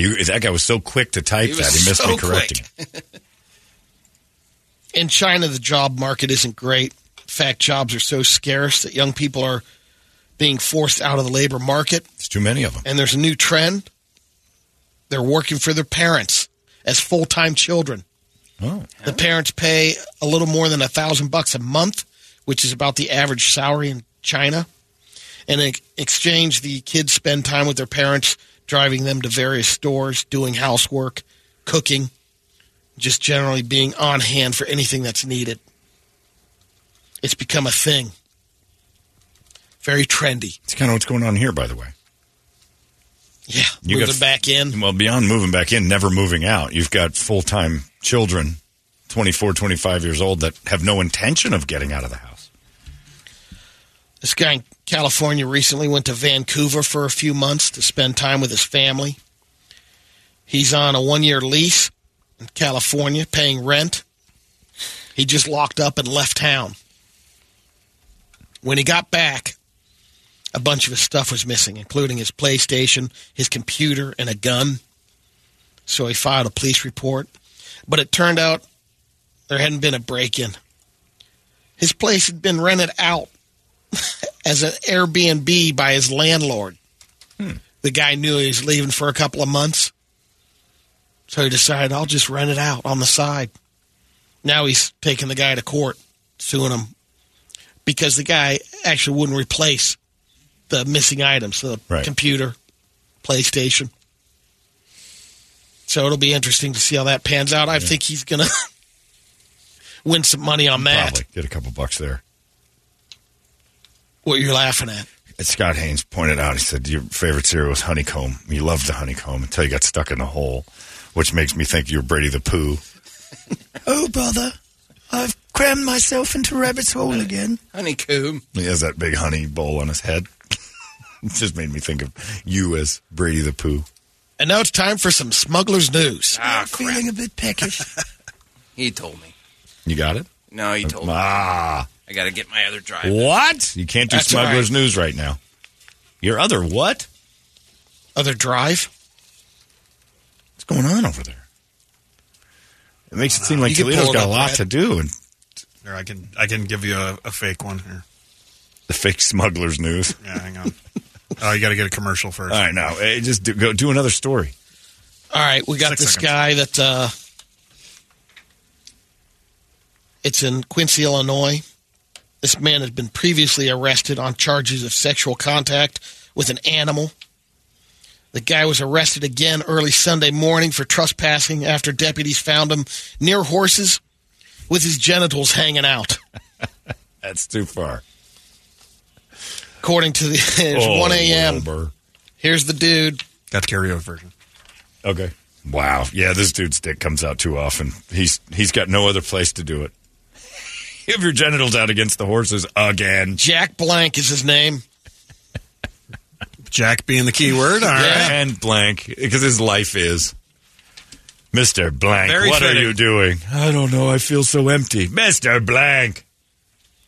He, that guy was so quick to type He that he missed so me correcting. quick. it. In China, the job market isn't great. In fact, jobs are so scarce that young people are being forced out of the labor market. There's too many of them. And there's a new trend. They're working for their parents as full time children. Oh, The parents pay a little more than a thousand bucks a month, which is about the average salary in China. And in exchange, the kids spend time with their parents, driving them to various stores, doing housework, cooking, just generally being on hand for anything that's needed. It's become a thing. Very trendy. it's kind of what's going on here, by the way. Yeah, You moving got- back in. Well, beyond moving back in, never moving out, you've got full time children, 24, 25 years old, that have no intention of getting out of the house. This guy California recently went to Vancouver for a few months to spend time with his family. He's on a one year lease in California, paying rent. He just locked up and left town. When he got back, a bunch of his stuff was missing, including his PlayStation, his computer, and a gun. So he filed a police report. But it turned out there hadn't been a break in. His place had been rented out as an Airbnb by his landlord. Hmm. The guy knew he was leaving for a couple of months. So he decided, I'll just rent it out on the side. Now he's taking the guy to court, suing him because the guy actually wouldn't replace the missing items the Right. computer, PlayStation. So it'll be interesting to see how that pans out. I think he's going to win some money on that. Probably get a couple bucks there. What you're laughing at. And Scott Haynes pointed out, he said, Your favorite cereal was honeycomb. You loved the honeycomb until you got stuck in a hole, which makes me think you're Brady the Pooh. Oh, brother, I've crammed myself into rabbit's hole again. Honeycomb. He has that big honey bowl on his head. it just made me think of you as Brady the Pooh. And now it's time for some smugglers news. Ah, crap. Feeling a bit peckish. He told me. You got it? No, he told me. Ah. I got to get my other drive. What? You can't do That's Smuggler's right. News right now. Your other what? Other drive. What's going on over there? It makes it seem like You can Toledo's pull got a lot Brad. to do, and Here, I can I can give you a, a fake one here. the fake Smuggler's News. Yeah, hang on. oh, you got to get a commercial first. All right, now just do, go do another story. All right, we got Six this seconds. guy that uh, it's in Quincy, Illinois. This man has been previously arrested on charges of sexual contact with an animal. The guy was arrested again early Sunday morning for trespassing after deputies found him near horses with his genitals hanging out. That's too far. According to the it's Oh, 1 a.m. Here's the dude. Got the karaoke version. Okay. Wow. Yeah, this dude's dick comes out too often. He's he's got no other place to do it. You have your genitals out against the horses again. Jack Blank is his name. Jack being the key word. All right. Yeah. And blank, because his life is. Mr. Blank, Very what are you doing? I don't know. I feel so empty. Mr. Blank.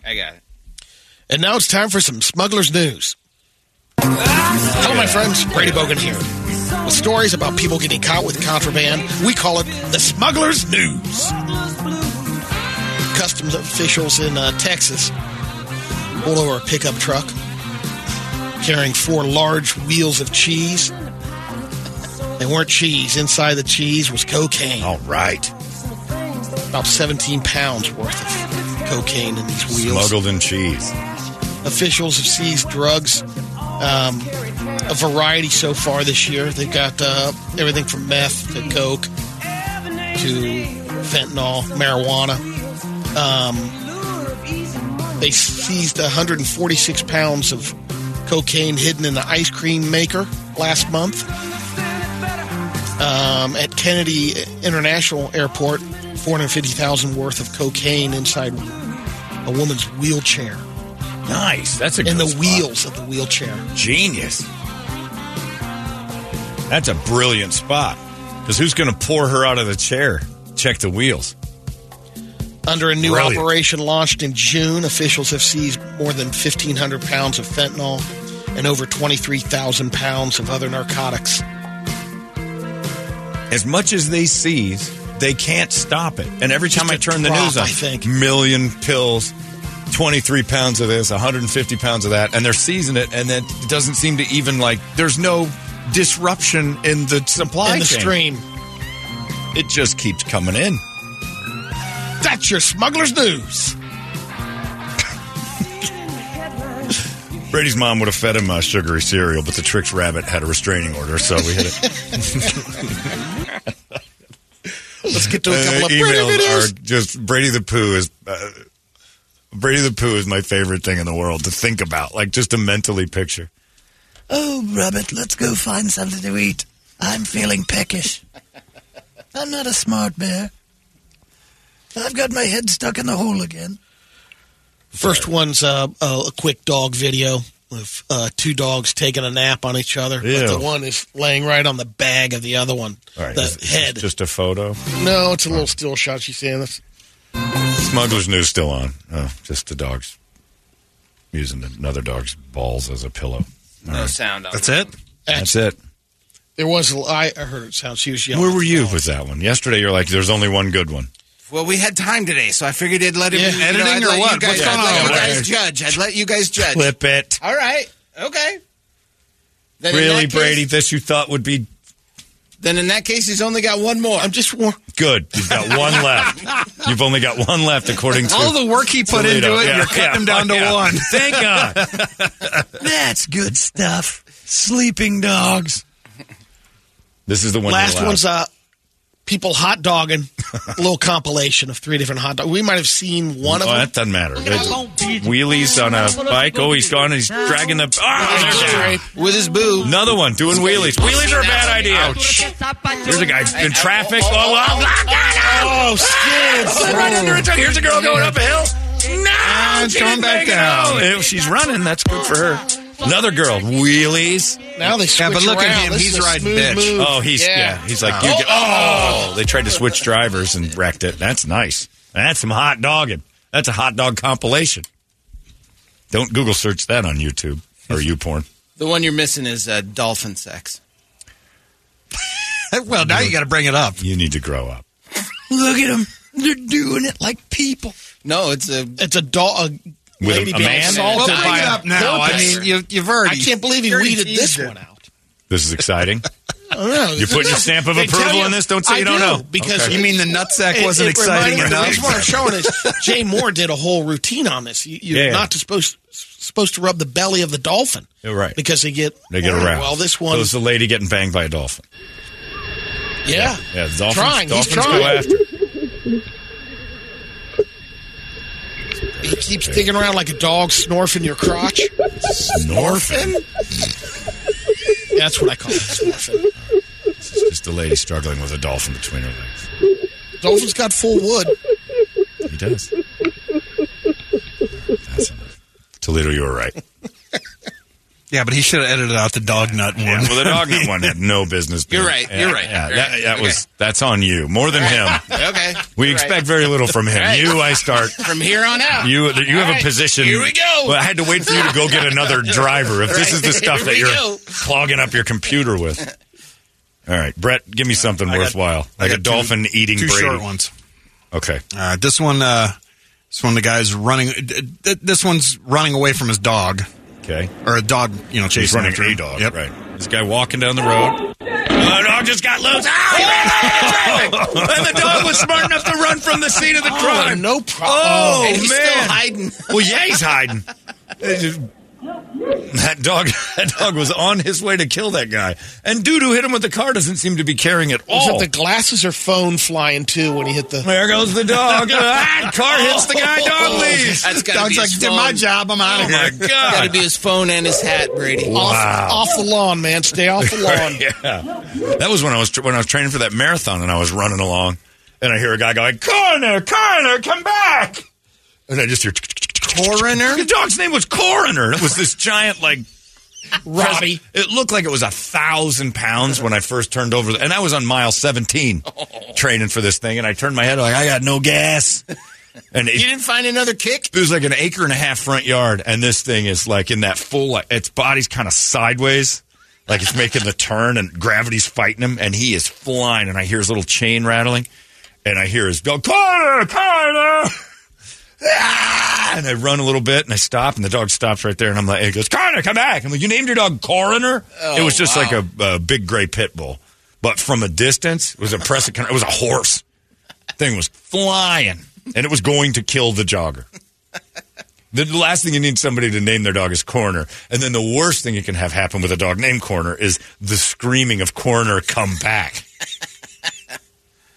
I got it. And now it's time for some smugglers news. Hello, my friends. Brady Bogan here. With stories about people getting caught with contraband, we call it the smugglers news. Customs officials in uh, Texas pulled over a pickup truck carrying four large wheels of cheese. They weren't cheese. Inside the cheese was cocaine. All right. About 17 pounds worth of cocaine in these wheels. Smuggled in cheese. officials have seized drugs, um, a variety so far this year. They've got uh, everything from meth to coke to fentanyl, marijuana. Um, they seized 146 pounds of cocaine hidden in the ice cream maker last month. Um, at Kennedy International Airport, 450,000 worth of cocaine inside a woman's wheelchair Nice. That's a in the spot. wheels of the wheelchair. Genius. That's a brilliant spot. Because who's going to pour her out of the chair? Check the wheels. Under a new Brilliant. operation launched in June, officials have seized more than 1,500 pounds of fentanyl and over 23,000 pounds of other narcotics. As much as they seize, they can't stop it. And every time I Just turn the news on, I think. million pills, 23 pounds of this, 150 pounds of that, and they're seizing it, and then it doesn't seem to even like, there's no disruption in the supply in the chain. stream. It just keeps coming in. That's your smuggler's news. Brady's mom would have fed him uh, sugary cereal, but the Trix Rabbit had a restraining order, so we hit it. Let's get to a couple Uh, of Brady emails videos. are just Brady the Pooh is uh, Brady the Pooh is my favorite thing in the world to think about, like just to mentally picture. Oh, Rabbit, let's go find something to eat. I'm feeling peckish. I'm not a smart bear. I've got my head stuck in the hole again. First one's uh, a, a quick dog video of uh, two dogs taking a nap on each other. But the one is laying right on the bag of the other one. All right, the is- is head. just a photo. no, it's a little still shot. She's saying this. Smuggler's news still on. Oh, just the dogs using another dog's balls as a pillow. No sound on That's it. it. That's it. There was. I heard it sound. She was yelling. Where were you with that one? Yesterday, you're like, "There's only one good one." Well, we had time today, so I figured I'd let him. Yeah. you know, Editing I'd or let what? You guys, What's going I'd let on you over guys there? judge. I'd let you guys judge. Clip it. All right. Okay. Then in Really, that case- Brady? This you thought would be Then in that case, he's only got one more. I'm just war- good. You've got one left. You've only got one left, according to All the work he put Toledo. into it, Yeah, you're cutting yeah, him down to yeah. one. Thank God. That's good stuff. Sleeping dogs. This is the one. Last you're allowed. one's uh, people hot dogging. a little compilation of three different hot dogs. We might have seen one of Oh, them. that doesn't matter. It's wheelies on a bike. Oh, he's gone. He's dragging the. Oh, with his boo. Another one doing wheelies. Wheelies are a bad idea. Ouch. Here's a guy in traffic. Oh, ah, oh, Oh, skids! right under a truck. Here's a girl going up a hill. No, it's she going back down. out. If she's running, that's good for her. Another girl, wheelies. Now they switch Yeah, but look at him. This He's is a riding smooth bitch. move. Oh, he's yeah. he's like you. Get, oh, they tried to switch drivers and wrecked it. That's nice. That's some hot dogging. That's a hot dog compilation. Don't Google search that on YouTube or YouPorn. The one you're missing is uh, dolphin sex. well, now you got to bring it up. You need to grow up. Look at them. They're doing it like people. No, it's a. It's a dog. A With a- lady a being man? assaulted Well, by bring it a up now. I mean, you, you've already. I can't believe he you weeded this it. one out. This is exciting. You're putting your stamp of They tell approval on this? Don't say I you don't do, know. Because Okay. You mean the nutsack it- wasn't it exciting enough? The reason why I'm showing is Jay Mohr did a whole routine on this. You, you're Yeah, yeah. not supposed supposed to rub the belly of the dolphin. You're right. Because they get They get around. Well, this one, So it's the lady getting banged by a dolphin. yeah, Yeah, the dolphins, Trying, he's dolphins trying. He keeps digging around like a dog snorfing your crotch. Snorfing. That's what I call it, snorfing. It's just a lady struggling with a dolphin between her legs. Dolphin's got full wood. He does. That's enough. Toledo, you were right. Yeah, but he should have edited out the dog nut one. Yeah, well, the dog nut one had no business. being- You're right, Yeah, you're right, Yeah, you're that, right. that was that's on you more than him. Okay. We You're expect right. very little from him. Right. You, I start. from here on out. You, you have All right, a position. Here we go. Well, I had to wait for you to go get another driver. If this is the stuff that you're go. clogging up your computer with. All right, Brett, give me something I got- worthwhile, I like a got two- dolphin eating Two Brady. short ones. Okay, Uh, this one, uh, this one, the guy's running. d- d- This one's running away from his dog, okay. or a dog, you know, He's chasing running after a him. dog. Yep. Right. This guy walking down the road. The dog just got loose. Ah, he ran into traffic. and the dog was smart enough to run from the scene of the Oh, crime. no problem. Oh, and he's man. still hiding. Well, yeah, he's hiding. That dog, that dog was on his way to kill that guy, and dude who hit him with the car doesn't seem to be caring at Was all. it the glasses or phone flying too when he hit the? there goes the dog. ah, car hits the guy. Dog leaves. That's got to Dog's be like, his did phone. my job. I'm out Oh of my here. Got to god. be his phone and his hat, Brady. Off, off the lawn, man. Stay off the lawn. yeah, that was when I was when I was training for that marathon, and I was running along, and I hear a guy going, "Coroner, coroner, come back!" And I just hear, Coroner? The dog's name was Coroner. It was this giant like Robbie. It looked like it was a thousand pounds when I first turned over, and I was on mile seventeen, oh. training for this thing, and I turned my head like I got no gas, and You didn't find another kick? it was like an acre and a half front yard, and this thing is like in that full, like, its body's kind of sideways, like it's making the turn, and gravity's fighting him, and he is flying, and I hear his little chain rattling, and I hear his dog, Connor, Connor. Ah! And I run a little bit and I stop and the dog stops right there and I'm like, it goes, Connor, come back. I'm like, you named your dog Coroner? it was just like a, a big gray pit bull. But from a distance, it was impressive. It was a horse. Thing was flying and it was going to kill the jogger. The last thing you need somebody to name their dog is Corner. And then the worst thing you can have happen with a dog named Corner is the screaming of Corner, come back.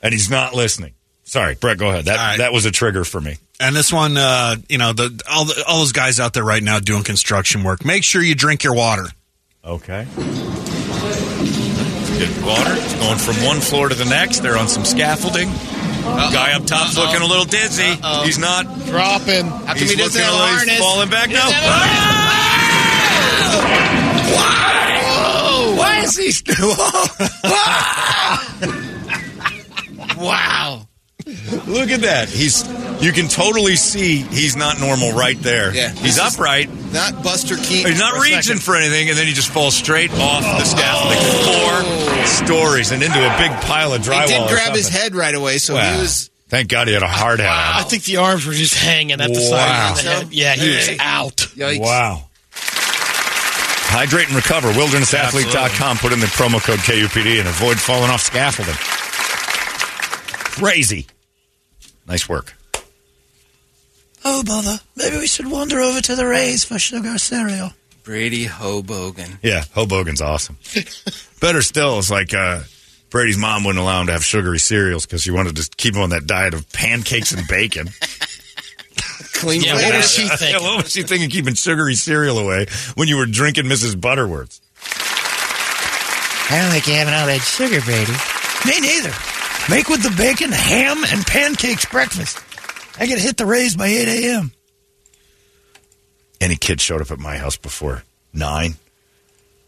and he's not listening. Sorry, Brett, go ahead. That, right. that was a trigger for me. And this one, uh, you know, the all the, all those guys out there right now doing construction work. Make sure you drink your water. Okay. Good water. It's going from one floor to the next. They're on some scaffolding. Guy up top's looking a little dizzy. He's not. Dropping. How come He's he doesn't looking have a like harness? falling back. now. No. doesn't Why is he? Wow. Look at that. He's. You can totally see he's not normal right there. Yeah. He's upright. Not Buster Keaton. He's not for reaching for anything, and then he just falls straight off the scaffolding. Four oh. stories and into a big pile of drywall. He did or grab his head right away, so Wow. he was. Thank God he had a hard hat I think the arms were just hanging at the Wow. side of the head. Yeah, he was out. Yikes. Wow. Hydrate and recover. WildernessAthlete.com. Put in the promo code KUPD and avoid falling off scaffolding. Crazy. Nice work. Oh, bother. Maybe we should wander over to the Rays for sugar cereal. Brady Hoboken. Yeah, Hoboken's awesome. Better still, it's like uh, Brady's mom wouldn't allow him to have sugary cereals because she wanted to keep him on that diet of pancakes and bacon. Clean Yeah, what was she Yeah, thinking? what was she thinking keeping sugary cereal away when you were drinking Mrs. Butterworth's? I don't like you having all that sugar, Brady. Me neither. Make with the bacon, ham, and pancakes breakfast. I get hit the Rays by 8 a.m. any kid showed up at my house before nine,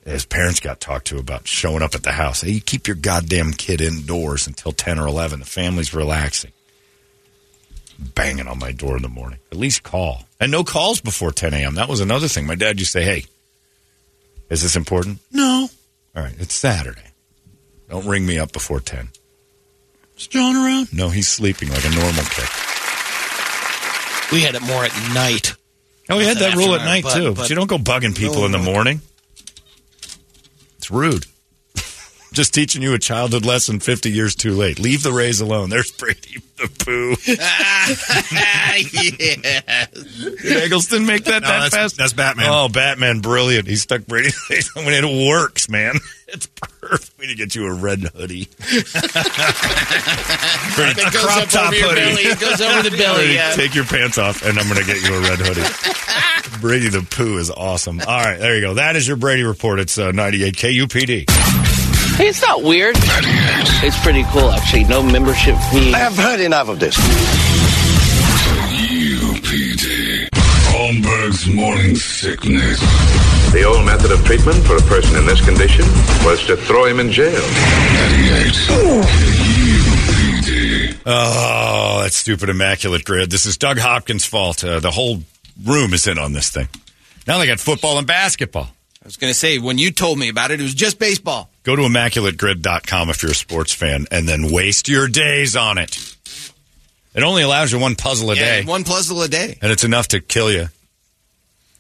his parents got talked to about showing up at the house. Hey, you keep your goddamn kid indoors until 10 or 11. The family's relaxing. Banging on my door in the morning. At least call. And no calls before 10 a.m. That was another thing. My dad used to say, hey, is this important? No. All right, it's Saturday. Don't ring me up before 10. Is John around? No, he's sleeping like a normal kid. We had it more at night. Oh, we had that rule at night, that, too. but- But you don't go bugging people in the morning. It's rude. Just teaching you a childhood lesson 50 years too late. Leave the Rays alone. There's Brady the Pooh. yes. Did Eggleston make that No, that that's- fast? that's Batman. Oh, Batman, brilliant. He stuck Brady. I mean, it works, man. It's perfect. We need to get you a red hoodie. Brady, It goes crop up top over your hoodie. belly. It goes over the belly. Yeah. Take your pants off, and I'm going to get you a red hoodie. Brady the Pooh is awesome. All right, there you go. That is your Brady report. It's uh, 98 KUPD. Hey, it's not weird. It's pretty cool, actually. No membership fee. I have heard enough of this. Holmberg's morning sickness. The old method of treatment for a person in this condition was to throw him in jail. 98 Oh, that stupid immaculate grid. This is Doug Hopkins' fault. Uh, the whole room is in on this thing. Now they got football and basketball. I was going to say, when you told me about it, it was just baseball. Go to immaculategrid.com if you're a sports fan and then waste your days on it. It only allows you one puzzle a Yeah, day, one puzzle a day. and it's enough to kill you.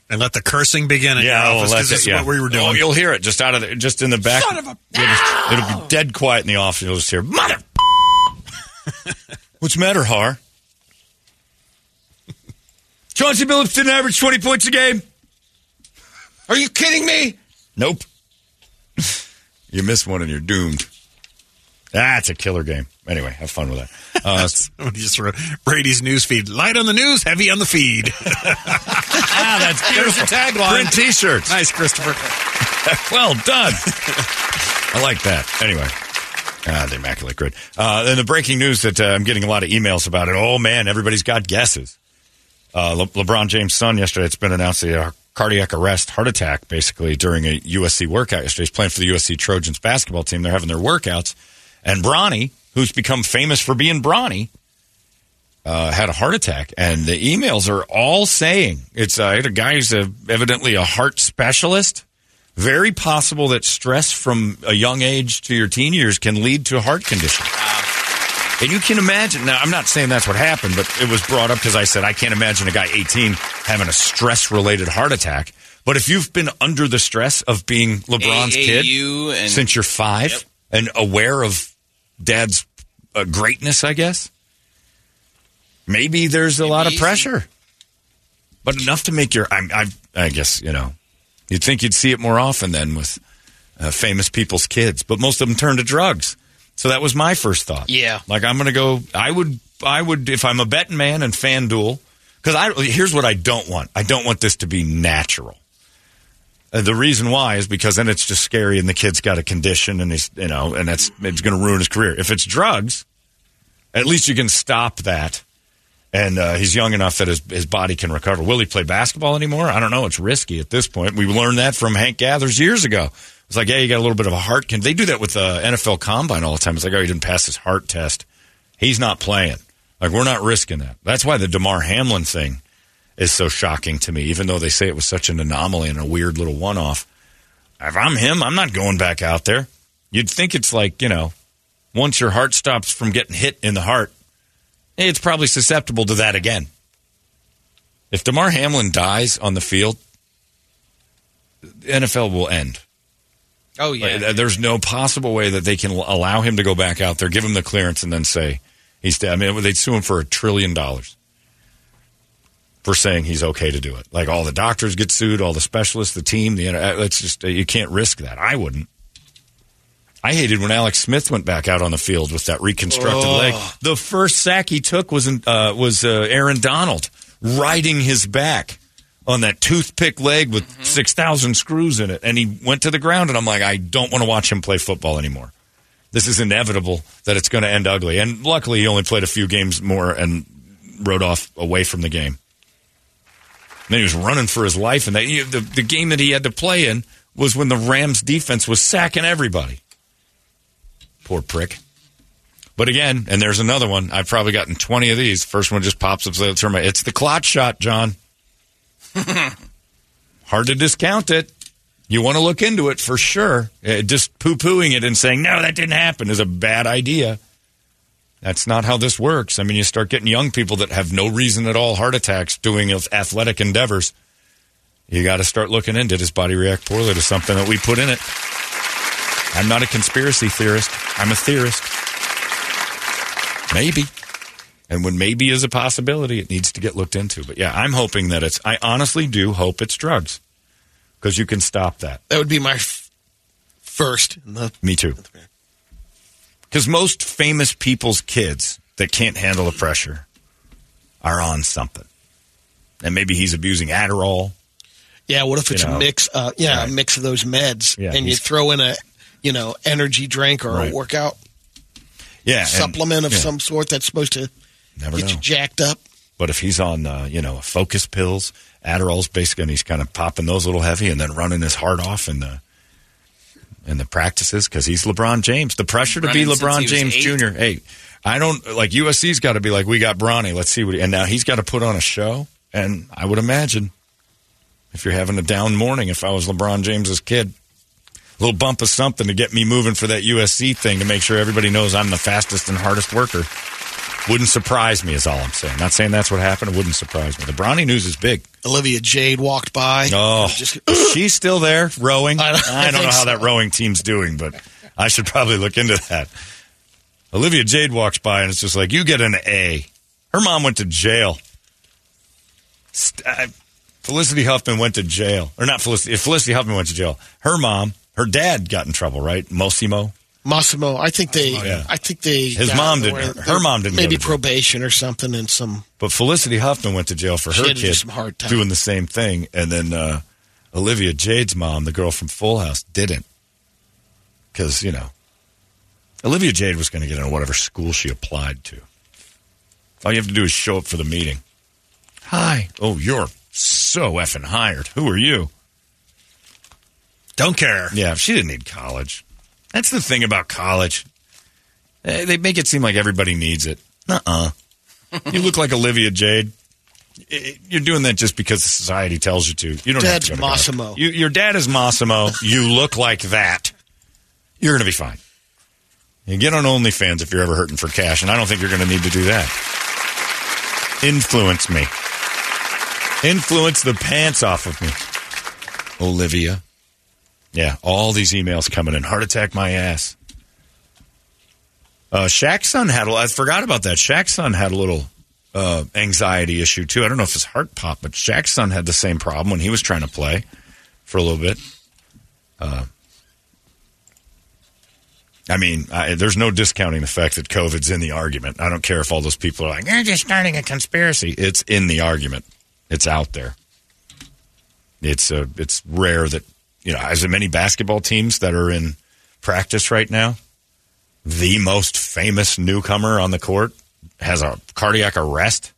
And let the cursing begin in your office that's because this it, is what we were doing. Oh, you'll hear it just out of the, just in the back. Son of a- You'll just- it'll be dead quiet in the office. You'll just hear mother. What's the matter, Har? Chauncey Billups didn't average twenty points a game. Are you kidding me? Nope. you miss one and you're doomed. That's a killer game. Anyway, have fun with that. Uh, just wrote Brady's news feed. Light on the news, heavy on the feed. ah, that's There's beautiful. tagline. Print T-shirts. nice, Christopher. well done. I like that. Anyway. Ah, the immaculate grid. Uh, then the breaking news that uh, I'm getting a lot of emails about it. Oh man, everybody's got guesses. Uh, Le- LeBron James' son yesterday. It's been announced the uh, cardiac arrest, heart attack, basically during a USC workout yesterday. He's playing for the USC Trojans basketball team. They're having their workouts, and Bronny, who's become famous for being Bronny, uh, had a heart attack. And the emails are all saying it's uh, a guy who's a, evidently a heart specialist. Very possible that stress from a young age to your teen years can lead to heart condition. And you can imagine. Now, I'm not saying that's what happened, but it was brought up because I said I can't imagine a guy 18 having a stress related heart attack. But if you've been under the stress of being LeBron's kid and- since you're five Yep. and aware of dad's uh, greatness, I guess, maybe there's a lot of pressure. But enough to make your, I, I, I guess, you know, you'd think you'd see it more often than with uh, famous people's kids. But most of them turn to drugs. So that was my first thought. Yeah. Like I'm going to go. I would. I would if I'm a betting man and FanDuel. Because I here's what I don't want. I don't want this to be natural. Uh, the reason why is because then it's just scary, and the kid's got a condition, and he's you know, and that's it's going to ruin his career. If it's drugs, at least you can stop that. And uh, he's young enough that his, his body can recover. Will he play basketball anymore? I don't know. It's risky at this point. We learned that from Hank Gathers years ago. It's like, yeah, you got a little bit of a heart. Can they do that with the NFL Combine all the time? It's like, oh, he didn't pass his heart test. He's not playing. Like we're not risking that. That's why the Damar Hamlin thing is so shocking to me. Even though they say it was such an anomaly and a weird little one-off. If I'm him, I'm not going back out there. You'd think it's like you know, once your heart stops from getting hit in the heart, it's probably susceptible to that again. If Damar Hamlin dies on the field, the NFL will end. Oh, yeah. Like, there's no possible way that they can allow him to go back out there, give him the clearance, and then say he's dead. I mean, they'd sue him for a trillion dollars for saying he's okay to do it. Like all the doctors get sued, all the specialists, the team. The uh, it's just uh, you can't risk that. I wouldn't. I hated when Alex Smith went back out on the field with that reconstructed leg. The first sack he took was in, uh, was uh, Aaron Donald riding his back on that toothpick leg with six thousand screws in it, and he went to the ground. And I'm like, I don't want to watch him play football anymore. This is inevitable that it's going to end ugly. And luckily, he only played a few games more and rode off away from the game. Then he was running for his life, and that, the the game that he had to play in was when the Rams defense was sacking everybody. Poor prick. But again, and there's another one. I've probably gotten 20 of these. First one just pops up. So It's the clot shot, John. Hard to discount it. You want to look into it for sure. Uh, just poo pooing it and saying, no, that didn't happen is a bad idea. That's not how this works. I mean, you start getting young people that have no reason at all heart attacks doing athletic endeavors. You got to start looking into does body react poorly to something that we put in it. I'm not a conspiracy theorist. I'm a theorist. Maybe. And when maybe is a possibility, it needs to get looked into. But yeah, I'm hoping that it's, I honestly do hope it's drugs because you can stop that. That would be my f- first. the- Me too. Because most famous people's kids that can't handle the pressure are on something. And maybe he's abusing Adderall. Yeah, what if it's You know, a mix? Uh, yeah, right. a mix of those meds, Yeah, and you throw in a, you know, energy drink or Right. a workout Yeah. and- supplement of yeah, some sort that's supposed to Never get know. you jacked up. But if he's on, uh, you know, focus pills, Adderall's basically, and he's kind of popping those a little heavy and then running his heart off in the in the practices because he's LeBron James. The pressure to be LeBron James eight. Jr. Hey, I don't like USC's got to be like we got Bronny. Let's see what. He, and now he's got to put on a show. And I would imagine if you're having a down morning, if I was LeBron James's kid, a little bump of something to get me moving for that USC thing to make sure everybody knows I'm the fastest and hardest worker. Wouldn't surprise me, is all I'm saying. Not saying that's what happened. It wouldn't surprise me. The Bronny news is big. Olivia Jade walked by. Oh, Just- is she still there rowing? I I don't- don't, I know how so. that rowing team's doing, but I should probably look into that. Olivia Jade walks by and it's just like, you get an A. Her mom went to jail. St- Felicity Huffman went to jail. Or not Felicity. If Felicity Huffman went to jail, her mom, her dad got in trouble, right? Mossimo. Massimo, I think they, yeah. I think they. His mom didn't- where her mom didn't Maybe probation or something, and some. But Felicity Huffman went to jail for her had do kid some hard time. doing the same thing, and then uh, Olivia Jade's mom, the girl from Full House, didn't because you know Olivia Jade was going to get into whatever school she applied to. All you have to do is show up for the meeting. Hi. Oh, you're so effing hired. Who are you? Don't care. Yeah, she didn't need college. That's the thing about college. They make it seem like everybody needs it. Uh-uh. you look like Olivia Jade. You're doing that just because society tells you to. You don't Dad's have to college. Massimo. You, your dad is Massimo. You look like that. You're going to be fine. You get on OnlyFans if you're ever hurting for cash, and I don't think you're going to need to do that. Influence me. Influence the pants off of me. Olivia. Yeah, all these emails coming in. Heart attack my ass. Uh, Shaq's son had a I forgot about that. Shaq's son had a little uh, anxiety issue too. I don't know if his heart popped, but Shaq's son had the same problem when he was trying to play for a little bit. Uh, I mean, I, there's no discounting the fact that COVID's in the argument. I don't care if all those people are like, "You're just starting a conspiracy." It's in the argument. It's out there. It's uh, it's rare that you know, as many basketball teams that are in practice right now, the most famous newcomer on the court has a cardiac arrest.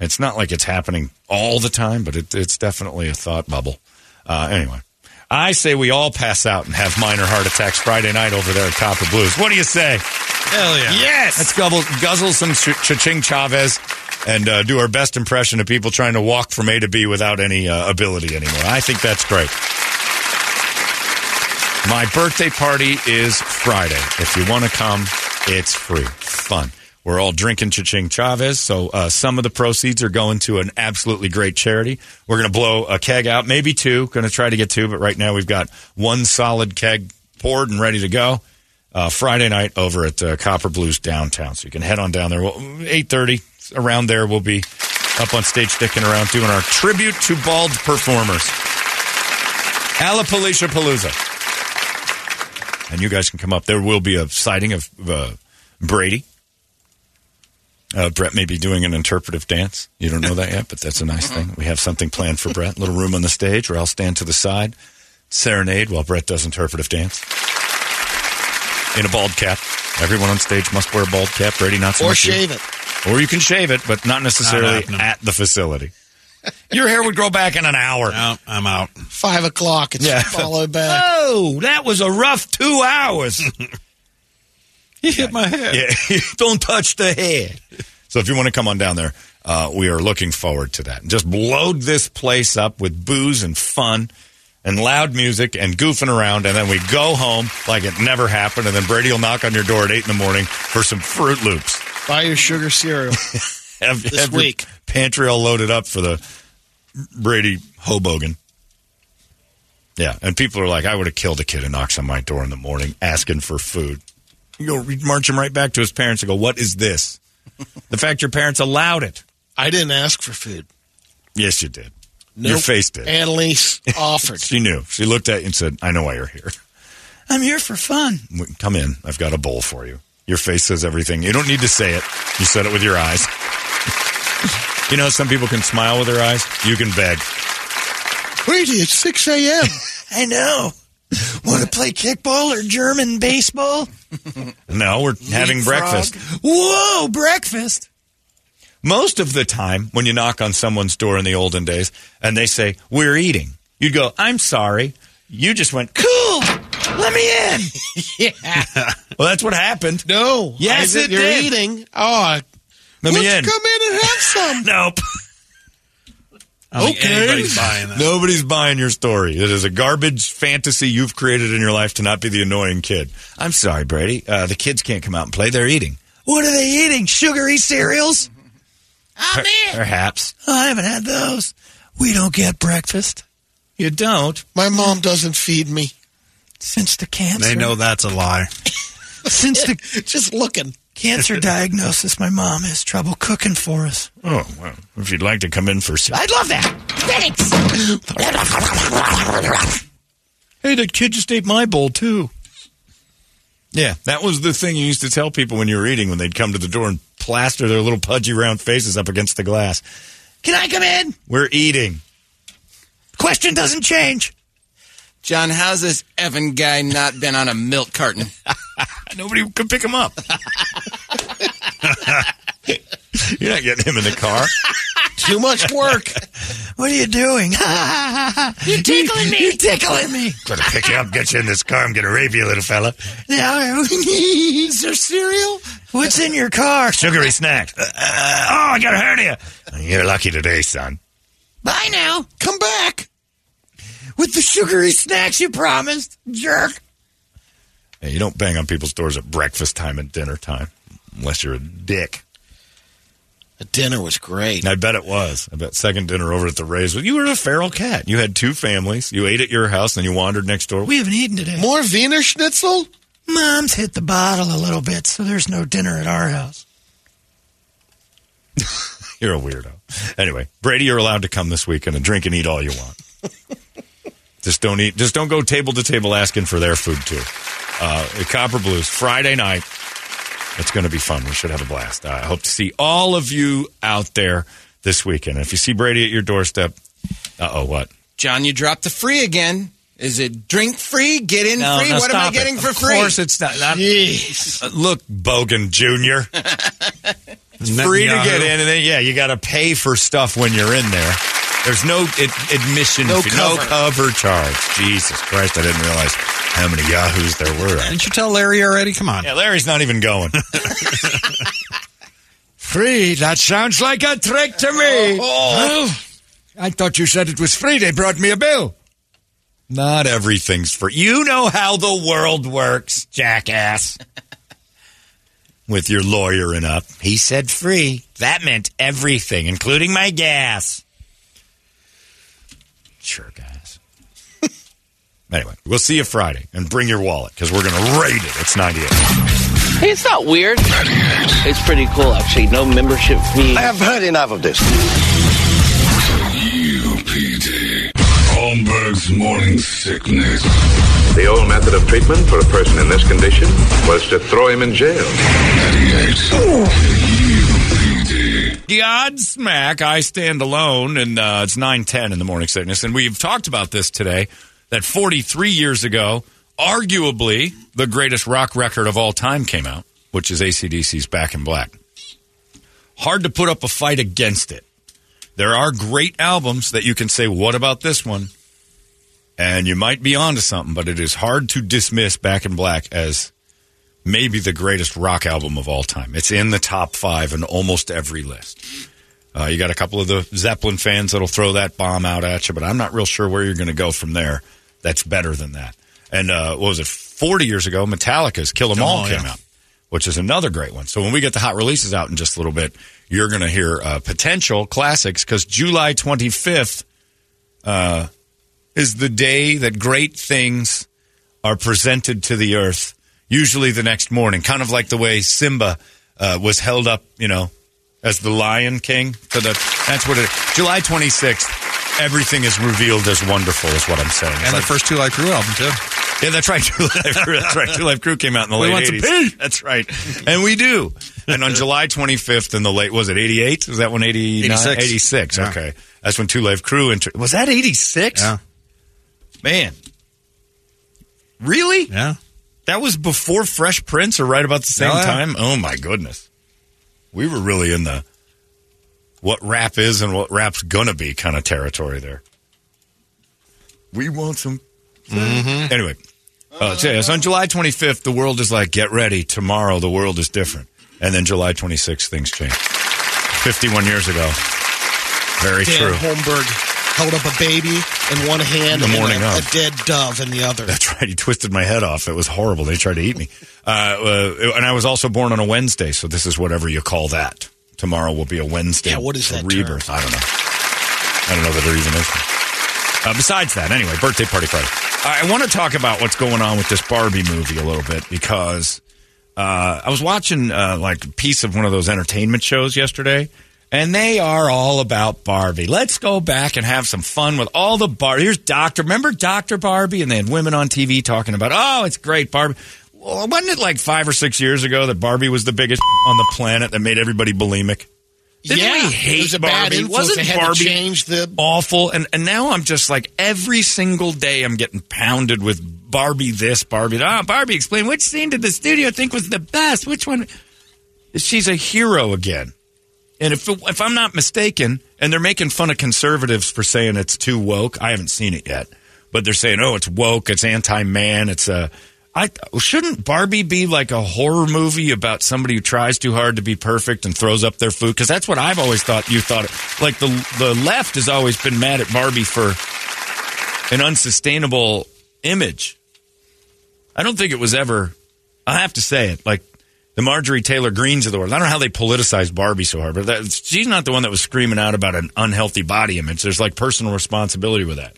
It's not like it's happening all the time, but it, it's definitely a thought bubble. Uh, anyway, I say we all pass out and have minor heart attacks Friday night over there at Copper Blues. What do you say? Hell yeah. Yes. Let's guzzle, guzzle some ch- Cha-Ching Chavez and uh, do our best impression of people trying to walk from A to B without any uh, ability anymore. I think that's great. My birthday party is Friday. If you want to come, it's free. Fun. We're all drinking Cha-Ching Chavez, so uh, some of the proceeds are going to an absolutely great charity. We're going to blow a keg out, maybe two. Going to try to get two, but right now we've got one solid keg poured and ready to go uh, Friday night over at uh, Copper Blues downtown. So you can head on down there. Well, eight thirty around there. We'll be up on stage, sticking around, doing our tribute to bald performers. Alopecia Palooza, and you guys can come up. There will be a sighting of uh, Brady. Uh, Brett may be doing an interpretive dance. You don't know that yet, but that's a nice thing. We have something planned for Brett. little room on the stage where I'll stand to the side, serenade while Brett does interpretive dance in a bald cap. Everyone on stage must wear a bald cap. Brady, not so Or much shave it. Or you can shave it, but not necessarily happening. at the facility. Your hair would grow back in an hour. No, I'm out. Five o'clock. It's Yeah. followed back. Oh, that was a rough two hours. He hit my head. yeah, don't touch the head. So if you want to come on down there, uh, we are looking forward to that. Just load this place up with booze and fun and loud music and goofing around, and then we go home like it never happened, and then Brady will knock on your door at eight in the morning for some Froot Loops. Buy your sugar cereal. Have, This have week. pantry all loaded up for the Brady Hoboken. Yeah, and people are like, I would have killed a kid who knocks on my door in the morning asking for food. You go you march him right back to his parents and go, What is this? the fact your parents allowed it. I didn't ask for food. Yes, you did. Your Nope. face did. Annalise offered. She knew. She looked at you and said, I know why you're here. I'm here for fun. Come in. I've got a bowl for you. Your face says everything. You don't need to say it. You said it with your eyes. you know, some people can smile with their eyes. You can beg. Wait, it's 6 a.m. I know. Want to play kickball or German baseball? No, we're having Leapfrog. breakfast. Whoa, breakfast. Most of the time, when you knock on someone's door in the olden days and they say, We're eating, you'd go, I'm sorry. You just went, Cool. Let me in. Yeah. Well, that's what happened. No. Yes, it you're did. eating. Oh, Let let's me in. come in and have some. Nope. I don't think Okay. anybody's buying that. Nobody's buying your story. It is a garbage fantasy you've created in your life to not be the annoying kid. I'm sorry, Brady. Uh, the kids can't come out and play. They're eating. What are they eating? Sugary cereals? Per- Perhaps. Oh, I haven't had those. We don't get breakfast You don't. My mom doesn't feed me. since the cancer. They know that's a lie. Since the Just looking. cancer diagnosis, my mom has trouble cooking for us. Oh, well, if you'd like to come in for. Some. I'd love that. Thanks. Hey, that kid just ate my bowl, too. Yeah, that was the thing you used to tell people when you were eating when they'd come to the door and plaster their little pudgy round faces up against the glass. Can I come in? We're eating. Question doesn't change. John, how's this Evan guy not been on a milk carton? Nobody could pick him up. You're not getting him in the car. Too much work. What are you doing? You're tickling me. You're tickling me. Gonna pick you up, get you in this car. I'm gonna rape you, little fella. Now, is there cereal? What's in your car? Sugary snack. Uh, uh, oh, I got a hernia. You're lucky today, son. Bye now. Come back. With the sugary snacks you promised, jerk. Hey, you don't bang on people's doors at breakfast time and dinner time, unless you're a dick. The dinner was great. I bet it was. I bet second dinner over at the Rays. But you were a feral cat. You had two families. You ate at your house, and then you wandered next door. We haven't eaten today. More Wiener Schnitzel? Mom's hit the bottle a little bit, so there's no dinner at our house. You're a weirdo. Anyway, Brady, you're allowed to come this weekend and drink and eat all you want. just don't eat. Just don't go table to table asking for their food too. Uh, Copper Blues Friday night. It's going to be fun. We should have a blast. Uh, I hope to see all of you out there this weekend. If you see Brady at your doorstep, uh oh, what? John, you dropped the free again. Is it drink free, get in free? what am I getting for free? Of course, it's not. not Uh, look, Bogan Jr. It's free to get in, and then yeah, you got to pay for stuff when you're in there. There's no ad- admission, No fee, no cover. cover charge. Jesus Christ, I didn't realize how many yahoos there were. Didn't you tell Larry already? Come on. Yeah, Larry's not even going. Free? That sounds like a trick to me. Oh. oh. I thought you said it was free. They brought me a bill. not everything's free. You know how the world works, jackass. With your lawyering up, he said free. That meant everything, including my gas. Sure, guys. anyway, we'll see you Friday, and bring your wallet because we're going to raid it. It's 98. Hey, it's not weird. It's pretty cool, actually. No membership fee. I have heard enough of this. UPD. Holmberg's morning sickness. The old method of treatment for a person in this condition was to throw him in jail. 98. UPD. The odd smack, I stand alone, and uh, it's 910 in the morning sickness. And we've talked about this today that 43 years ago, arguably the greatest rock record of all time came out, which is AC/DC's Back in Black. Hard to put up a fight against it. There are great albums that you can say, what about this one? And you might be onto something, but it is hard to dismiss Back in Black as maybe the greatest rock album of all time. It's in the top five in almost every list. Uh, you got a couple of the Zeppelin fans that'll throw that bomb out at you, but I'm not real sure where you're going to go from there. That's better than that. And uh, what was it? 40 years ago, Metallica's "Kill 'Em All" Oh, came yeah. out, which is another great one. So when we get the hot releases out in just a little bit, you're going to hear uh, potential classics because July 25th, uh, is the day that great things are presented to the earth, usually the next morning, kind of like the way Simba uh, was held up, you know, as the Lion King. To the, that's what it July 26th, everything is revealed as wonderful, is what I'm saying. It's And the first Two Live Crew album, too. yeah, that's right. Two Live Crew. That's right. Two Live Crew came out in the We late want some 80s. That's right. And we do. And on July 25th in the late, was it 88? Was that one 89? 86. 86. Yeah. Okay. That's when Two Live Crew entered. Was that 86? Yeah. Man. Really? Yeah. That was before Fresh Prince or right about the same yeah. time? Oh, my goodness. We were really in the what rap is and what rap's gonna be kind of territory there. We want some. Anyway, uh, so on July 25th, the world is like, get ready. Tomorrow, the world is different. And then July 26th, things change. 51 years ago. Very Dan true. Holmberg held up a baby in one hand The and morning a, a dead dove in the other. That's right. He twisted my head off. It was horrible. They tried to eat me. Uh, uh, and I was also born on a Wednesday, so this is whatever you call that. Tomorrow will be a Wednesday. Yeah, what is that Rebirth. I don't know. I don't know that there even is. Uh, besides that, anyway, birthday party Friday. I, I want to talk about what's going on with this Barbie movie a little bit because uh, I was watching uh, like a piece of one of those entertainment shows yesterday, and they are all about Barbie. Let's go back and have some fun with all the Barbie. Here's Doctor. Remember Doctor Barbie? And they had women on TV talking about, oh, it's great, Barbie. Well, wasn't it like five or six years ago that Barbie was the biggest on the planet that made everybody bulimic? Didn't yeah, we hate was Barbie? Wasn't Barbie change the awful? And and now I'm just like every single day I'm getting pounded with Barbie this, Barbie that. Ah, Barbie, explain which scene did the studio think was the best? Which one? She's a hero again. And if if I'm not mistaken, and they're making fun of conservatives for saying it's too woke. I haven't seen it yet, but they're saying, oh, it's woke, it's anti-man, it's a. I shouldn't Barbie be like a horror movie about somebody who tries too hard to be perfect and throws up their food? Because that's what I've always thought. You thought like the the left has always been mad at Barbie for an unsustainable image. I don't think it was ever. I have to say it like the Marjorie Taylor Greens of the world. I don't know how they politicized Barbie so hard, but that, she's not the one that was screaming out about an unhealthy body image. There's like personal responsibility with that.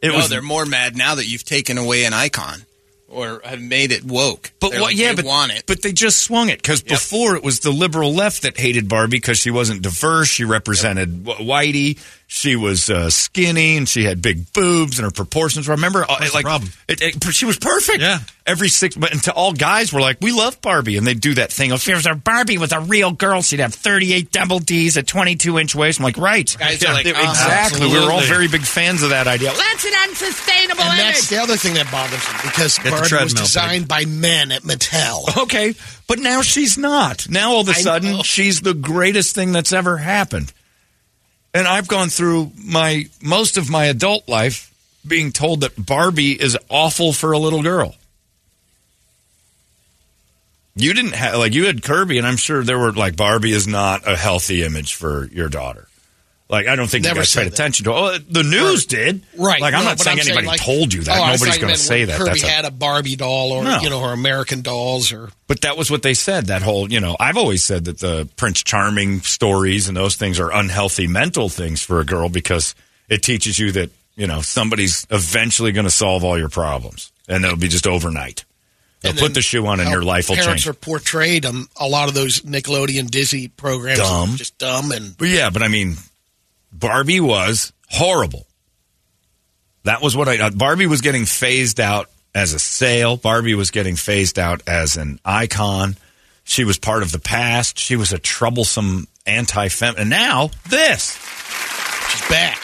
It no, was they're more mad now that you've taken away an icon or have made it woke. But They're what? like, Yeah, they but want it. But they just swung it because before it was the liberal left that hated Barbie because she wasn't diverse. She represented wh whitey. She was uh, skinny and she had big boobs and her proportions. were Remember, uh, What's the like problem? It, it- she was perfect. Yeah. Every six, but and to all guys were like, we love Barbie, and they do that thing. If there was a Barbie was a real girl, she'd have thirty-eight double D's, a twenty-two inch waist. I'm like, right, Guys are like, They- uh-huh. exactly. We were all very big fans of that idea. That's an unsustainable and image. that's the other thing that bothers me because the Barbie was treadmill, designed by men at Mattel. Okay, but now she's not. Now all of a sudden she's the greatest thing that's ever happened. And I've gone through my most of my adult life being told that Barbie is awful for a little girl. You didn't have like you had Kirby, and I'm sure there were like Barbie is not a healthy image for your daughter. Like I don't think Never you guys paid that. attention to. Oh, the news did, Right. Like I'm no, not saying anybody like- told you that. Oh, Nobody's going to say that. Kirby That's a- had a Barbie doll or, No. you know, her American dolls or. But that was what they said. That whole, you know, I've always said that the Prince Charming stories and those things are unhealthy mental things for a girl because it teaches you that, you know, somebody's eventually going to solve all your problems and it'll be just overnight. They'll and put the shoe on and your life will parents change. are portrayed um, a lot of those Nickelodeon Disney programs. Dumb. Just dumb and. But yeah, but I mean, Barbie was horrible. That was what I. Uh, Barbie was getting phased out as a sale. Barbie was getting phased out as an icon. She was part of the past. She was a troublesome anti-fem. And now this She's back.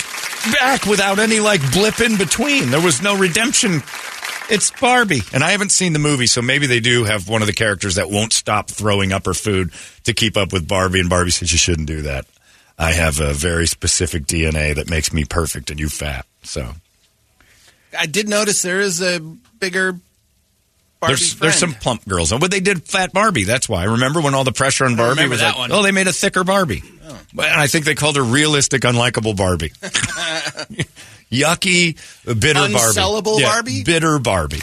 back without any like blip in between. There was no redemption. It's Barbie, and I haven't seen the movie, so maybe they do have one of the characters that won't stop throwing up her food to keep up with Barbie, and Barbie says you shouldn't do that. I have a very specific DNA that makes me perfect and you fat. So I did notice there is a bigger Barbie there's there's some plump girls, oh, but they did fat Barbie. That's why. I Remember when all the pressure on Barbie was that like, one. oh, they made a thicker Barbie. Oh. Well, And I think they called her realistic, unlikable Barbie. Yucky, bitter Barbie. Unsellable Yeah, Barbie? Bitter Barbie.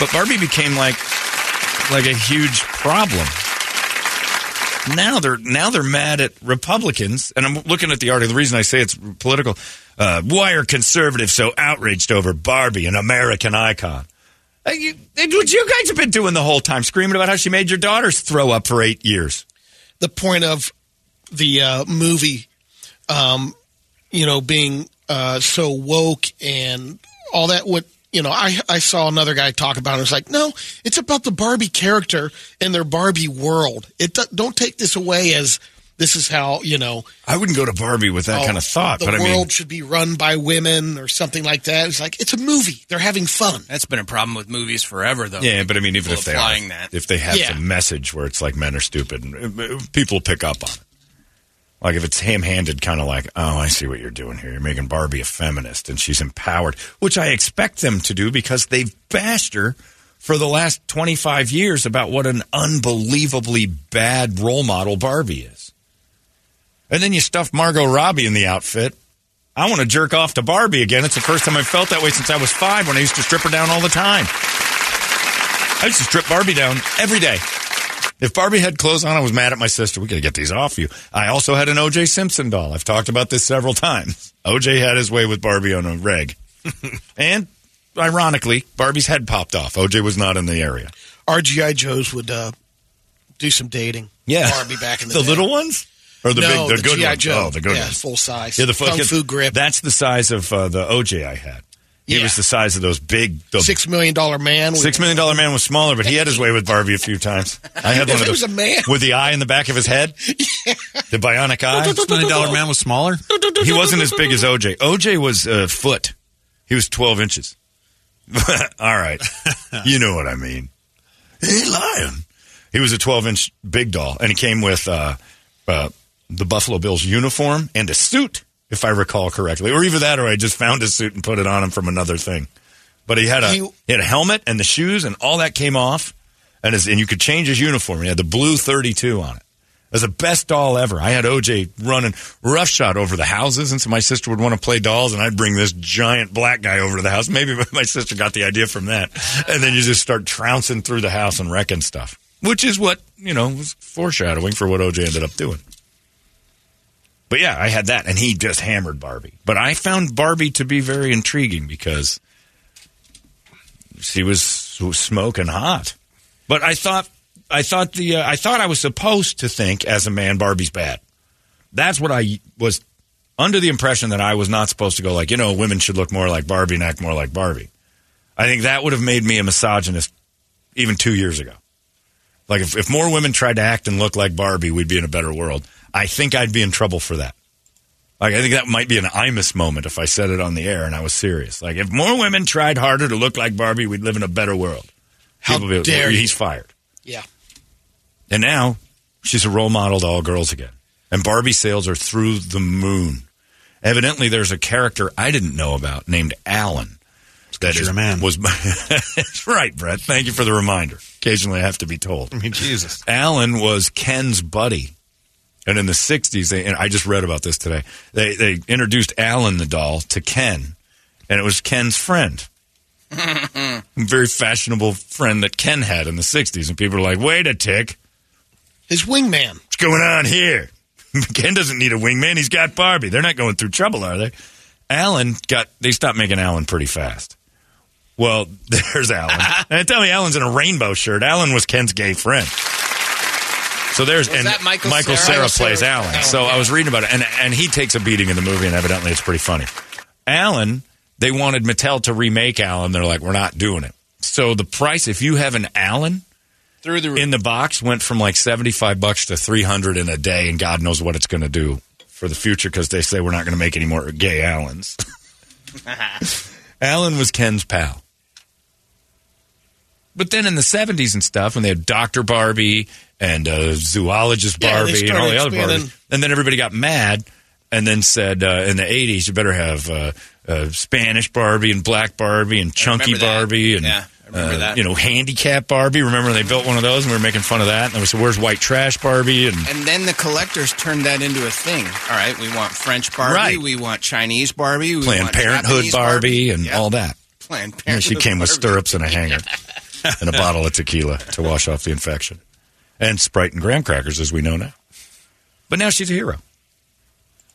But Barbie became like like a huge problem. Now they're now they're mad at Republicans, and I'm looking at the article. The reason I say it's political: uh, why are conservatives so outraged over Barbie, an American icon? Uh, you, what you guys have been doing the whole time, screaming about how she made your daughters throw up for eight years. The point of the uh, movie, um, you know, being uh, so woke and all that. What you know, I I saw another guy talk about it. It's like, no, it's about the Barbie character and their Barbie world. It do- don't take this away as this is how you know I wouldn't go to Barbie with that oh, kind of thought, The but I world mean, should be run by women or something like that. It's like it's a movie. They're having fun. That's been a problem with movies forever, though. yeah, but I mean, even if they are, that. if they have Yeah. some message where it's like men are stupid, uh, people pick up on it. Like if it's ham-handed, kind of like, oh, I see what you're doing here. You're making Barbie a feminist, and she's empowered, which I expect them to do because they've bashed her for the last 25 years about what an unbelievably bad role model Barbie is. And then you stuff Margot Robbie in the outfit. I want to jerk off to Barbie again. It's the first time I've felt that way since I was five when I used to strip her down all the time. I used to strip Barbie down every day. If Barbie had clothes on, I was mad at my sister. We got to get these off you. I also had an O.J. Simpson doll. I've talked about this several times. O.J. had his way with Barbie on a reg. and ironically, Barbie's head popped off. O.J. was not in the area. RGI Joes would uh, do some dating. Yeah. Barbie back in the, The little ones? Or the no, big, the, good GI ones? Joe. Oh, the good yeah, ones. full size. Yeah, the kung fu grip. That's the size of uh, the OJ I had. He Yeah. was the size of those big. The Six million dollar man. Six million dollar man was smaller, but he had his way with Barbie a few times. I had one of those was a man. with the eye in the back of his head, the bionic eye. Six million dollar man was smaller. He wasn't as big as OJ. OJ was a foot. He was twelve inches. All right, you know what I mean. Hey, lion. He was a twelve inch big doll, and he came with uh, uh, the Buffalo Bills uniform and a suit, if I recall correctly, or either that, or I just found his suit and put it on him from another thing. But he had a He- he had a helmet and the shoes, and all that came off, and his, and you could change his uniform. He had the blue thirty two on it. It was the best doll ever. I had OJ running roughshod over the houses, and so my sister would want to play dolls, and I'd bring this giant black guy over to the house. Maybe my sister got the idea from that. And then you just start trouncing through the house and wrecking stuff, which is what, you know, was foreshadowing for what OJ ended up doing. But yeah, I had that, and he just hammered Barbie. But I found Barbie to be very intriguing because she was smoking hot. But I thought, I thought the, uh, I thought I was supposed to think as a man, Barbie's bad. That's what I was under the impression that I was not supposed to go like, you know, women should look more like Barbie and act more like Barbie. I think that would have made me a misogynist even two years ago. Like if, if more women tried to act and look like Barbie, we'd be in a better world. I think I'd be in trouble for that. Like I think that might be an Imus moment if I said it on the air and I was serious. Like if more women tried harder to look like Barbie, we'd live in a better world. How People would be- dare you. he's fired. Yeah. And now she's a role model to all girls again. And Barbie sales are through the moon. Evidently, there's a character I didn't know about named Allan. That a man. Was That's right, Brett. Thank you for the reminder. Occasionally, I have to be told. I mean, Jesus. Allan was Ken's buddy. And in the 60s, they, and I just read about this today, they, they introduced Allan the doll to Ken, and it was Ken's friend. Very fashionable friend that Ken had in the 60s. And people are like, wait a tick. His wingman. What's going on here? Ken doesn't need a wingman. He's got Barbie. They're not going through trouble, are they? Allan got, they stopped making Allan pretty fast. Well, there's Allan. and tell me Allan's in a rainbow shirt. Allan was Ken's gay friend. So there's Was and that Michael Michael Cera? Sarah plays Cera. Allan. Allan, So I was reading about it, and and he takes a beating in the movie, and evidently it's pretty funny. Allan, they wanted Mattel to remake Allan. They're like, we're not doing it. So the price, if you have an Allan Through the in the box, went from like seventy five bucks to three hundred in a day, and God knows what it's going to do for the future because they say we're not going to make any more gay Allans. Allan was Ken's pal. But then in the 70s and stuff, when they had Dr. Barbie and uh, Zoologist Yeah, they Barbie and all the other expanding. Barbies, and then everybody got mad and then said uh, in the 80s, you better have uh, uh, Spanish Barbie and Black Barbie and Chunky remember that. Barbie and, Yeah, I remember uh, that. you know, Handicap Barbie. Remember when they built one of those and we were making fun of that? And they said, where's White Trash Barbie? And And then the collectors turned that into a thing. All right, we want French Barbie, Right. we want Chinese Barbie, we Planned want Parenthood Japanese Barbie, and all that. Planned Yeah, Parenthood. she came with Barbie. stirrups and a hanger and a bottle of tequila to wash off the infection. and Sprite and graham crackers, as we know now. But now she's a hero.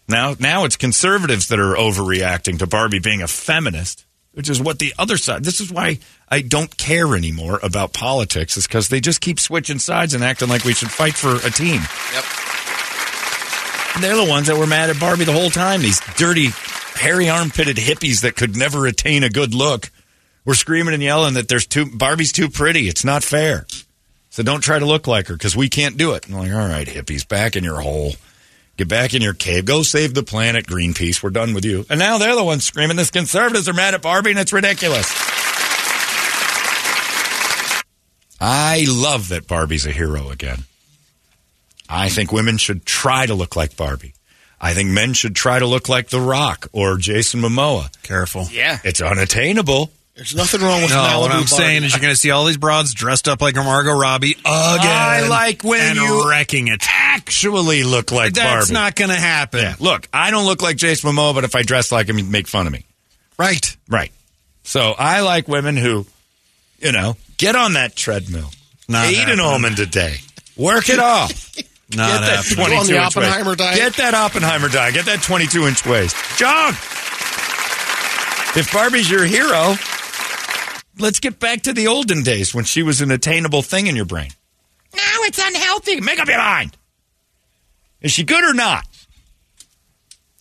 Now, now it's conservatives that are overreacting to Barbie being a feminist, which is what the other side. This is why I don't care anymore about politics, is because they just keep switching sides and acting like we should fight for a team. Yep. And they're the ones that were mad at Barbie the whole time. These dirty, hairy armpitted hippies that could never attain a good look were screaming and yelling that there's too Barbie's too pretty. It's not fair. So don't try to look like her because we can't do it. And I'm like, all right, hippies, back in your hole. Get back in your cave. Go save the planet, Greenpeace. We're done with you. And now they're the ones screaming this conservatives are mad at Barbie and it's ridiculous. I love that Barbie's a hero again. I think women should try to look like Barbie. I think men should try to look like The Rock or Jason Momoa. Careful. Yeah. It's unattainable. There's nothing wrong with No, Malibu what I'm Barbie. saying is you're going to see all these broads dressed up like Margot Robbie again. I like when and you wrecking it. actually look like Barbie. That's Barbie. not going to happen. Yeah. Look, I don't look like Jason Momoa, but if I dress like him, you'd make fun of me. Right. Right. So I like women who, you know, get on that treadmill. Not Eat an almond a day. Work it off. Not Get that 22 On the inch Oppenheimer waist. diet? Get that Oppenheimer diet. Get that 22 inch waist. Jog. If Barbie's your hero, let's get back to the olden days when she was an attainable thing in your brain. Now it's unhealthy. Make up your mind. Is she good or not?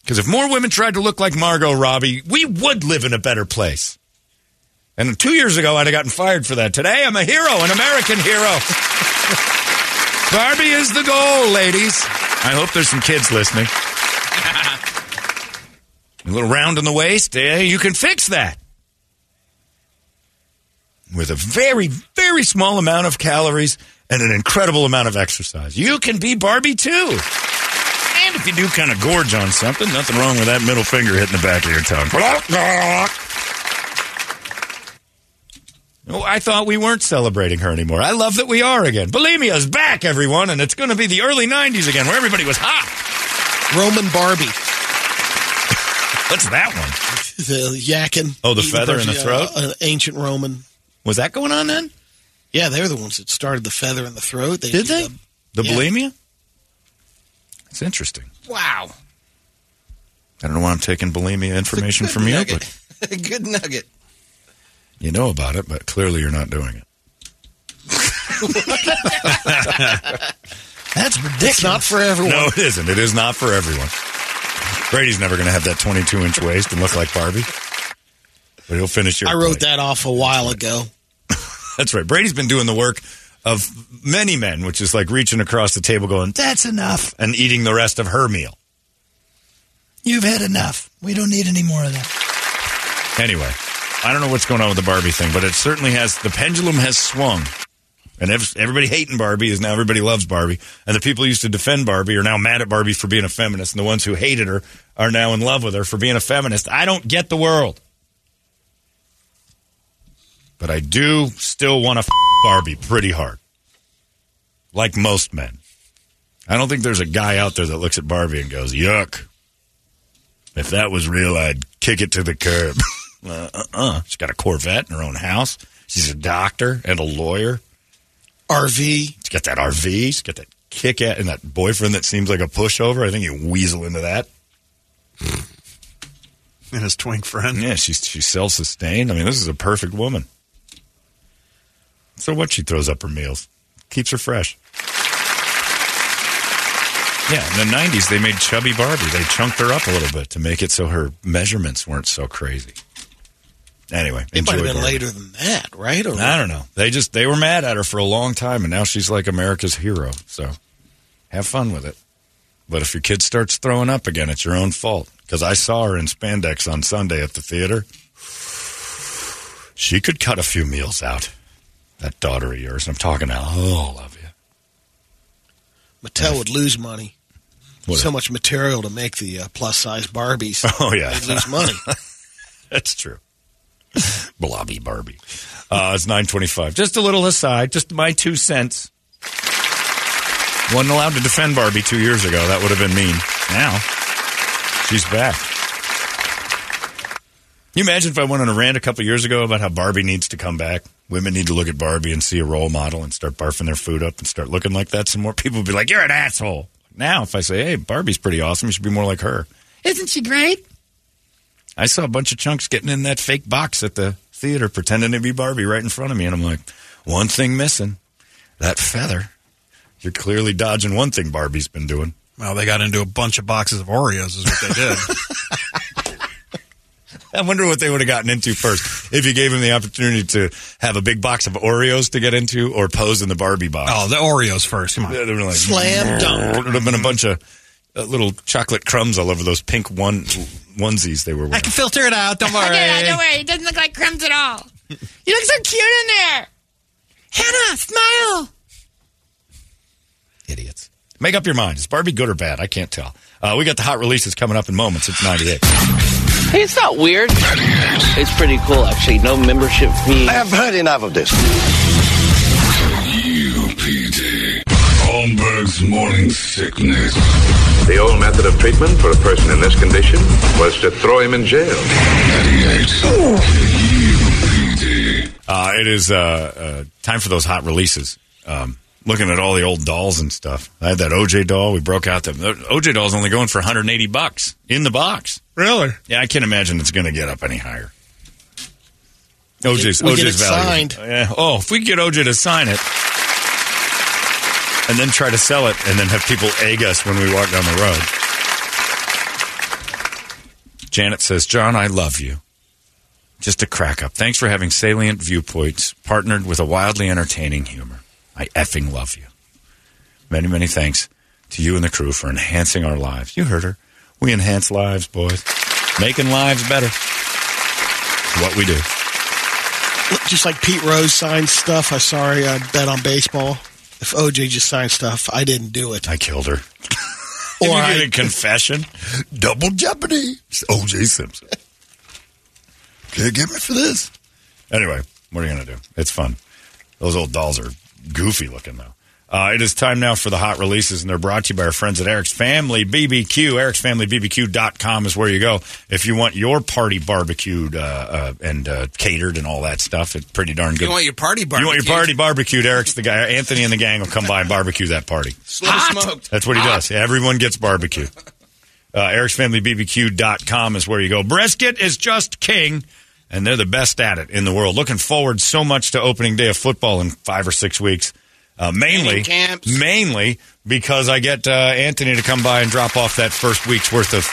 Because if more women tried to look like Margot Robbie, we would live in a better place. And two years ago, I'd have gotten fired for that. Today, I'm a hero, an American hero. Barbie is the goal, ladies. I hope there's some kids listening. a little round in the waist, eh? You can fix that. With a very, very small amount of calories and an incredible amount of exercise. You can be Barbie too. And if you do kind of gorge on something, nothing wrong with that middle finger hitting the back of your tongue. Oh, I thought we weren't celebrating her anymore. I love that we are again. Bulimia's back, everyone, and it's going to be the early 90s again where everybody was hot. Roman Barbie. What's that one? The yakking. Oh, the feather in the throat? uh, an ancient Roman. Was that going on then? Yeah, they're the ones that started the feather in the throat. They Did they? the- The Yeah. bulimia? It's interesting. Wow. I don't know why I'm taking bulimia information from you, nugget. but Good nugget. you know about it, but clearly you're not doing it. That's ridiculous. It's not for everyone. No, it isn't. It is not for everyone. Brady's never going to have that 22 inch waist and look like Barbie. But he'll finish your I wrote plate. that off a while ago. That's right. Brady's been doing the work of many men, which is like reaching across the table going, that's enough, and eating the rest of her meal. You've had enough. We don't need any more of that. Anyway, I don't know what's going on with the Barbie thing, but it certainly has, the pendulum has swung. And everybody hating Barbie is now everybody loves Barbie. And the people who used to defend Barbie are now mad at Barbie for being a feminist. And the ones who hated her are now in love with her for being a feminist. I don't get the world. But I do still want to f- Barbie pretty hard. Like most men. I don't think there's a guy out there that looks at Barbie and goes, yuck. If that was real, I'd kick it to the curb. uh, uh-uh. She's got a Corvette in her own house. She's a doctor and a lawyer. RV. She's got that RV. She's got that kick at and that boyfriend that seems like a pushover. I think you weasel into that. And his twink friend. Yeah, she's she's self sustained. I mean, this is a perfect woman. So what she throws up her meals keeps her fresh. Yeah, in the '90s they made chubby Barbie. They chunked her up a little bit to make it so her measurements weren't so crazy. Anyway, It might have been Barbie. later than that, right? Or I don't know. They just they were mad at her for a long time, and now she's like America's hero. So have fun with it. But if your kid starts throwing up again, it's your own fault. Because I saw her in spandex on Sunday at the theater. She could cut a few meals out. That daughter of yours. And I'm talking to all of you. Mattel would lose money. So much material to make the uh, plus size Barbies. Oh yeah, They'd lose money. That's true. Blobby Barbie. Uh, it's nine twenty-five. Just a little aside, just my two cents. Wasn't allowed to defend Barbie two years ago. That would have been mean. Now she's back. You imagine if I went on a rant a couple years ago about how Barbie needs to come back? Women need to look at Barbie and see a role model and start barfing their food up and start looking like that. Some more people will be like, "You're an asshole." Now, if I say, "Hey, Barbie's pretty awesome," you should be more like her. Isn't she great? I saw a bunch of chunks getting in that fake box at the theater, pretending to be Barbie right in front of me, and I'm like, "One thing missing, that feather." You're clearly dodging one thing Barbie's been doing. Well, they got into a bunch of boxes of Oreos, is what they did. I wonder what they would have gotten into first if you gave them the opportunity to have a big box of Oreos to get into or pose in the Barbie box. oh, the Oreos first. Come on. They'd have been like, Slam dunk. It would have been a bunch of uh, little chocolate crumbs all over those pink one onesies they were wearing. I can filter it out. Don't worry. Okay, don't worry. It doesn't look like crumbs at all. You look so cute in there. Hannah, smile. Idiots. Make up your mind. Is Barbie good or bad? I can't tell. Uh, we got the hot releases coming up in moments. It's 98. Hey, it's not weird. It's pretty cool, actually. No membership fee. I have heard enough of this. UPD. Holmberg's morning sickness. The old method of treatment for a person in this condition was to throw him in jail. 98. UPD. Uh, it is uh, uh, time for those hot releases. Um, looking at all the old dolls and stuff. I had that OJ doll. We broke out the OJ doll's only going for 180 bucks in the box. Really? Yeah, I can't imagine it's going to get up any higher. OJ's We get OJ's it value. signed. Yeah. Oh, if we get OJ to sign it, and then try to sell it, and then have people egg us when we walk down the road. Janet says, "John, I love you." Just a crack up. Thanks for having salient viewpoints partnered with a wildly entertaining humor. I effing love you. Many, many thanks to you and the crew for enhancing our lives. You heard her. We enhance lives, boys. Making lives better. What we do. Just like Pete Rose signed stuff. I sorry I bet on baseball. If OJ just signed stuff, I didn't do it. I killed her. Or I- get a confession? Double jeopardy. It's O.J. Simpson. Can't get me for this. Anyway, what are you going to do? It's fun. Those old dolls are goofy looking, though. Uh, it is time now for the hot releases, and they're brought to you by our friends at Eric's Family BBQ. Eric'sFamilyBBQ.com is where you go if you want your party barbecued uh, uh, and uh, catered and all that stuff. It's pretty darn good. You want your party You want your party barbecued? Eric's the guy. Anthony and the gang will come by and barbecue that party. Slow smoked. That's what he does. Everyone gets barbecue. Uh, Eric'sFamilyBBQ.com is where you go. Brisket is just king, and they're the best at it in the world. Looking forward so much to opening day of football in five or six weeks. Uh, mainly, camps. mainly because I get uh, Anthony to come by and drop off that first week's worth of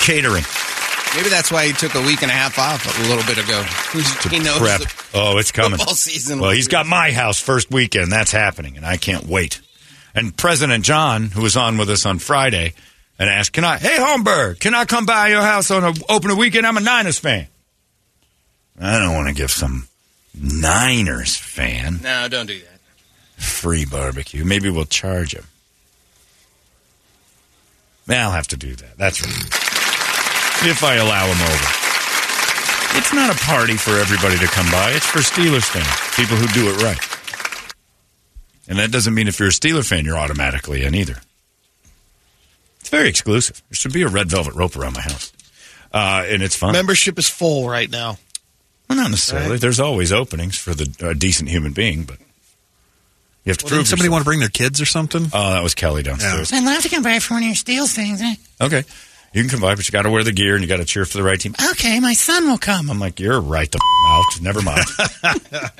catering. Maybe that's why he took a week and a half off a little bit ago. He knows prep. Oh, it's coming. football season. Well, he's got my house first weekend. That's happening, and I can't wait. And President John, who was on with us on Friday, and asked, "Can I? Hey, Holmberg, can I come by your house on a opening weekend? I'm a Niners fan. I don't want to give some Niners fan No, don't do that. free barbecue. Maybe we'll charge him. I'll have to do that. That's right. If I allow him over. It's not a party for everybody to come by. It's for Steelers fans, people who do it right. And that doesn't mean if you're a Steeler fan, you're automatically in either. It's very exclusive. There should be a red velvet rope around my house. Uh, and it's fun. Membership is full right now. Well, not necessarily. Right. There's always openings for the uh, decent human being, but you have to Well, prove somebody yourself. want to bring their kids or something? Oh, that was Kelly downstairs. I'd love to come by for one of your steel things. eh? Okay. You can come by, but you got to wear the gear and you got to cheer for the right team. Okay, my son will come. I'm like, you're right the out. Never mind.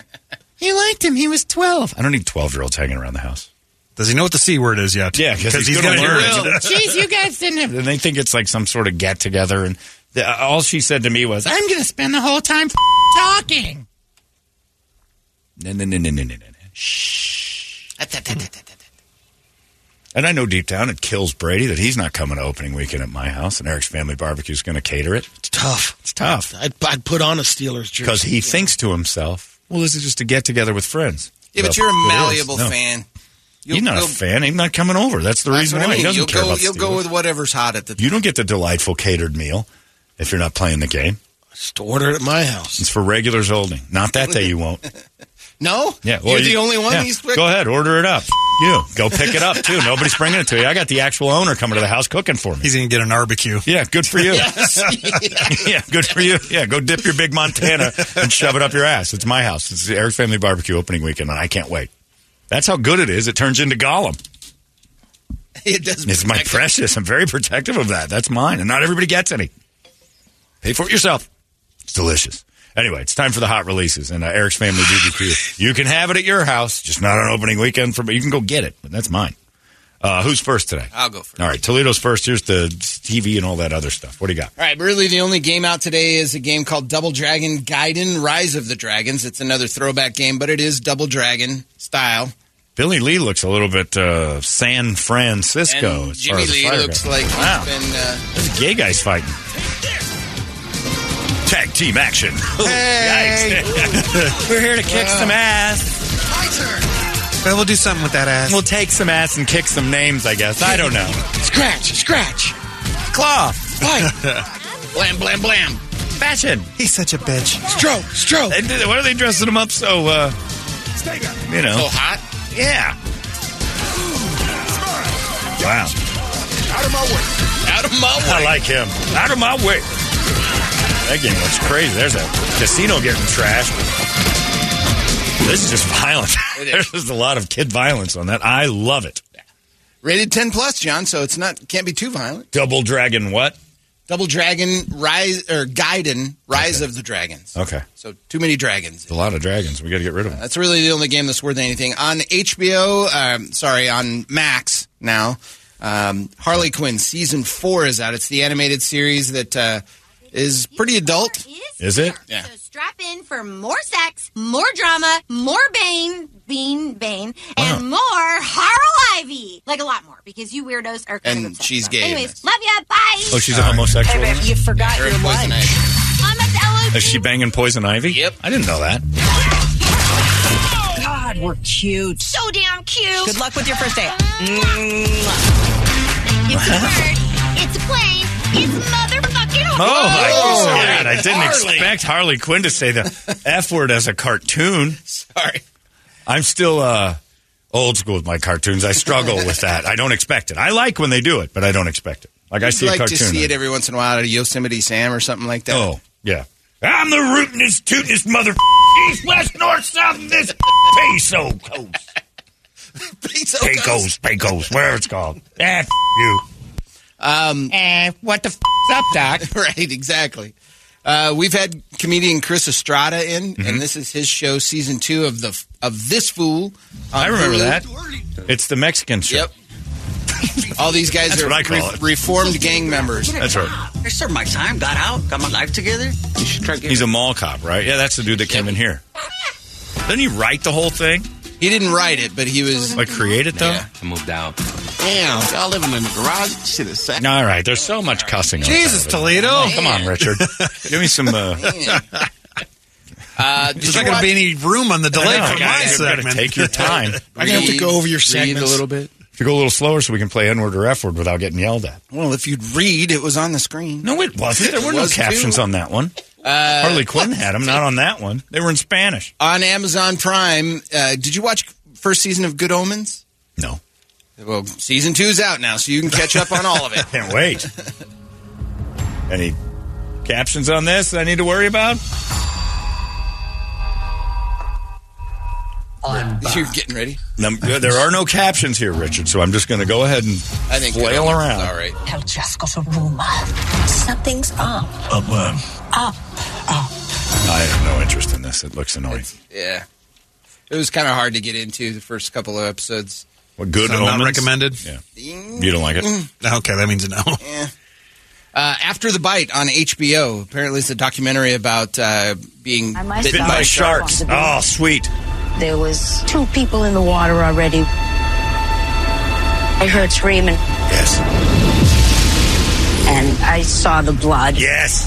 You liked him. He was 12. I don't need 12 year olds hanging around the house. Does he know what the C word is yet? Yeah, 'cause he's he's gonna going to learn learn. Jeez, you guys didn't have. And they think it's like some sort of get together. And the, uh, all she said to me was, I'm going to spend the whole time f- talking. no, no, no, no, no, no, no. Shh. And I know deep down it kills Brady that he's not coming to opening weekend at my house and Eric's Family Barbecue is going to cater it. It's tough. It's tough. I'd, I'd put on a Steelers jersey. Because he thinks to himself, well, this is just a get together with friends. Yeah, but you're a malleable No. fan. He's not a you'll- fan. He's not coming over. That's the That's reason what I why. mean. He doesn't You'll care go. about the You'll go with whatever's hot at the. time. You don't get the delightful catered meal if you're not playing the game. Just order it at my house. It's for regulars only. Not that day you won't. No. Yeah, You're you- the only one. yeah. He's. Go ahead, order it up. you. Go pick it up too. Nobody's bringing it to you. I got the actual owner coming to the house cooking for me. He's going to get an barbecue. Yeah, good for you. yeah, good for you. Yeah, go dip your big Montana and shove it up your ass. It's my house. It's the Eric Family Barbecue opening weekend, and I can't wait. That's how good it is. It turns into Gollum. It does. It's my protect it. precious. I'm very protective of that. That's mine, and not everybody gets any. Pay for it yourself. It's delicious. Anyway, it's time for the hot releases and uh, Eric's Family BBQ. You can have it at your house, just not on opening weekend. For you can go get it, but that's mine. Uh, who's first today? I'll go first. All right, Toledo's first. Here's the TV and all that other stuff. What do you got? All right, really, the only game out today is a game called Double Dragon Gaiden Rise of the Dragons. It's another throwback game, but it is Double Dragon style. Billy Lee looks a little bit uh, San Francisco. And Jimmy Lee looks goes. like he's wow. been. Uh, There's gay guys fighting. Tag team action. Hey. We're here to kick some ass. My turn. Well, we'll do something with that ass. We'll take some ass and kick some names, I guess. I don't know. Scratch, scratch. Claw. Bite. Blam, blam, blam. Fashion. He's such a bitch. Stroke, stroke. They did- Why are they dressing him up so, uh, you know? So hot. Yeah. Wow. Out of my way. Out of my way. I like him. Out of my way. That game looks crazy. There's a casino getting trashed. This is just violent. There's just a lot of kid violence on that. I love it. Rated 10 plus, John, so it's not can't be too violent. Double Dragon what? Double Dragon Rise or Gaiden Rise of the Dragons. Okay. So too many dragons. It's a lot of dragons. We got to get rid of them. That's really the only game that's worth anything. On HBO, um, sorry, on Max now, um, Harley Quinn season four is out. It's the animated series that uh, is pretty adult. Is it? Yeah. So strap in for more sex, more drama, more Bane, Bean, Bane, and more Harl Ivy. Like a lot more, because you weirdos are kind And of obsessed she's with that. gay in Anyways, love ya. Bye. Oh, she's a homosexual. you forgot Her and Poison I'm at the LOD. Is she banging Poison Ivy? Yep. I didn't know that. God, we're cute. So damn cute. Good luck with your first date. It's a bird. It's a plane. It's motherfucking Oh, my Oh, God. I didn't Harley. expect Harley Quinn to say the F word as a cartoon. Sorry. I'm still uh, old school with my cartoons. I struggle with that. I don't expect it. I like when they do it, but I don't expect it. Like I see I'd a like cartoon. to see it every once in a while at a Yosemite Sam or something like that. Oh, yeah. I'm the rootinest, tootinest mother east, west, north, south of this peso coast. Peso coast. Pecos, Pecos, where it's called. Ah, f- you. Um, Eh, what the f- up, Doc? right, exactly. Uh, we've had comedian Chris Estrada in, Mm-hmm. and this is his show, season two of the of this fool. I remember Hulu. that. It's the Mexican show. Yep. All these guys That's are what I call it. reformed gang members. That's right. I served my time, got out, got my life together. You should try He's a mall cop, right? Yeah, that's the dude that came in here. Didn't he write the whole thing? He didn't write it, but he was Like create it though? Yeah. I moved out. Damn, y'all living in the garage? Shit is sad. All right, there's so much cussing. on Jesus. Toledo. Oh, come on, Richard. Give me some. Uh, Uh, did There's not going to be any room on the delay know, for my guys, you segment. take your time. I'm gonna have to go over your read segments. a little bit. If you go a little slower so we can play N word or F word without getting yelled at. Well, if you'd read, it was on the screen. No, it wasn't. There were It no was, captions too. on that one. Uh, Harley Quinn had them, not on that one. They were in Spanish. on Amazon Prime. Uh, did you watch first season of Good Omens? No. Well, season two's out now, so you can catch up on all of it. Can't wait. Any captions on this I need to worry about? I'm. You're getting ready. Num- there are no captions here, Richard, so I'm just going to go ahead and I think Good flail Omens around. is All right. Tell just got a rumor. Something's up. Up, um, Up. Up. I have no interest in this. It looks annoying. Yeah. It was kind of hard to get into the first couple of episodes. What good So not recommended? Yeah. You don't like it? Okay, that means no. Yeah. Uh, After the Bite on HBO. Apparently, it's a documentary about uh, being I bitten by By sharks. sharks. Oh, sweet. There was two people in the water already. I heard screaming Yes. and I saw the blood. Yes.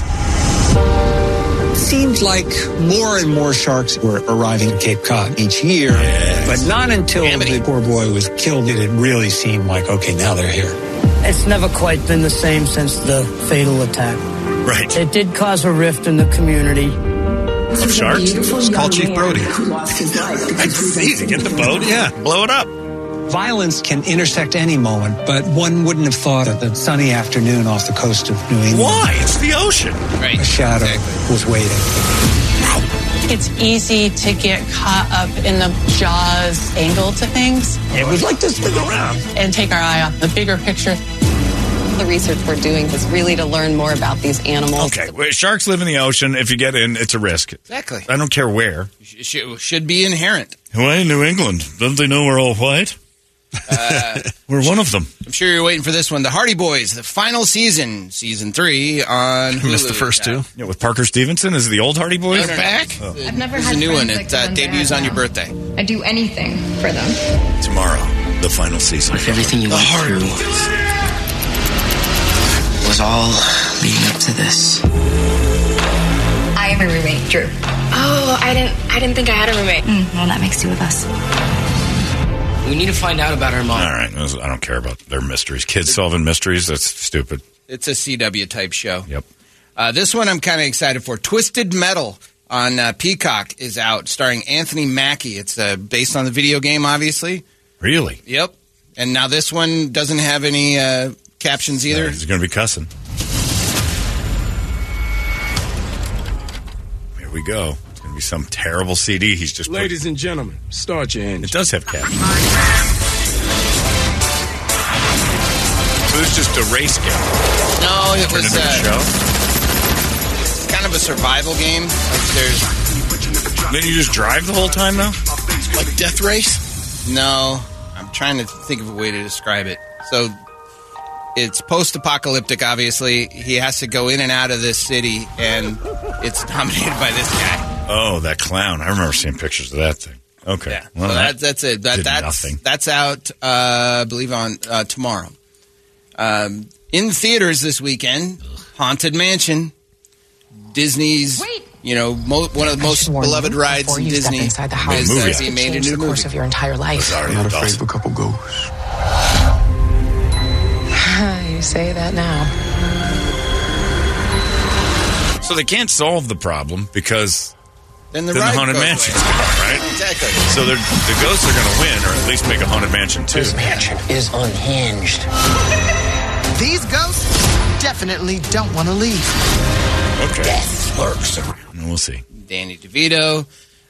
It seems like more and more sharks were arriving at Cape Cod each year, but not until the poor boy was killed did it really seem like, okay, now they're here. It's never quite been the same since the fatal attack. Right. It did cause a rift in the community. Of sharks? Call Chief Brody. It's easy. Get the boat. Yeah. Blow it up. Violence can intersect any moment, but one wouldn't have thought of the sunny afternoon off the coast of New England. Why? It's the ocean. Right. A shadow was waiting. It's easy to get caught up in the jaws angle to things. It was like this thing around. And take our eye off the bigger picture. The research we're doing is really to learn more about these animals. Okay, well, sharks live in the ocean. If you get in, it's a risk. Exactly. I don't care where. Sh- sh- should be inherent. Why New England? Don't they know we're all white? Uh, We're one of them. I'm sure you're waiting for this one. The Hardy Boys, the final season, season three on Hulu. Missed the first two. Yeah, with Parker Stevenson is it the old Hardy Boys. They're back. Oh. I've never This had a new one. friends It uh, the ones I debuts on your birthday. I'd do anything for them. Tomorrow, the final season. If everything you went through was all leading up to this. I have a roommate, Drew. Oh, I didn't. I didn't think I had a roommate. well, that makes two of us. We need to find out about her mom. All right, I don't care about their mysteries. Kids solving mysteries. That's stupid. It's a CW type show. Yep. Uh, this one I'm kind of excited for. Twisted Metal on uh, Peacock is out, starring Anthony Mackie. It's uh, based on the video game, obviously. Really? Yep. And now this one doesn't have any uh, captions either. He's going to be cussing. Here we go. It's going to be some terrible CD. He's just. put- Ladies and gentlemen, start your engine. It does have captions. So it's just a race game. No, it Turned was into a uh, show. kind of a survival game. Like there's Then you just drive the whole time now. Like Death Race? no. I'm trying to think of a way to describe it. So it's post-apocalyptic. Obviously, he has to go in and out of this city, and it's dominated by this guy. Oh, that clown! I remember seeing pictures of that thing. Okay, Yeah. well, so that, that's it. That, did that's nothing. that's out. Uh, I believe on uh, tomorrow. Um, in theaters this weekend, Haunted Mansion, Disney's. You know, mo- one of the most beloved rides in you step Disney. inside the house, is, it he made a new the course movie. of your entire life. I'm not afraid of a couple ghosts. you say that now. So they can't solve the problem because then the, then the haunted goes mansion's away. gone, right? Exactly. So they're, the ghosts are going to win, or at least make a haunted mansion too. This mansion is unhinged. These ghosts definitely don't want to leave. Okay. Death lurks around. We'll see. Danny DeVito.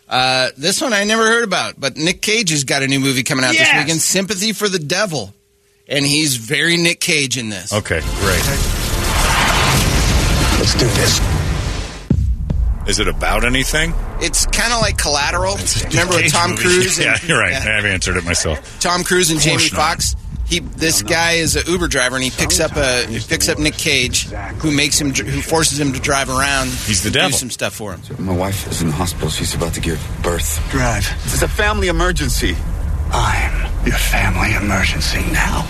Uh, this one I never heard about, but Nick Cage has got a new movie coming out this weekend, Sympathy for the Devil. And he's very Nick Cage in this. Okay, great. Let's do this. Is it about anything? It's kind of like Collateral. Remember with Tom movie. Cruise? Yeah, you're right. yeah. I've answered it myself. Tom Cruise and Jamie not. Foxx. He, this guy is an Uber driver, and he picks up a he picks up Nick Cage, who makes him who forces him to drive around. He's the devil. do devil. some stuff for him. My wife is in the hospital. She's about to give birth. Drive. This is a family emergency. I'm your family emergency now.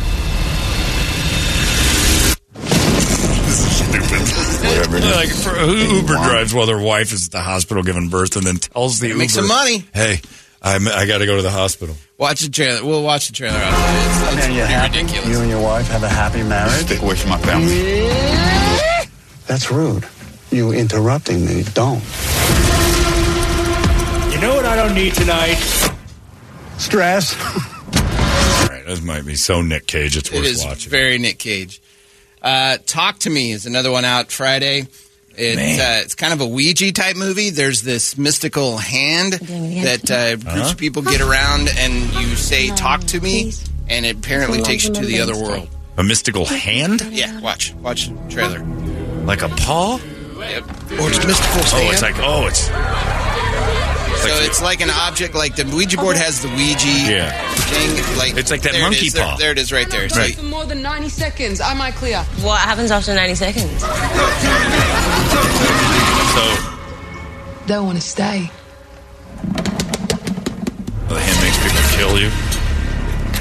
Whatever. Like for, who Uber drives while their wife is at the hospital giving birth, and then tells the Uber, Make some money. Hey, I'm, I got to go to the hospital. Watch the trailer. We'll watch the trailer. After. It's, it's And you're pretty happy? ridiculous. You and your wife have a happy marriage? Stick away from my family. That's rude. You interrupting me. Don't. You know what I don't need tonight? Stress. All right, this might be so Nick Cage. It's worth is watching. very Nick Cage. Uh, Talk to Me is another one out Friday. It, uh, it's kind of a Ouija type movie. There's this mystical hand that uh, groups Uh-huh. of people get around, and you say "Talk to me," and it apparently takes you to the other world. A mystical hand, Yeah, watch, watch the trailer. like a paw. Yep. Or it's mystical Oh, it's like oh, it's So it's like an object, like the Ouija board has the Ouija Yeah. thing. Like It's like that monkey is, there- paw. There, it is, right there. So Right. more than 90 seconds. Am I clear? What happens after 90 seconds? so Don't want to stay. Oh, the hand makes people kill you.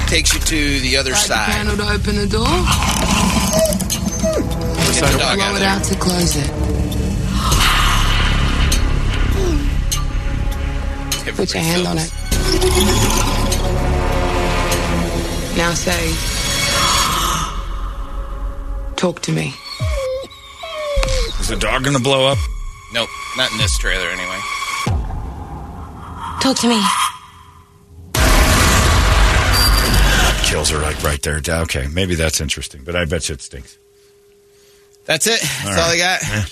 takes you to the other side. Candle to open the door. Get the dog out of there. to close it. Put your hand on it. Now say, talk to me. Is the dog gonna blow up? Nope, not in this trailer anyway. Talk to me. kills her like right there. Okay, maybe that's interesting, but I bet you it stinks. That's it. That's all, right. I got. Yeah.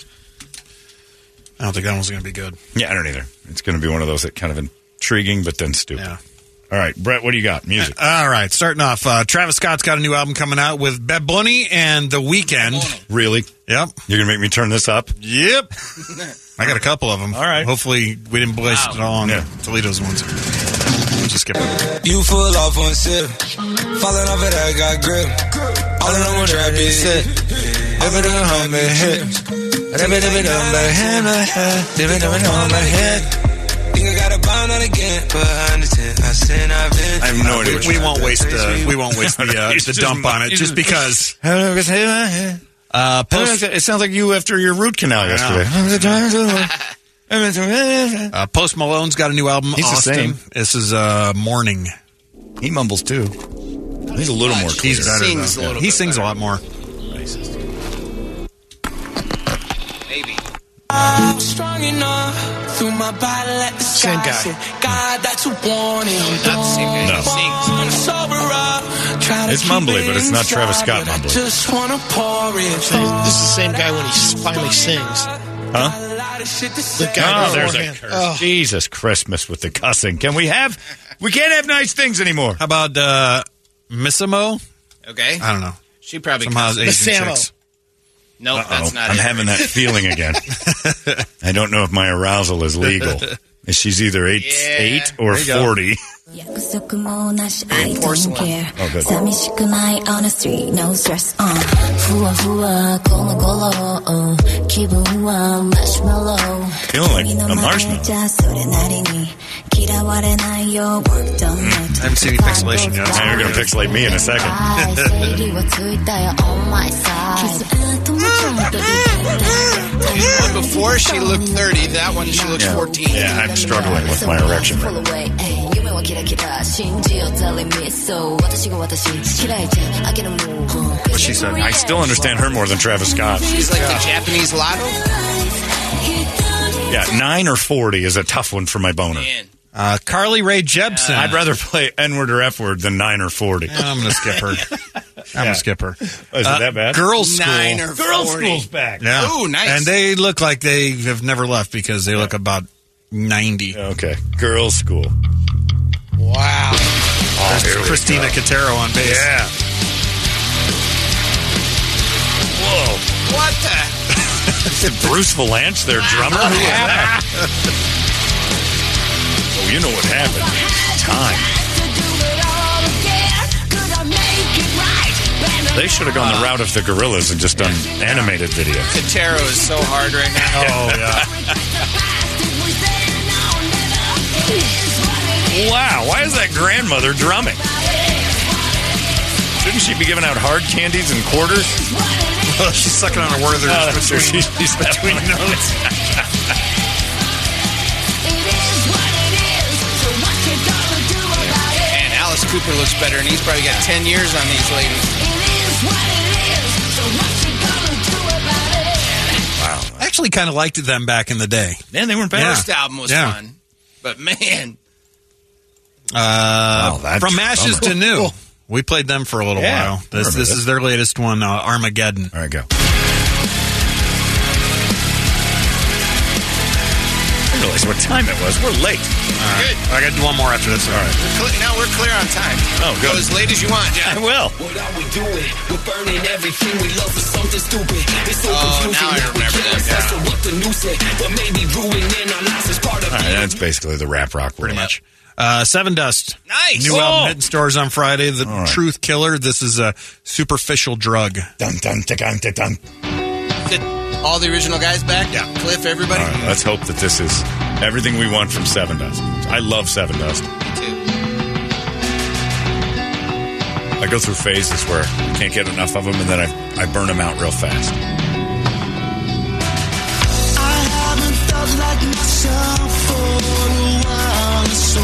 I don't think that one's going to be good. Yeah, I don't either. It's going to be one of those that kind of intriguing, but then stupid. Yeah. All right, Brett, what do you got? Music. All right, starting off, uh, Travis Scott's got a new album coming out with Bad Bunny and The Weeknd. Really? Yep. You're going to make me turn this up? Yep. I got a couple of them. All right. Hopefully, we didn't waste it all on Yeah. Toledo's ones. Just skip it. You full off one sip. Falling off it, I got grip. All in on one trap is it. Never done on my head. Never, never done my head, my head. Never done on my head. Think I got a bond on again, but I understand. I sin, I've been. I have no idea what We won't waste the we won't waste the uh, the just dump on it he's just because. Uh, post, it sounds like you after your root canal yesterday. uh, Post Malone's got a new album. He's the Austin. same. This is uh, Mourning. He mumbles too. He's a little more. He's better. Sings though. a little he bit sings a lot more. Maybe. I'm strong enough through my body like the Same guy. said, God, that's what warning. Not the same guy. No. He sings. I'm sober up. Try to It's keep mumbly, but it's not Travis Scott but I mumbly. just wanna pour it. So this is the same guy when he finally sings. Huh? The guy Oh, there's a curse. Oh. Jesus Christmas with the cussing. Can we have? We can't have nice things anymore. How about uh, MISAMO? Okay. I don't know. She probably Somehow cussed. Asian Samo. chicks. Nope, that's not I'm it. having that feeling again. I don't know if my arousal is legal. She's either eight, Yeah. eight or There you go. forty. 約束もなし I don't care Oh, good. 寂しくない on the street no stress on ふわふわこの頃、うん気分はマシュマロ Feeling like 君の a 前 marshmallow. じゃそれなりに嫌われないよ work done I haven't seen any pixelation yet. Now you're going to pixelate me in a second. 正義はついたよ on my side 傷跡もちゃんと One before she looked 30. That one she looks Yeah. 14. Yeah, I'm struggling with my erection right now. 夢 はキラキラ信じよざれみそう私が私嫌いじゃん I she said I still understand her more than Travis Scott she's like the Japanese lotto yeah 9 or 40 is a tough one for my boner Man. Uh, Carly Rae Jepsen. I'd rather play N word or F word than nine or forty. I'm gonna skip her. I'm yeah. gonna skip her. Oh, is uh, it that bad? Girlschool. Nine or girls 40. school's back. Yeah. Ooh, nice. And they look like they have never left because they look about ninety. Okay. Girlschool. Wow. Oh, here Christina go. Catero on bass. Yeah. Whoa. What the? Is Bruce Vilanch, their drummer? Who is that? oh, you know what happened. Time. They should have gone the route of the Gorillaz and just done animated video. Katero is so hard right now. Oh, yeah. wow, why is that grandmother drumming? Shouldn't she be giving out hard candies and quarters? Well, she's sucking on a Werther's that's between, She's- she's between notes. And Alice Cooper looks better, and he's probably got 10 years on these ladies. Wow. I actually kind of liked them back in the day. Man, they weren't bad. Yeah. First album was Yeah. fun. But man, Uh, that's from ashes bummer. to new. We played them for a little Yeah, while. This remember this that. is their latest one, uh, Armageddon. All right, go. I realized what time it was. We're late. good. I got to do one more after this. All right. We're cle- now we're clear on time. Oh, good. Go as late as you want, I will. What are we doing? We're burning everything we love for something stupid. It's so Oh, confusing. now I remember can't that, what the news said, but maybe ruining our lives is part of All right, being that's basically the rap rock Pretty world. much. Uh, Sevendust. Nice. New Oh. album hitting stores on Friday. The All right. Truth Killer. This is a superficial drug. Dun, dun, dun, dun, dun, dun. All the original guys back? Yeah. Cliff, everybody? All right, let's hope that this is everything we want from Sevendust. I love Sevendust. Too. I go through phases where I can't get enough of them, and then I, I burn them out real fast. I haven't felt like myself for a while. So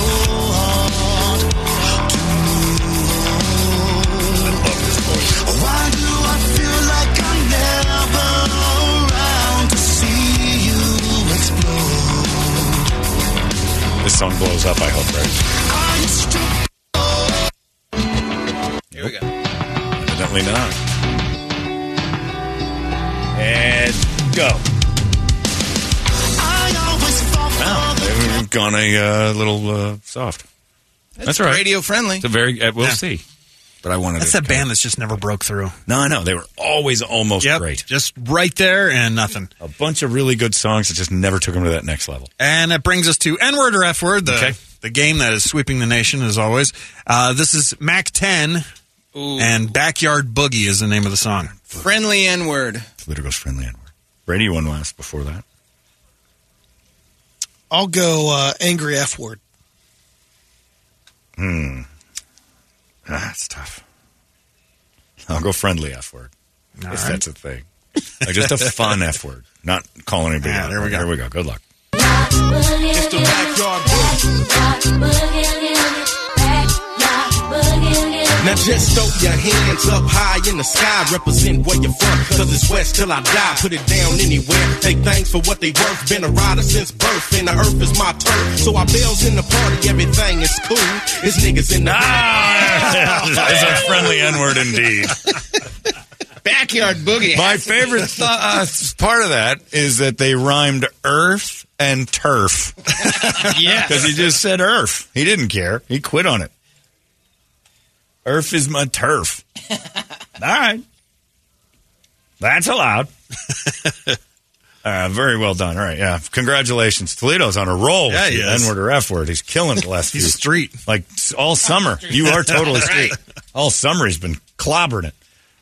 This song blows up, I hope, right? I used to Apparently not. And go. Wow, they've gone a uh, little uh, soft. That's right, Radio friendly. It's a very. Uh, we'll Yeah. see. But I wanted. That's to that band that's just never broke through. No, I know they were always almost Yep, great. Just right there and nothing. A bunch of really good songs that just never took them to that next level. And that brings us to N word or F word, the, Okay. the game that is sweeping the nation as always. Uh, this is Mack 10 and Backyard Boogie is the name of the song. Friendly N word. Politico's friendly N word. Brady won last before that. I'll go uh, angry F word. Hmm. Ah, That's tough. I'll go friendly F word. All if right. that's a thing. Like just a fun F word. Not calling anybody Yeah, out. there we go. Here we go. Good luck. It's Now just throw your hands up high in the sky, represent where you're from. Cause it's west till I die, put it down anywhere. Take things for what they worth, been a rider since birth, and the earth is my turf. So I bells in the party, everything is cool. It's niggas in the That's a friendly N word indeed. Backyard Boogie. My favorite th- uh, part of that is that they rhymed earth and turf. yeah. Because he just said earth. He didn't care. He quit on it. Earth is my turf. All right. That's allowed. Uh, very well done. All right, yeah. Congratulations. Toledo's on a roll Yeah, he the. N word or F word. He's killing the last few street. Like all summer. You are totally street. All summer he's been clobbering it.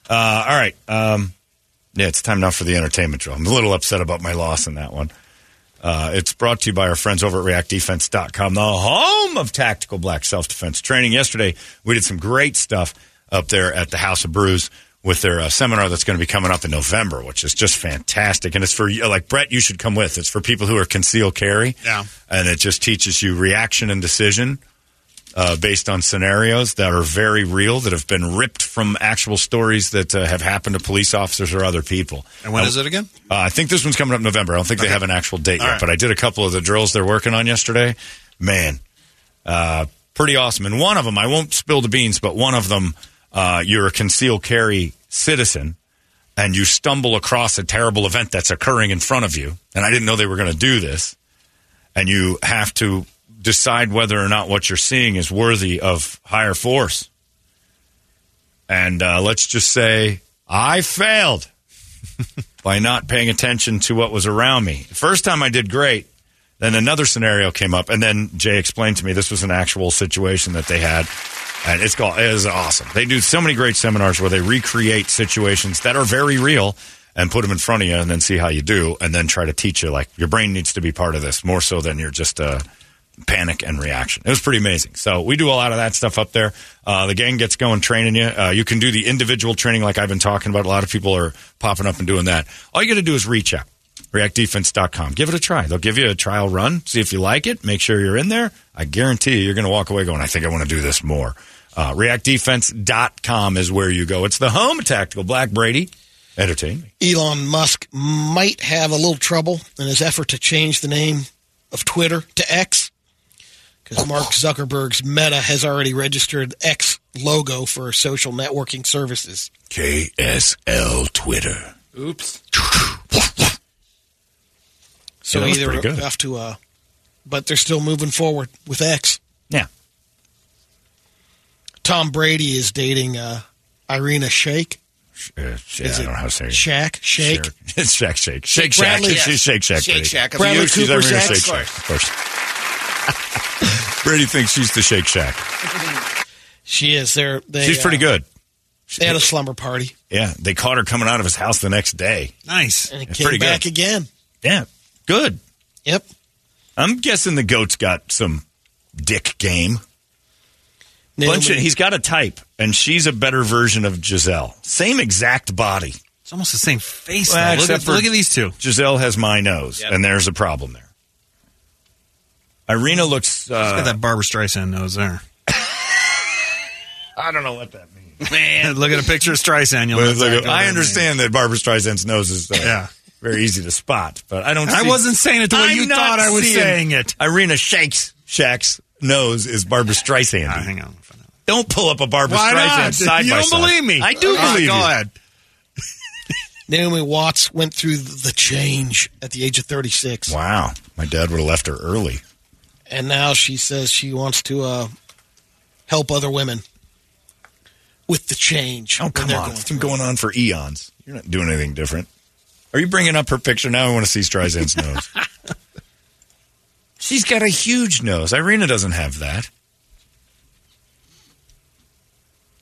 Uh, all right. Um, yeah, it's time now for the entertainment drill. I'm a little upset about my loss in that one. Uh, it's brought to you by our friends over at reactdefense.com, the home of tactical black self defense training. Yesterday, we did some great stuff up there at the House of Brews with their uh, seminar that's going to be coming up in November, which is just fantastic. And it's for, you- like, Brett, you should come with. It's for people who are conceal carry. Yeah. And it just teaches you reaction and decision uh, based on scenarios that are very real, that have been ripped from actual stories that uh, have happened to police officers or other people. And when Uh, is it again? uh, I think this one's coming up in November. I don't think they have an actual date All yet, right. but I did a couple of the drills they're working on yesterday. Man, uh, pretty awesome. And one of them, I won't spill the beans, but one of them, uh, you're a conceal carry citizen and you stumble across a terrible event that's occurring in front of you. And I didn't know they were going to do this. And you have to decide whether or not what you're seeing is worthy of higher force. And uh, let's just say I failed by not paying attention to what was around me. First time I did great. Then another scenario came up, and then Jay explained to me this was an actual situation that they had, and it's called it is awesome. They do so many great seminars where they recreate situations that are very real and put them in front of you, and then see how you do, and then try to teach you like your brain needs to be part of this more so than you're just uh, panic and reaction. It was pretty amazing. So we do a lot of that stuff up there. Uh, the gang gets going training you. Uh, you can do the individual training like I've been talking about. A lot of people are popping up and doing that. All you got to do is reach out. ReactDefense.com. Give it a try. They'll give you a trial run. See if you like it. Make sure you're in there. I guarantee you, you're going to walk away going, I think I want to do this more. Uh, ReactDefense.com is where you go. It's the home Tactical Black Brady. Entertain me. Elon Musk might have a little trouble in his effort to change the name of Twitter to X because Mark Zuckerberg's Meta has already registered X logo for social networking services. KSL Twitter. Oops. So Yeah, either pretty good. have to, uh, but they're still moving forward with X. Yeah. Tom Brady is dating uh, Irina Shayk. Uh, yeah, Is I don't know how to say it. Shaq? Shake? Sure. It's Shaq Shake. Shake Shake Shack. Bradley. She's Shake Shack. Shake Brady. Shack. Bradley you, she's Cooper's Irina ex? Shake Shack. Of course. Brady thinks she's the Shake Shack. She is. They're, they, She's pretty uh, good. They had a slumber party, Yeah, they caught her coming out of his house the next day. Nice. and it It's came pretty back good. again. Yeah, good. Yep. I'm guessing the goat's got some dick game. Bunch of, he's got a type, and she's a better version of Gisele. Same exact body. It's almost the same face. Well. Look, at, for- look at these two. Gisele has my nose, Yep. and there's a problem there. Irina looks. She's got Uh, that Barbra Streisand nose there. I don't know what that means. Man, look at a picture of Streisand. You'll know like, exactly what I that understand that Barbra Streisand's nose is uh, Yeah. very easy to spot, but I don't. means. I see- wasn't saying it the way I'm you not thought I was saying it. Irina Shakes Shack's nose is Barbra Streisand. Ah, hang on. Don't pull up a Barbara Why Streisand not? side you by don't side. believe me? I do All right, believe go you. ahead. Naomi Watts went through the change at the age of 36. Wow, my dad would have left her early. And now she says she wants to uh, help other women with the change. Oh, when come on. going It's through been going on for eons. You're not doing anything different. Are you bringing up her picture now? I want to see Streisand's nose. She's got a huge nose. Irina doesn't have that.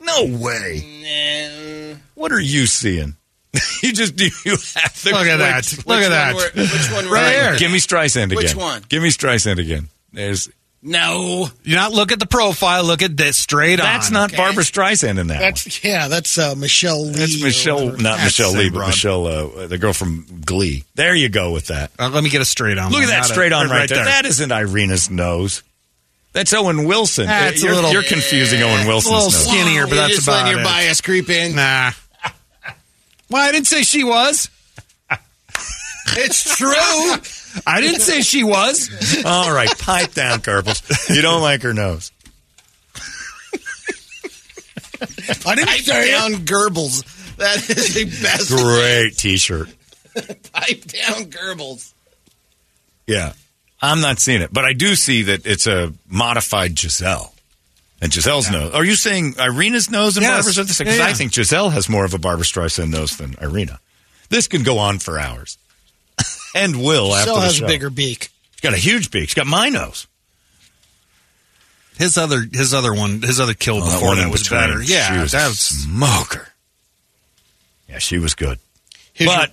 No way. What are you seeing? you just do you have the Look at that. Look at that. Which one were- which one were Right you? here. Give me Streisand again. Which one? Give me Streisand again. There's No. You not look at the profile. Look at this straight on. that's not Barbra Streisand in that. one. That's yeah, that's uh, Michelle Lee. That's Michelle, not That's Michelle the Lee, but broad. Michelle, uh, the girl from Glee. There you go with that. Uh, let me get a straight on. Look at that Not a- straight on right, there. there. That isn't Irina's nose. That's Owen Wilson. That's a you're, little- you're confusing Owen Wilson's little nose. skinnier, but You're that's just about letting your it. bias creep in. Nah. Well, I didn't say she was. It's true. I didn't say she was. All right, pipe down, Kerbals. You don't like her nose. I didn't Pipe say it. down Goebbels. That is the best. Great T-shirt. Pipe down Goebbels. Yeah, I'm not seeing it, but I do see that it's a modified Gisele. And Gisele's nose. Are you saying Irina's nose and Yes. Barbara's are the? Because Yeah, I think Gisele has more of a Barbra Streisand nose than Irina. This can go on for hours. And will after Michelle the has show. a bigger beak. He's got a huge beak. He's got my nose. His other, his other one, his other kill Oh, that before one that in was between. better. Yeah, she was that a was. smoker. Yeah, she was good. Here's but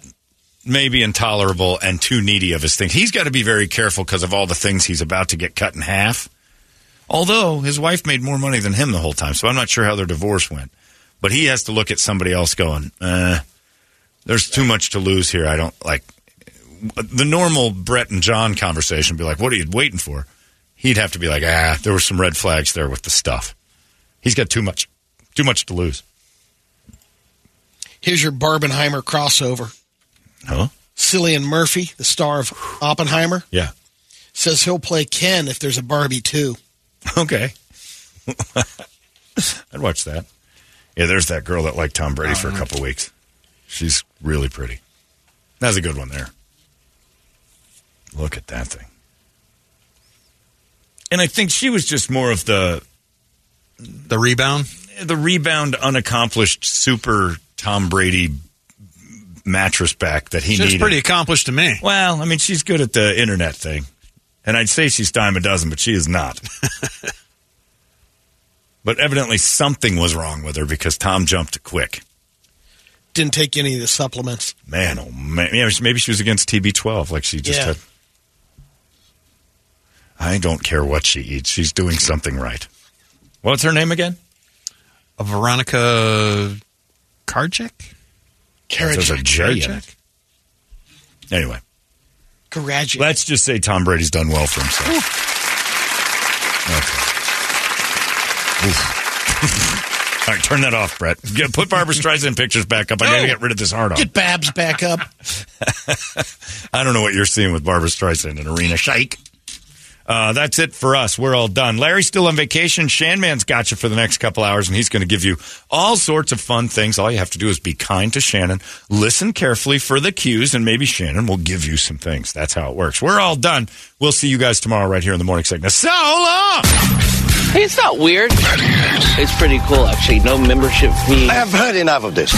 maybe intolerable and too needy of his thing. He's got to be very careful because of all the things he's about to get cut in half. Although his wife made more money than him the whole time, so I'm not sure how their divorce went. But he has to look at somebody else going, uh, there's too much to lose here. I don't like the normal Brett and John conversation. Be like, what are you waiting for? He'd have to be like, ah, there were some red flags there with the stuff. He's got too much, too much to lose. Here's your Barbenheimer crossover. Huh? Cillian Murphy, the star of Oppenheimer, Yeah. says he'll play Ken if there's a Barbie too. Okay. I'd watch that. Yeah, there's that girl that liked Tom Brady for a couple weeks. She's really pretty. That's a good one there. Look at that thing. And I think she was just more of the The rebound. the rebound, unaccomplished, super Tom Brady mattress back that he She was needed. pretty accomplished to me. Well, I mean, she's good at the internet thing. And I'd say she's dime a dozen, but she is not. but evidently something was wrong with her because Tom jumped quick. Didn't take any of the supplements. Man, oh man. Yeah, maybe she was against TB12, like she just Yeah. had. I don't care what she eats. She's doing something right. What's her name again? A Veronica Karjik? There's a J in it. Anyway, Garage. let's just say Tom Brady's done well for himself. Okay. All right, turn that off, Brett. Put Barbra Streisand pictures back up. I got to get rid of this hard on. Get Babs back up. I don't know what you're seeing with Barbra Streisand and Arena Shake. Uh, that's it for us. We're all done. Larry's still on vacation. Shanman's got you for the next couple hours, and he's going to give you all sorts of fun things. All you have to do is be kind to Shannon, listen carefully for the cues, and maybe Shannon will give you some things. That's how it works. We're all done. We'll see you guys tomorrow right here in the morning segment. So long! Hey, it's not weird. It's pretty cool, actually. No membership fee. I have heard enough of this.